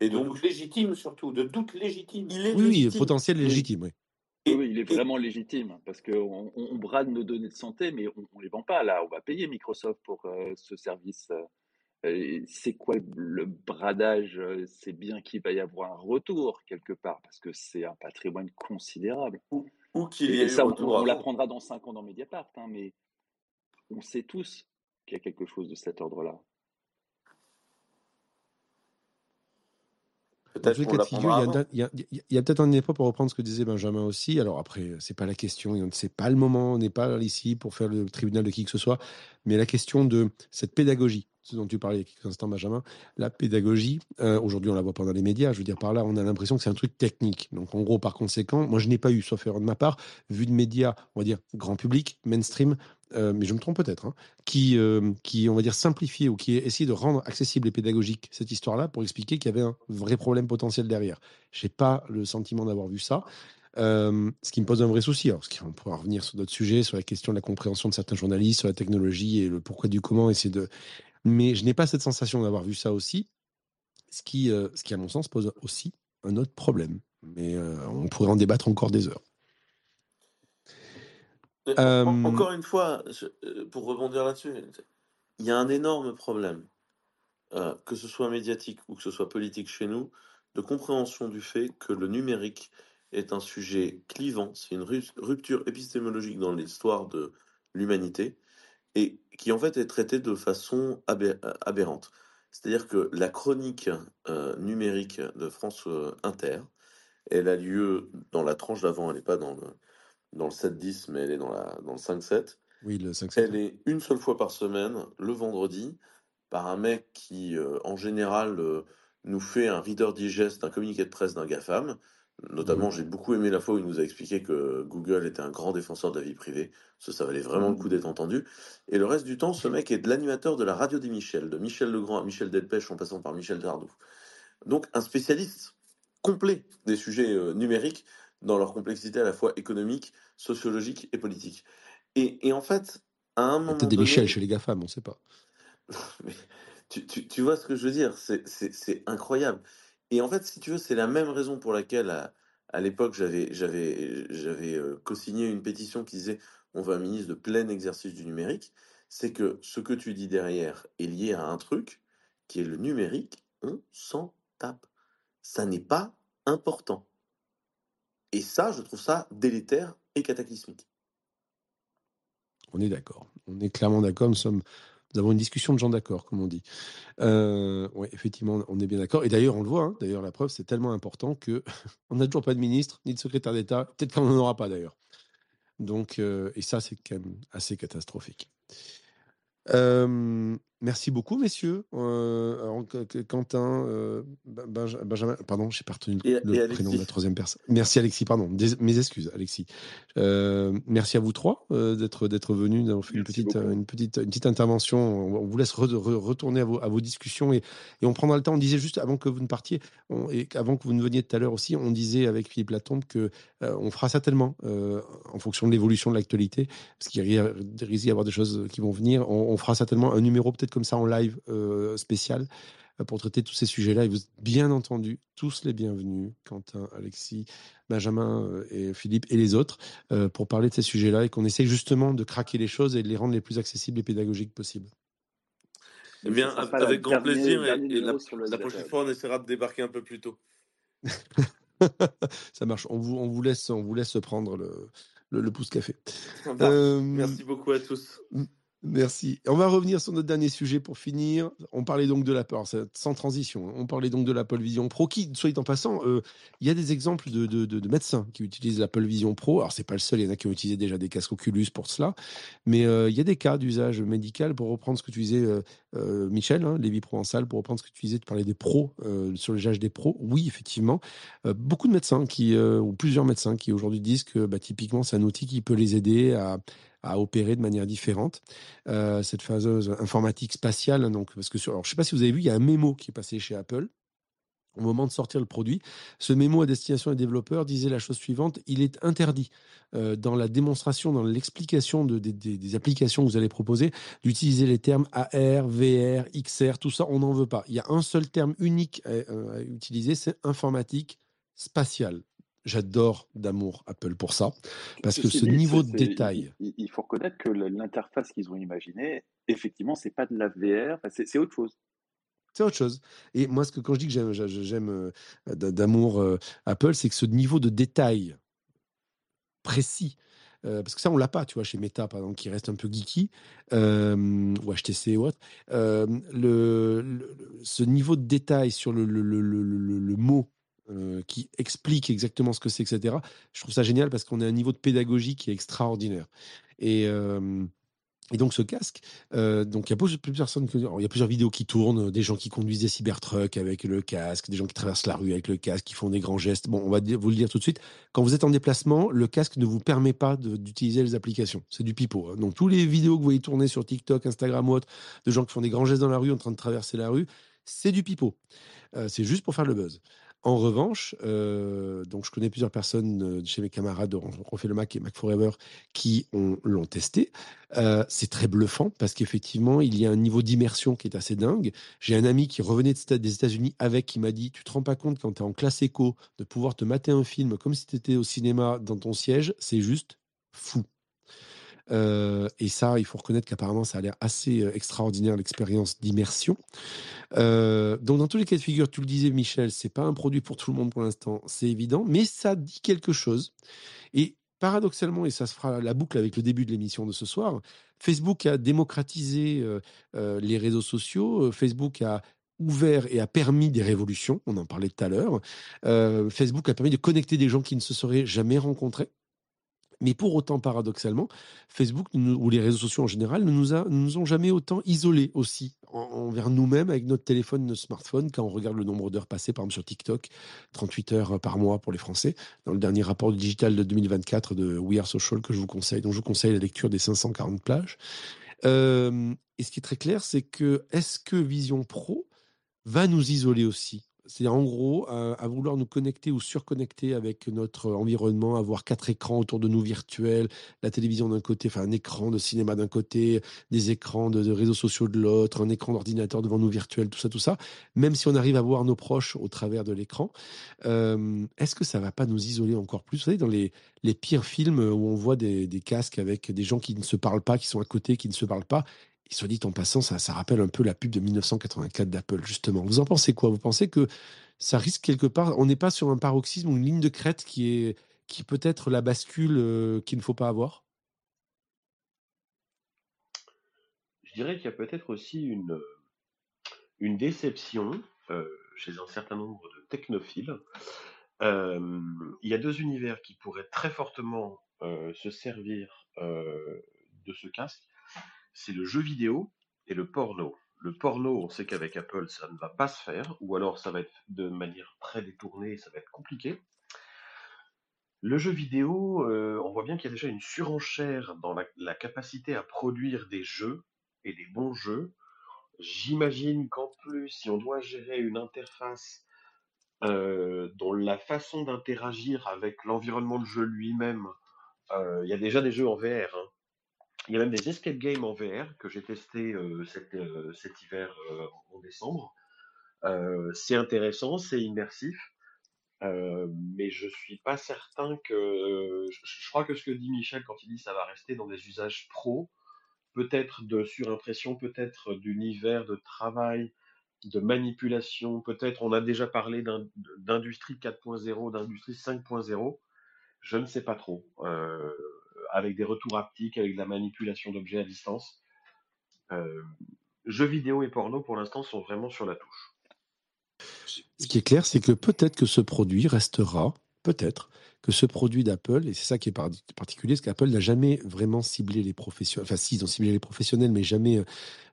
Et de doute légitime surtout, de doute légitime. Il est oui, potentiel légitime, oui. Oui, il est vraiment légitime parce qu'on on brade nos données de santé, mais on ne les vend pas là. On va payer Microsoft pour euh, ce service. Euh, c'est quoi le bradage C'est bien qu'il va y avoir un retour quelque part parce que c'est un patrimoine considérable. Ou, qu'il y ait ça, on, l'apprendra dans 5 ans dans Mediapart, hein, mais on sait tous qu'il y a quelque chose de cet ordre-là. il y a, peut-être un époque pour reprendre ce que disait Benjamin aussi. Alors après, c'est pas la question, c'est pas le moment, on n'est pas ici pour faire le tribunal de qui que ce soit, mais la question de cette pédagogie, ce dont tu parlais il y a quelques instants, Benjamin, la pédagogie, euh, aujourd'hui on la voit pas dans les médias, je veux dire par là, on a l'impression que c'est un truc technique. Donc en gros, par conséquent, moi je n'ai pas eu, sauf erreur de ma part, vu de médias, on va dire grand public, mainstream, euh, mais je me trompe peut-être, hein, qui, euh, qui, on va dire, simplifiait ou qui essayait de rendre accessible et pédagogique cette histoire-là pour expliquer qu'il y avait un vrai problème potentiel derrière. Je n'ai pas le sentiment d'avoir vu ça. Ce qui me pose un vrai souci. Alors, parce qu'on pourra revenir sur d'autres sujets, sur la question de la compréhension de certains journalistes, sur la technologie et le pourquoi du comment. Essayer de... Mais je n'ai pas cette sensation d'avoir vu ça aussi, ce qui, ce qui, à mon sens, pose aussi un autre problème. Mais on pourrait en débattre encore des heures. Euh, encore une fois, euh, pour rebondir là-dessus, il y a un énorme problème, euh, que ce soit médiatique ou que ce soit politique chez nous, de compréhension du fait que le numérique est un sujet clivant, c'est une rupture épistémologique dans l'histoire de l'humanité, et qui en fait est traité de façon aberrante. C'est-à-dire que la chronique numérique de France Inter, elle a lieu dans la tranche d'avant, elle n'est pas dans le, dans le 7-10, mais elle est dans, la, dans le 5-7. Oui, le 5-7. Elle est une seule fois par semaine, le vendredi, par un mec qui, euh, en général, euh, nous fait un reader digest d'un communiqué de presse d'un GAFAM. Notamment, j'ai beaucoup aimé la fois où il nous a expliqué que Google était un grand défenseur de la vie privée. Ça, ça valait vraiment le coup d'être entendu. Et le reste du temps, ce mec est de l'animateur de la radio des Michel, de Michel Legrand à Michel Delpech en passant par Michel Dardou. Donc, un spécialiste complet des sujets euh, numériques dans leur complexité à la fois économique, sociologique et politique. Et, et en fait, à un moment. Peut-être des Michel chez les GAFAM, on ne sait pas. Tu, tu, tu, vois ce que je veux dire? C'est incroyable. Et en fait, si tu veux, c'est la même raison pour laquelle, à, l'époque, j'avais euh, co-signé une pétition qui disait on veut un ministre de plein exercice du numérique. C'est que ce que tu dis derrière est lié à un truc qui est le numérique, on s'en tape. Ça n'est pas important. Et ça, je trouve ça délétère et cataclysmique. On est d'accord. On est clairement d'accord. Nous sommes. Nous avons une discussion de gens d'accord, comme on dit. Euh, oui, effectivement, on est bien d'accord. Et d'ailleurs, on le voit. Hein, d'ailleurs, la preuve, c'est tellement important que on n'a toujours pas de ministre ni de secrétaire d'État. Peut-être qu'on n'en aura pas d'ailleurs. Donc, euh, et ça, c'est quand même assez catastrophique. Euh, Merci beaucoup, messieurs. Euh, Quentin, euh, Benjamin, pardon, j'ai pas retenu le, prénom de la troisième personne. Merci Alexis, pardon, mes excuses Alexis. Euh, merci à vous trois d'être d'être venus, d'avoir fait une petite, une petite une petite intervention. On, vous laisse retourner à vos, à vos discussions et, et, on prendra le temps. On disait juste avant que vous ne partiez et avant que vous ne veniez tout à l'heure aussi, on disait avec Philippe Latombe que on fera certainement en fonction de l'évolution de l'actualité, parce qu'il risque d'y avoir des choses qui vont venir. On, on fera certainement un numéro peut-être comme ça en live euh, spécial euh, pour traiter tous ces sujets-là. Et vous êtes bien entendu tous les bienvenus, Quentin, Alexis, Benjamin euh, et Philippe et les autres, pour parler de ces sujets-là et qu'on essaye justement de craquer les choses et de les rendre les plus accessibles et pédagogiques possibles. Eh bien, avec grand plaisir. Et, la, prochaine fois, on essaiera de débarquer un peu plus tôt. Ça marche. On vous, on vous, laisse, on vous laisse prendre le, le, pouce café. Merci beaucoup à tous. Merci. On va revenir sur notre dernier sujet pour finir. On parlait donc de l'Apple, sans transition, hein. on parlait donc de l'Apple Vision Pro, qui, soit en passant, euh, il y a des exemples de, de, de, médecins qui utilisent l'Apple Vision Pro. Alors, c'est pas le seul, il y en a qui ont utilisé déjà des casques Oculus pour cela, mais euh, il y a des cas d'usage médical, pour reprendre ce que tu disais, euh, Michel, hein, Lévi Provençal, pour reprendre ce que tu disais, tu parlais des pros, sur l'usage des pros. Oui, effectivement, beaucoup de médecins qui, ou plusieurs médecins qui aujourd'hui disent que bah, typiquement, c'est un outil qui peut les aider à à opérer de manière différente. Euh, cette phaseuse informatique spatiale, donc, parce que sur, alors, je ne sais pas si vous avez vu, il y a un mémo qui est passé chez Apple au moment de sortir le produit. Ce mémo à destination des développeurs disait la chose suivante, il est interdit euh, dans la démonstration, dans l'explication de, des applications que vous allez proposer, d'utiliser les termes AR, VR, XR, tout ça, on n'en veut pas. Il y a un seul terme unique à, à utiliser, c'est informatique spatiale j'adore d'amour Apple pour ça, parce que ce niveau de détail. Il, faut reconnaître que l'interface qu'ils ont imaginée, effectivement, c'est pas de la VR, c'est autre chose. C'est autre chose. Et moi, ce que quand je dis que j'aime euh, d'amour euh, Apple, c'est que ce niveau de détail précis, euh, parce que ça, on l'a pas, tu vois, chez Meta, par exemple, qui reste un peu geeky, ou HTC ou autre. le, ce niveau de détail sur le, le, le mot euh, qui explique exactement ce que c'est, etc. Je trouve ça génial parce qu'on a un niveau de pédagogie qui est extraordinaire. Et, euh, donc ce casque, euh, donc il y a plusieurs personnes, il y a plusieurs vidéos qui tournent, des gens qui conduisent des cybertrucks avec le casque, des gens qui traversent la rue avec le casque, qui font des grands gestes. Bon, on va vous le dire tout de suite. Quand vous êtes en déplacement, le casque ne vous permet pas d'utiliser les applications. C'est du pipeau. Hein. Donc tous les vidéos que vous voyez tourner sur TikTok, Instagram ou autre, de gens qui font des grands gestes dans la rue en train de traverser la rue, c'est du pipeau. C'est juste pour faire le buzz. En revanche, euh, donc je connais plusieurs personnes euh, chez mes camarades de Refait le et Mac Forever qui l'ont testé. Euh, c'est très bluffant parce qu'effectivement, il y a un niveau d'immersion qui est assez dingue. J'ai un ami qui revenait des États-Unis avec qui m'a dit Tu te rends pas compte quand tu es en classe éco de pouvoir te mater un film comme si tu étais au cinéma dans ton siège, c'est juste fou. Euh, et ça, il faut reconnaître qu'apparemment, ça a l'air assez euh, extraordinaire l'expérience d'immersion. Euh, donc, dans tous les cas de figure, tu le disais, Michel, c'est pas un produit pour tout le monde pour l'instant, c'est évident, mais ça dit quelque chose. Et paradoxalement, et ça se fera la boucle avec le début de l'émission de ce soir, Facebook a démocratisé les réseaux sociaux. Facebook a ouvert et a permis des révolutions. On en parlait tout à l'heure. Facebook a permis de connecter des gens qui ne se seraient jamais rencontrés. Mais pour autant, paradoxalement, Facebook ou les réseaux sociaux en général ne nous, ont jamais autant isolés aussi envers nous-mêmes avec notre téléphone, notre smartphone, quand on regarde le nombre d'heures passées, par exemple sur TikTok, 38 heures par mois pour les Français, dans le dernier rapport digital de 2024 de We Are Social que je vous conseille, dont je vous conseille la lecture des 540 plages. Euh, et ce qui est très clair, c'est que est-ce que Vision Pro va nous isoler aussi? C'est en gros à, vouloir nous connecter ou surconnecter avec notre environnement, avoir quatre écrans autour de nous virtuels, la télévision d'un côté, enfin un écran de cinéma d'un côté, des écrans de, réseaux sociaux de l'autre, un écran d'ordinateur devant nous virtuel, tout ça, tout ça. Même si on arrive à voir nos proches au travers de l'écran, euh, est-ce que ça va pas nous isoler encore plus? Vous savez, dans les, les pires films où on voit des casques avec des gens qui ne se parlent pas, qui sont à côté, qui ne se parlent pas, soit dit en passant, ça, rappelle un peu la pub de 1984 d'Apple, justement. Vous en pensez quoi? Vous pensez que ça risque quelque part, on n'est pas sur un paroxysme ou une ligne de crête qui est qui peut être la bascule euh, qu'il ne faut pas avoir? Je dirais qu'il y a peut-être aussi une, une déception euh, chez un certain nombre de technophiles. Euh, il y a deux univers qui pourraient très fortement se servir de ce casque c'est le jeu vidéo et le porno. Le porno, on sait qu'avec Apple, ça ne va pas se faire, ou alors ça va être de manière très détournée, ça va être compliqué. Le jeu vidéo, euh, on voit bien qu'il y a déjà une surenchère dans la, capacité à produire des jeux et des bons jeux. J'imagine qu'en plus, si on doit gérer une interface euh, dont la façon d'interagir avec l'environnement de jeu lui-même, euh, il y a déjà des jeux en VR. Hein. Il y a même des escape games en VR que j'ai testé euh, euh, cet, hiver euh, en décembre. c'est intéressant, c'est immersif, mais je suis pas certain que. je crois que ce que dit Michel quand il dit ça va rester dans des usages pro, peut-être de surimpression, peut-être d'univers de travail, de manipulation, peut-être on a déjà parlé d'industrie 4.0, d'industrie 5.0, je ne sais pas trop avec des retours haptiques, avec de la manipulation d'objets à distance. Euh, jeux vidéo et porno, pour l'instant, sont vraiment sur la touche. Ce qui est clair, c'est que peut-être que ce produit restera, peut-être, que ce produit d'Apple, et c'est ça qui est particulier, c'est qu'Apple n'a jamais vraiment ciblé les professionnels, enfin si, ils ont ciblé les professionnels, mais jamais euh,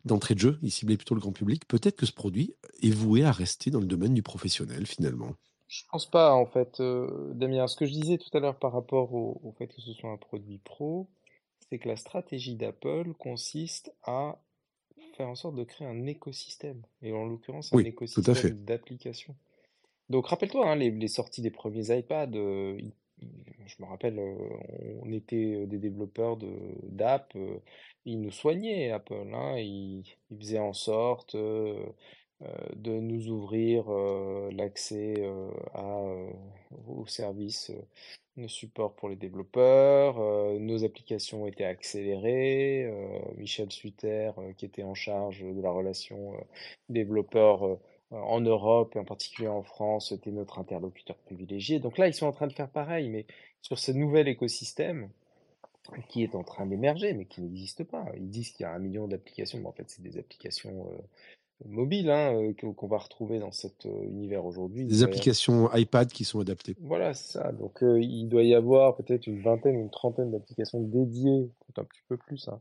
d'entrée de jeu, ils ciblaient plutôt le grand public. Peut-être que ce produit est voué à rester dans le domaine du professionnel, finalement. Je pense pas, en fait, euh, Damien. Ce que je disais tout à l'heure par rapport au, fait que ce soit un produit pro, c'est que la stratégie d'Apple consiste à faire en sorte de créer un écosystème, et en l'occurrence un écosystème d'applications. Donc rappelle-toi, hein, les, sorties des premiers iPads, euh, je me rappelle, euh, on était des développeurs de d'app, ils nous soignaient Apple, hein, ils, ils faisaient en sorte euh, de nous ouvrir euh, l'accès euh, aux services de support pour les développeurs. nos applications étaient accélérées. Michel Suter, qui était en charge de la relation développeur en Europe et en particulier en France, était notre interlocuteur privilégié. Donc là, ils sont en train de faire pareil, mais sur ce nouvel écosystème qui est en train d'émerger, mais qui n'existe pas. Ils disent qu'il y a un million d'applications, mais en fait, c'est des applications mobile hein, euh, qu'on va retrouver dans cet euh, univers aujourd'hui. Des applications iPad qui sont adaptées. Voilà, ça. Donc euh, il doit y avoir peut-être une vingtaine, une trentaine d'applications dédiées un petit peu plus hein,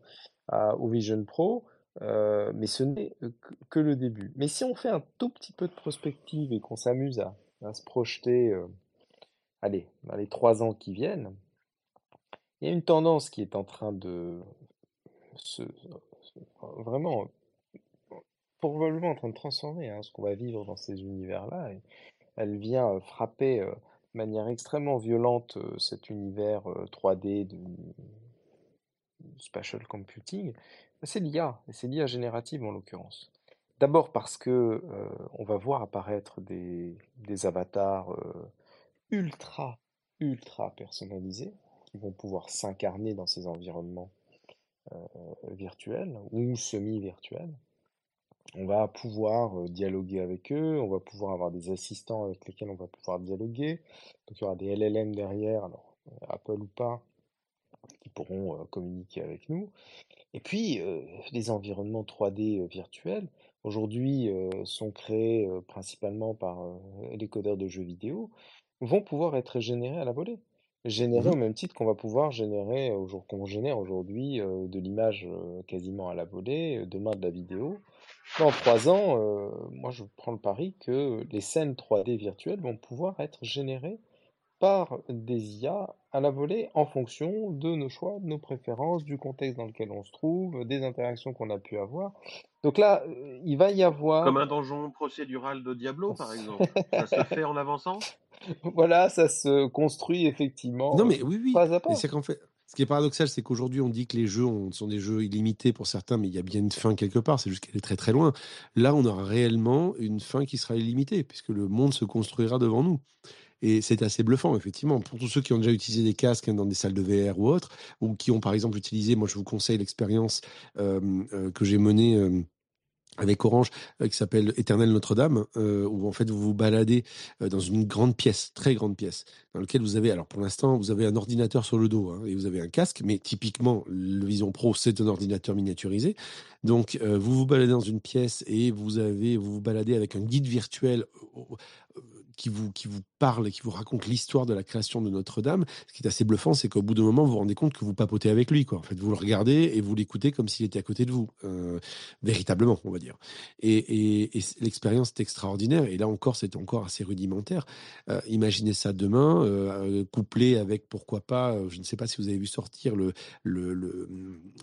à, au Vision Pro, euh, mais ce n'est que, le début. Mais si on fait un tout petit peu de prospective et qu'on s'amuse à, se projeter, euh, allez, dans les trois ans qui viennent, il y a une tendance qui est en train de se, vraiment probablement en train de transformer hein, ce qu'on va vivre dans ces univers-là. Elle vient euh, frapper de manière extrêmement violente cet univers 3D de, spatial computing, c'est l'IA, et c'est l'IA générative en l'occurrence. D'abord parce que euh, on va voir apparaître des, des avatars euh, ultra, ultra personnalisés qui vont pouvoir s'incarner dans ces environnements euh, virtuels ou semi-virtuels. On va pouvoir dialoguer avec eux, on va pouvoir avoir des assistants avec lesquels on va pouvoir dialoguer. Donc il y aura des LLM derrière, alors Apple ou pas, qui pourront communiquer avec nous. Et puis, les environnements 3D virtuels, aujourd'hui, sont créés principalement par les codeurs de jeux vidéo, vont pouvoir être générés à la volée. Générés au Mmh même titre qu'on va pouvoir générer, qu'on génère aujourd'hui de l'image quasiment à la volée, demain de la vidéo. Dans trois ans, moi je prends le pari que les scènes 3D virtuelles vont pouvoir être générées par des IA à la volée en fonction de nos choix, de nos préférences, du contexte dans lequel on se trouve, des interactions qu'on a pu avoir. Donc là, euh, il va y avoir... Comme un donjon procédural de Diablo, par exemple. ça se fait en avançant? Voilà, ça se construit effectivement. Non, mais oui, oui. Pas à pas. Et c'est qu'en fait, ce qui est paradoxal, c'est qu'aujourd'hui, on dit que les jeux sont des jeux illimités pour certains, mais il y a bien une fin quelque part. C'est juste qu'elle est très très loin. Là, on aura réellement une fin qui sera illimitée, puisque le monde se construira devant nous. Et c'est assez bluffant, effectivement. Pour tous ceux qui ont déjà utilisé des casques dans des salles de VR ou autres, ou qui ont par exemple utilisé, moi je vous conseille l'expérience euh, euh, que j'ai menée. Euh, avec Orange qui s'appelle Éternel Notre-Dame, où en fait vous vous baladez dans une grande pièce, très grande pièce, dans laquelle vous avez, alors pour l'instant, vous avez un ordinateur sur le dos hein, et vous avez un casque, mais typiquement le Vision Pro c'est un ordinateur miniaturisé. Donc vous vous baladez dans une pièce et vous avez, vous vous baladez avec un guide virtuel qui vous, qui vous parle et qui vous raconte l'histoire de la création de Notre-Dame. Ce qui est assez bluffant, c'est qu'au bout d'un moment, vous vous rendez compte que vous papotez avec lui. Quoi. En fait, vous le regardez et vous l'écoutez comme s'il était à côté de vous, euh, véritablement, on va dire. Et, l'expérience est extraordinaire. Et là encore, c'est encore assez rudimentaire. Euh, imaginez ça demain, euh, couplé avec, pourquoi pas, je ne sais pas si vous avez vu sortir le, le, le,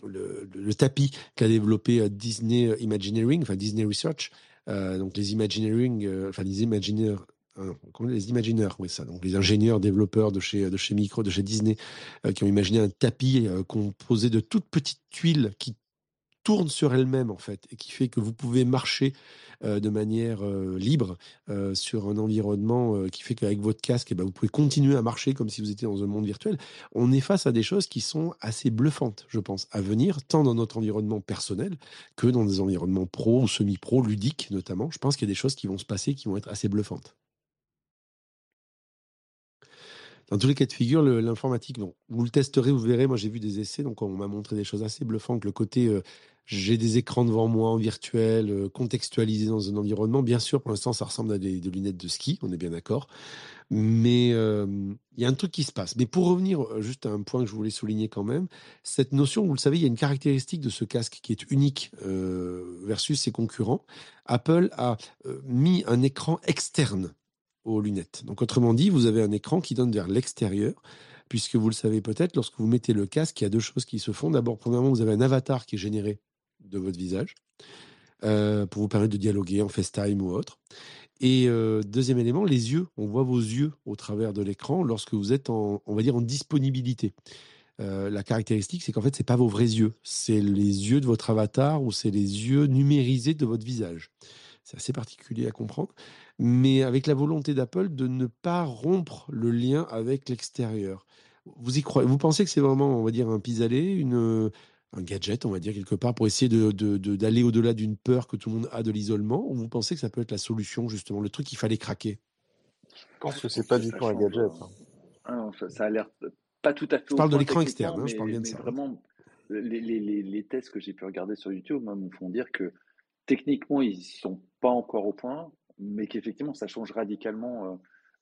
le, le tapis qu'a développé Disney Imagineering, enfin Disney Research. Donc les Imagineering, enfin les Imagineers les imagineurs, oui ça, donc les ingénieurs développeurs de chez de chez Micro, de chez Disney, euh, qui ont imaginé un tapis euh, composé de toutes petites tuiles qui tournent sur elles-mêmes en fait et qui fait que vous pouvez marcher euh, de manière libre sur un environnement qui fait qu'avec votre casque, eh ben, vous pouvez continuer à marcher comme si vous étiez dans un monde virtuel. On est face à des choses qui sont assez bluffantes, je pense, à venir, tant dans notre environnement personnel que dans des environnements pro ou semi-pro, ludiques notamment. Je pense qu'il y a des choses qui vont se passer qui vont être assez bluffantes. Dans tous les cas de figure, l'informatique, vous le testerez, vous verrez. Moi, j'ai vu des essais, donc on m'a montré des choses assez bluffantes. Le côté, euh, j'ai des écrans devant moi en virtuel, euh, contextualisés dans un environnement. Bien sûr, pour l'instant, ça ressemble à des, lunettes de ski, on est bien d'accord. Mais euh, il y a un truc qui se passe. Mais pour revenir juste à un point que je voulais souligner quand même, cette notion, vous le savez, il y a une caractéristique de ce casque qui est unique versus ses concurrents. Apple a mis un écran externe lunettes. Donc autrement dit, vous avez un écran qui donne vers l'extérieur, puisque vous le savez peut-être, lorsque vous mettez le casque, il y a deux choses qui se font. D'abord, premièrement, vous avez un avatar qui est généré de votre visage euh, pour vous permettre de dialoguer en FaceTime ou autre. Et euh, deuxième élément, les yeux. On voit vos yeux au travers de l'écran lorsque vous êtes en, on va dire, en disponibilité. Euh, la caractéristique, c'est qu'en fait, c'est pas vos vrais yeux, c'est les yeux de votre avatar ou c'est les yeux numérisés de votre visage. C'est assez particulier à comprendre mais avec la volonté d'Apple de ne pas rompre le lien avec l'extérieur. Vous y croyez Vous pensez que c'est vraiment, on va dire, un pis-aller, une un gadget, on va dire, quelque part, pour essayer d'aller de, de, au-delà d'une peur que tout le monde a de l'isolement, ou vous pensez que ça peut être la solution, justement, le truc qu'il fallait craquer? Je pense que c'est pas du tout un gadget. Hein. Ah ça a l'air pas tout à fait. Je parle de l'écran externe, hein, je parle bien de ça. Vraiment, les, les, les, tests que j'ai pu regarder sur YouTube me font dire que techniquement, ils sont pas encore au point mais qu'effectivement, ça change radicalement. Euh,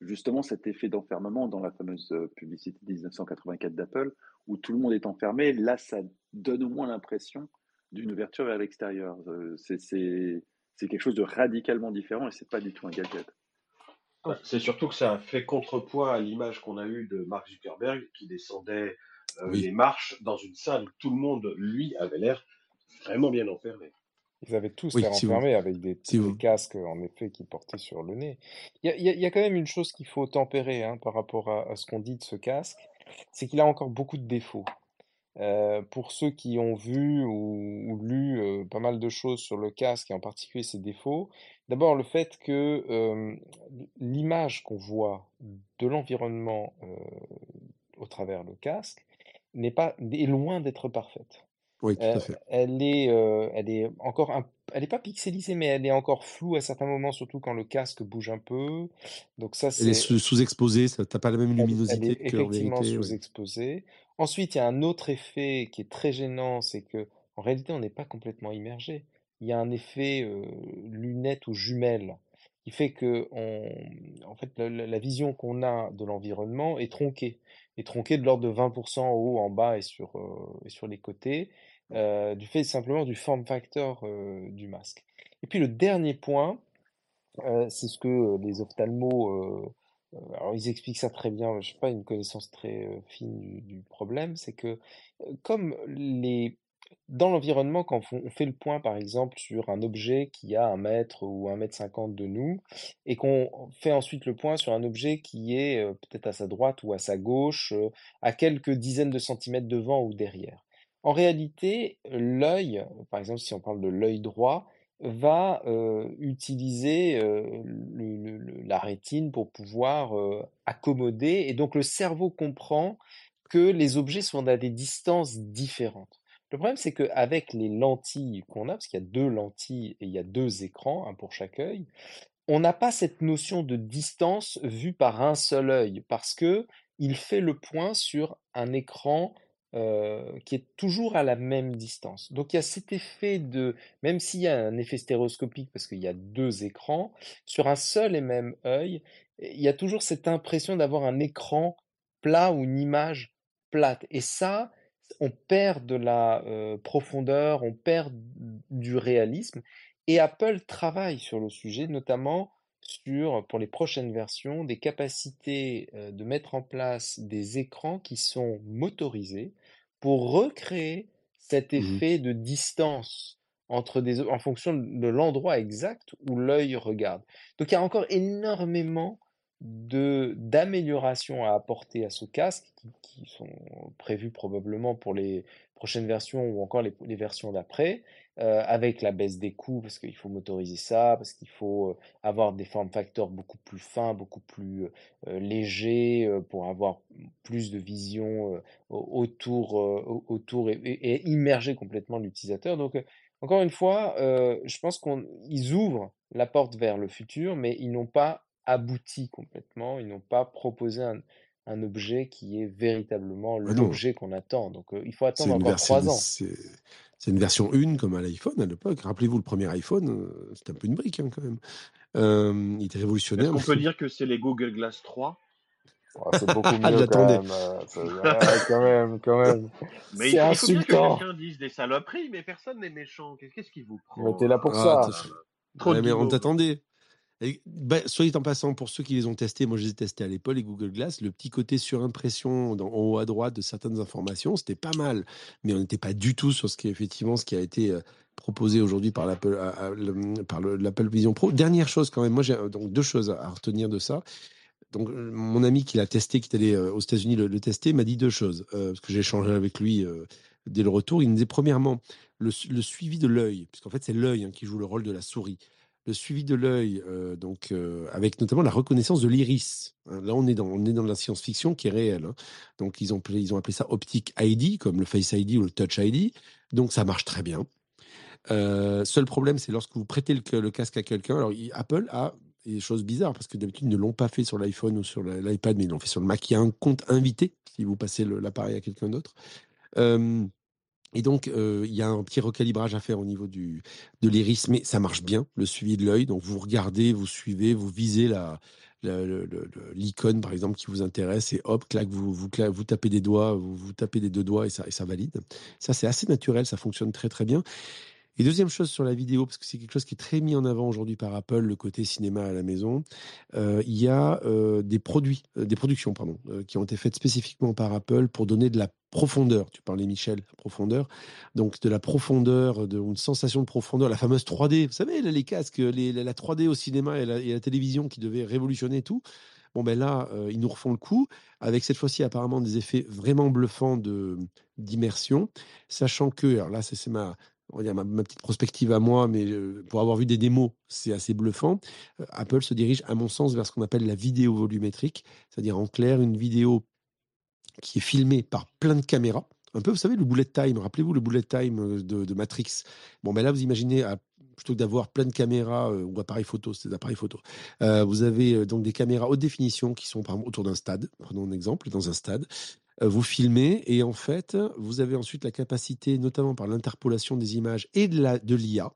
justement cet effet d'enfermement dans la fameuse euh, publicité de 1984 d'Apple, où tout le monde est enfermé. Là, ça donne au moins l'impression d'une ouverture vers l'extérieur. Euh, c'est quelque chose de radicalement différent et c'est pas du tout un gadget. c'est surtout que ça a fait contrepoids à l'image qu'on a eue de Mark Zuckerberg qui descendait euh, les marches dans une salle où tout le monde, lui, avait l'air vraiment bien enfermé. Ils avaient tous l'air enfermés avec des, casques, en effet, qui portaient sur le nez. Il y a, quand même une chose qu'il faut tempérer hein, par rapport à, ce qu'on dit de ce casque, c'est qu'il a encore beaucoup de défauts. Euh, pour ceux qui ont vu ou, lu euh, pas mal de choses sur le casque et en particulier ses défauts, d'abord le fait que euh, l'image qu'on voit de l'environnement au travers le casque n'est pas est loin d'être parfaite. Oui, tout à fait. elle est, elle est encore un, elle est pas pixelisée, mais elle est encore floue à certains moments, surtout quand le casque bouge un peu. Donc ça, Elle est sous-exposée, ça t'as pas la même elle, elle luminosité est que en effectivement sous-exposée. Ensuite, il y a un autre effet qui est très gênant, c'est que en réalité, on n'est pas complètement immergé. Il y a un effet lunette ou jumelle qui fait que on, en fait, la, la vision qu'on a de l'environnement est tronquée, est tronquée de l'ordre de 20% en haut, en bas et sur, et sur les côtés. Euh, du fait simplement du form factor euh, du masque. Et puis le dernier point, euh, c'est ce que les ophtalmos, ils expliquent ça très bien, je n'ai pas une connaissance très fine du, du problème, c'est que comme les, dans l'environnement, quand on fait le point, par exemple, sur un objet qui a un mètre ou un mètre cinquante de nous, et qu'on fait ensuite le point sur un objet qui est peut-être à sa droite ou à sa gauche, à quelques dizaines de centimètres devant ou derrière. En réalité, l'œil, par exemple, si on parle de l'œil droit, va utiliser la rétine pour pouvoir accommoder, et donc le cerveau comprend que les objets sont à des distances différentes. Le problème, c'est qu'avec les lentilles qu'on a, parce qu'il y a deux lentilles et il y a deux écrans, un pour chaque œil, on n'a pas cette notion de distance vue par un seul œil, parce que il fait le point sur un écran euh, qui est toujours à la même distance. Donc il y a cet effet de, même s'il y a un effet stéréoscopique parce qu'il y a deux écrans, sur un seul et même œil, il y a toujours cette impression d'avoir un écran plat ou une image plate. Et ça, on perd de la euh, profondeur, on perd du réalisme. Et Apple travaille sur le sujet, notamment sur, pour les prochaines versions, des capacités euh, de mettre en place des écrans qui sont motorisés pour recréer cet mmh effet de distance entre des, en fonction de l'endroit exact où l'œil regarde. Donc il y a encore énormément de d'améliorations à apporter à ce casque qui, qui, sont prévues probablement pour les prochaines versions ou encore les, versions d'après euh, avec la baisse des coûts, parce qu'il faut motoriser ça, parce qu'il faut euh, avoir des form factors beaucoup plus fins, beaucoup plus euh, légers, pour avoir plus de vision autour, autour et, et, immerger complètement l'utilisateur. Donc, encore une fois, je pense qu'ils ouvrent la porte vers le futur, mais ils n'ont pas abouti complètement, ils n'ont pas proposé un, un objet qui est véritablement ah l'objet qu'on attend. Donc il faut attendre encore trois ans. C'est une version 1 comme à l'iPhone à l'époque. Rappelez-vous, le premier iPhone, c'était un peu une brique hein, quand même. Euh, il était révolutionnaire. Est-ce qu'on peut dire que c'est les Google Glass 3 c'est beaucoup mieux ah, quand même. quand même, quand même. Mais il faut, il faut bien que quelqu'un dise des saloperies, mais personne n'est méchant. Qu'est-ce qui vous prend? Mais t'es là pour ah, ça. Trop mais on t'attendait. Bah, soyez en passant, pour ceux qui les ont testés, moi je les ai testés à l'époque, les Google Glass, le petit côté surimpression en haut à droite de certaines informations, c'était pas mal, mais on n'était pas du tout sur ce qui effectivement ce qui a été euh, proposé aujourd'hui par l'Apple Vision Pro. Dernière chose quand même, moi j'ai donc deux choses à retenir de ça. Donc euh, mon ami qui l'a testé, qui est allé euh, aux États-Unis le, tester, m'a dit deux choses parce que j'ai échangé avec lui dès le retour. Il me disait premièrement le, suivi de l'œil, puisqu'en fait c'est l'œil hein, qui joue le rôle de la souris le suivi de l'œil, euh, donc euh, avec notamment la reconnaissance de l'iris. Hein. là, on est dans on la science-fiction qui est réelle. Hein. Donc ils ont ils ont appelé ça Optic ID, comme le Face ID ou le Touch ID. Donc ça marche très bien. Euh, seul problème, c'est lorsque vous prêtez le, casque à quelqu'un. Alors Apple a des choses bizarres parce que d'habitude ils ne l'ont pas fait sur l'iPhone ou sur l'iPad, mais ils l'ont fait sur le Mac. Il y a un compte invité si vous passez l'appareil à quelqu'un d'autre. Et donc, euh, il y a un petit recalibrage à faire au niveau du, de l'iris, mais ça marche bien, le suivi de l'œil. Donc, vous regardez, vous suivez, vous visez la, l'icône, par exemple, qui vous intéresse, et hop, clac, vous, vous, vous tapez des doigts, vous, vous tapez des deux doigts et ça, et ça valide. Ça, c'est assez naturel, ça fonctionne très très bien. Et deuxième chose sur la vidéo, parce que c'est quelque chose qui est très mis en avant aujourd'hui par Apple, le côté cinéma à la maison, euh, il y a euh, des produits, euh, des productions, pardon, qui ont été faites spécifiquement par Apple pour donner de la profondeur. Tu parlais, Michel, profondeur. Donc, de la profondeur, de, une sensation de profondeur, la fameuse 3D. Vous savez, les casques, la 3D au cinéma et la, télévision qui devait révolutionner tout. Bon, ben là, ils nous refont le coup, avec cette fois-ci apparemment des effets vraiment bluffants d'immersion, sachant que, alors là, c'est ma, on va dire ma, petite prospective à moi, mais euh, pour avoir vu des démos, c'est assez bluffant. Euh, Apple se dirige, à mon sens, vers ce qu'on appelle la vidéo volumétrique, c'est-à-dire en clair une vidéo qui est filmée par plein de caméras. Un peu, vous savez, le bullet time. Rappelez-vous le bullet time euh, de, Matrix. Bon, ben là, vous imaginez, plutôt que d'avoir plein de caméras ou appareils photo, c'est des appareils photo, vous avez donc des caméras haute définition qui sont par exemple autour d'un stade. Prenons un exemple, dans un stade. Euh, vous filmez et en fait, vous avez ensuite la capacité, notamment par l'interpolation des images et de l'IA,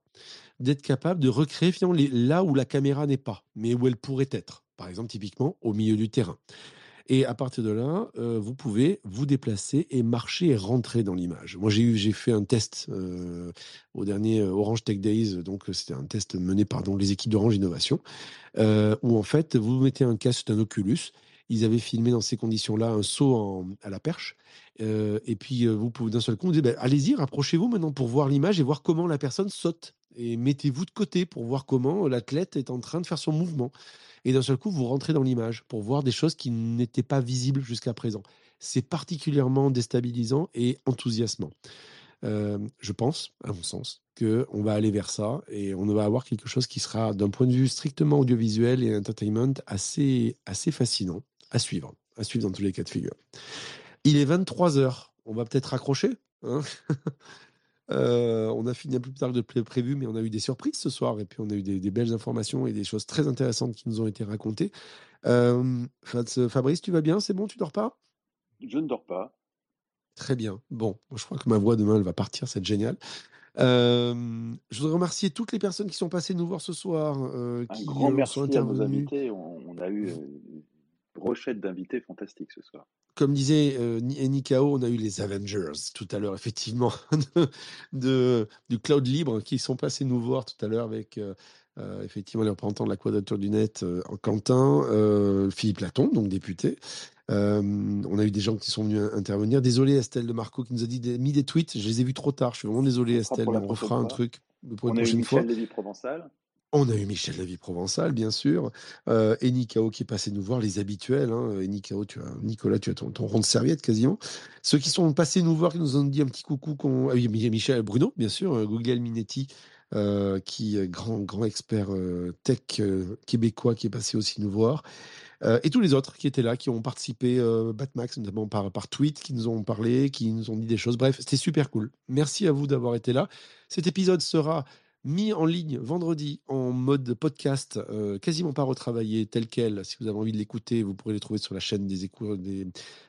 d'être capable de recréer finalement là où la caméra n'est pas, mais où elle pourrait être. Par exemple, typiquement au milieu du terrain. Et à partir de là, euh, vous pouvez vous déplacer et marcher et rentrer dans l'image. Moi, j'ai eu, j'ai fait un test euh, au dernier Orange Tech Days, donc c'était un test mené par les équipes d'Orange Innovation, où en fait, vous mettez un casque, un Oculus, ils avaient filmé dans ces conditions-là un saut à la perche. Euh, et puis, euh, vous pouvez d'un seul coup, vous dites, ben, allez-y, rapprochez-vous maintenant pour voir l'image et voir comment la personne saute. Et mettez-vous de côté pour voir comment l'athlète est en train de faire son mouvement. Et d'un seul coup, vous rentrez dans l'image pour voir des choses qui n'étaient pas visibles jusqu'à présent. C'est particulièrement déstabilisant et enthousiasmant. Euh, je pense, à mon sens, qu'on va aller vers ça et on va avoir quelque chose qui sera, d'un point de vue strictement audiovisuel et entertainment, assez, assez fascinant à suivre, à suivre dans tous les cas de figure. Il est 23 heures. On va peut-être raccrocher. Hein. Euh, on a fini un peu plus tard que prévu, mais on a eu des surprises ce soir et puis on a eu des, belles informations et des choses très intéressantes qui nous ont été racontées. Euh, Fabrice, tu vas bien? C'est bon? Tu dors pas? Je ne dors pas. Très bien. Bon, je crois que ma voix demain, elle va partir, c'est génial. Euh, je voudrais remercier toutes les personnes qui sont passées nous voir ce soir. Un qui grand merci sont à nos invités. On, a eu brochette d'invités fantastiques ce soir. Comme disait euh, Nikao, on a eu les Avengers tout à l'heure, effectivement, de, du cloud libre qui sont passés nous voir tout à l'heure avec euh, euh, effectivement les représentants de la Quadrature du Net en Quentin, Philippe Laton, donc député. on a eu des gens qui sont venus intervenir. Désolé Estelle de Marco qui nous a dit, mis des tweets. Je les ai vus trop tard. Je suis vraiment désolé Estelle. On refera un truc pour une prochaine fois. Provençal. On a eu Michel Lavie Provençal, bien sûr, euh, et Nikao qui est passé nous voir, les habituels. Hein. Et tu as, Nicolas, tu as ton, rond de serviette quasiment. Ceux qui sont passés nous voir, qui nous ont dit un petit coucou. Qu'on... Ah oui, Michel Bruno, bien sûr, euh, Google Minetti, euh, qui est grand, grand expert euh, tech québécois, qui est passé aussi nous voir. et tous les autres qui étaient là, qui ont participé, Batmax, notamment par, par tweet, qui nous ont parlé, qui nous ont dit des choses. Bref, c'était super cool. Merci à vous d'avoir été là. Cet épisode sera mis en ligne vendredi en mode podcast, euh, quasiment pas retravaillé, tel quel. Si vous avez envie de l'écouter, vous pourrez le trouver sur la chaîne des écoutes, des,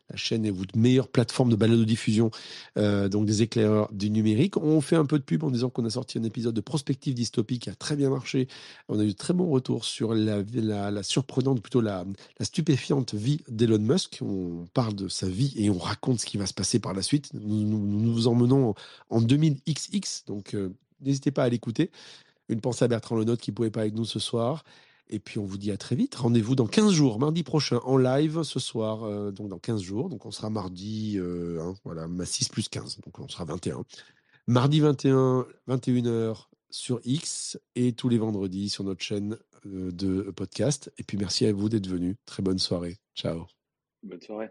la chaîne est votre meilleure plateforme de balade de diffusion, euh, donc des éclaireurs du numérique. On fait un peu de pub en disant qu'on a sorti un épisode de Prospective Dystopie qui a très bien marché. On a eu de très bons retours sur la, la, surprenante, plutôt la, la stupéfiante vie d'Elon Musk. On parle de sa vie et on raconte ce qui va se passer par la suite. Nous nous, emmenons en 2000XX, donc euh, N'hésitez pas à l'écouter. Une pensée à Bertrand Lenotre qui ne pouvait pas avec nous ce soir. Et puis on vous dit à très vite. Rendez-vous dans 15 jours, mardi prochain, en live ce soir, euh, donc dans 15 jours. Donc on sera mardi, euh, hein, voilà, 6 plus 15, donc on sera 21. Mardi 21, 21h sur X et tous les vendredis sur notre chaîne euh, de podcast. Et puis merci à vous d'être venus. Très bonne soirée. Ciao. Bonne soirée.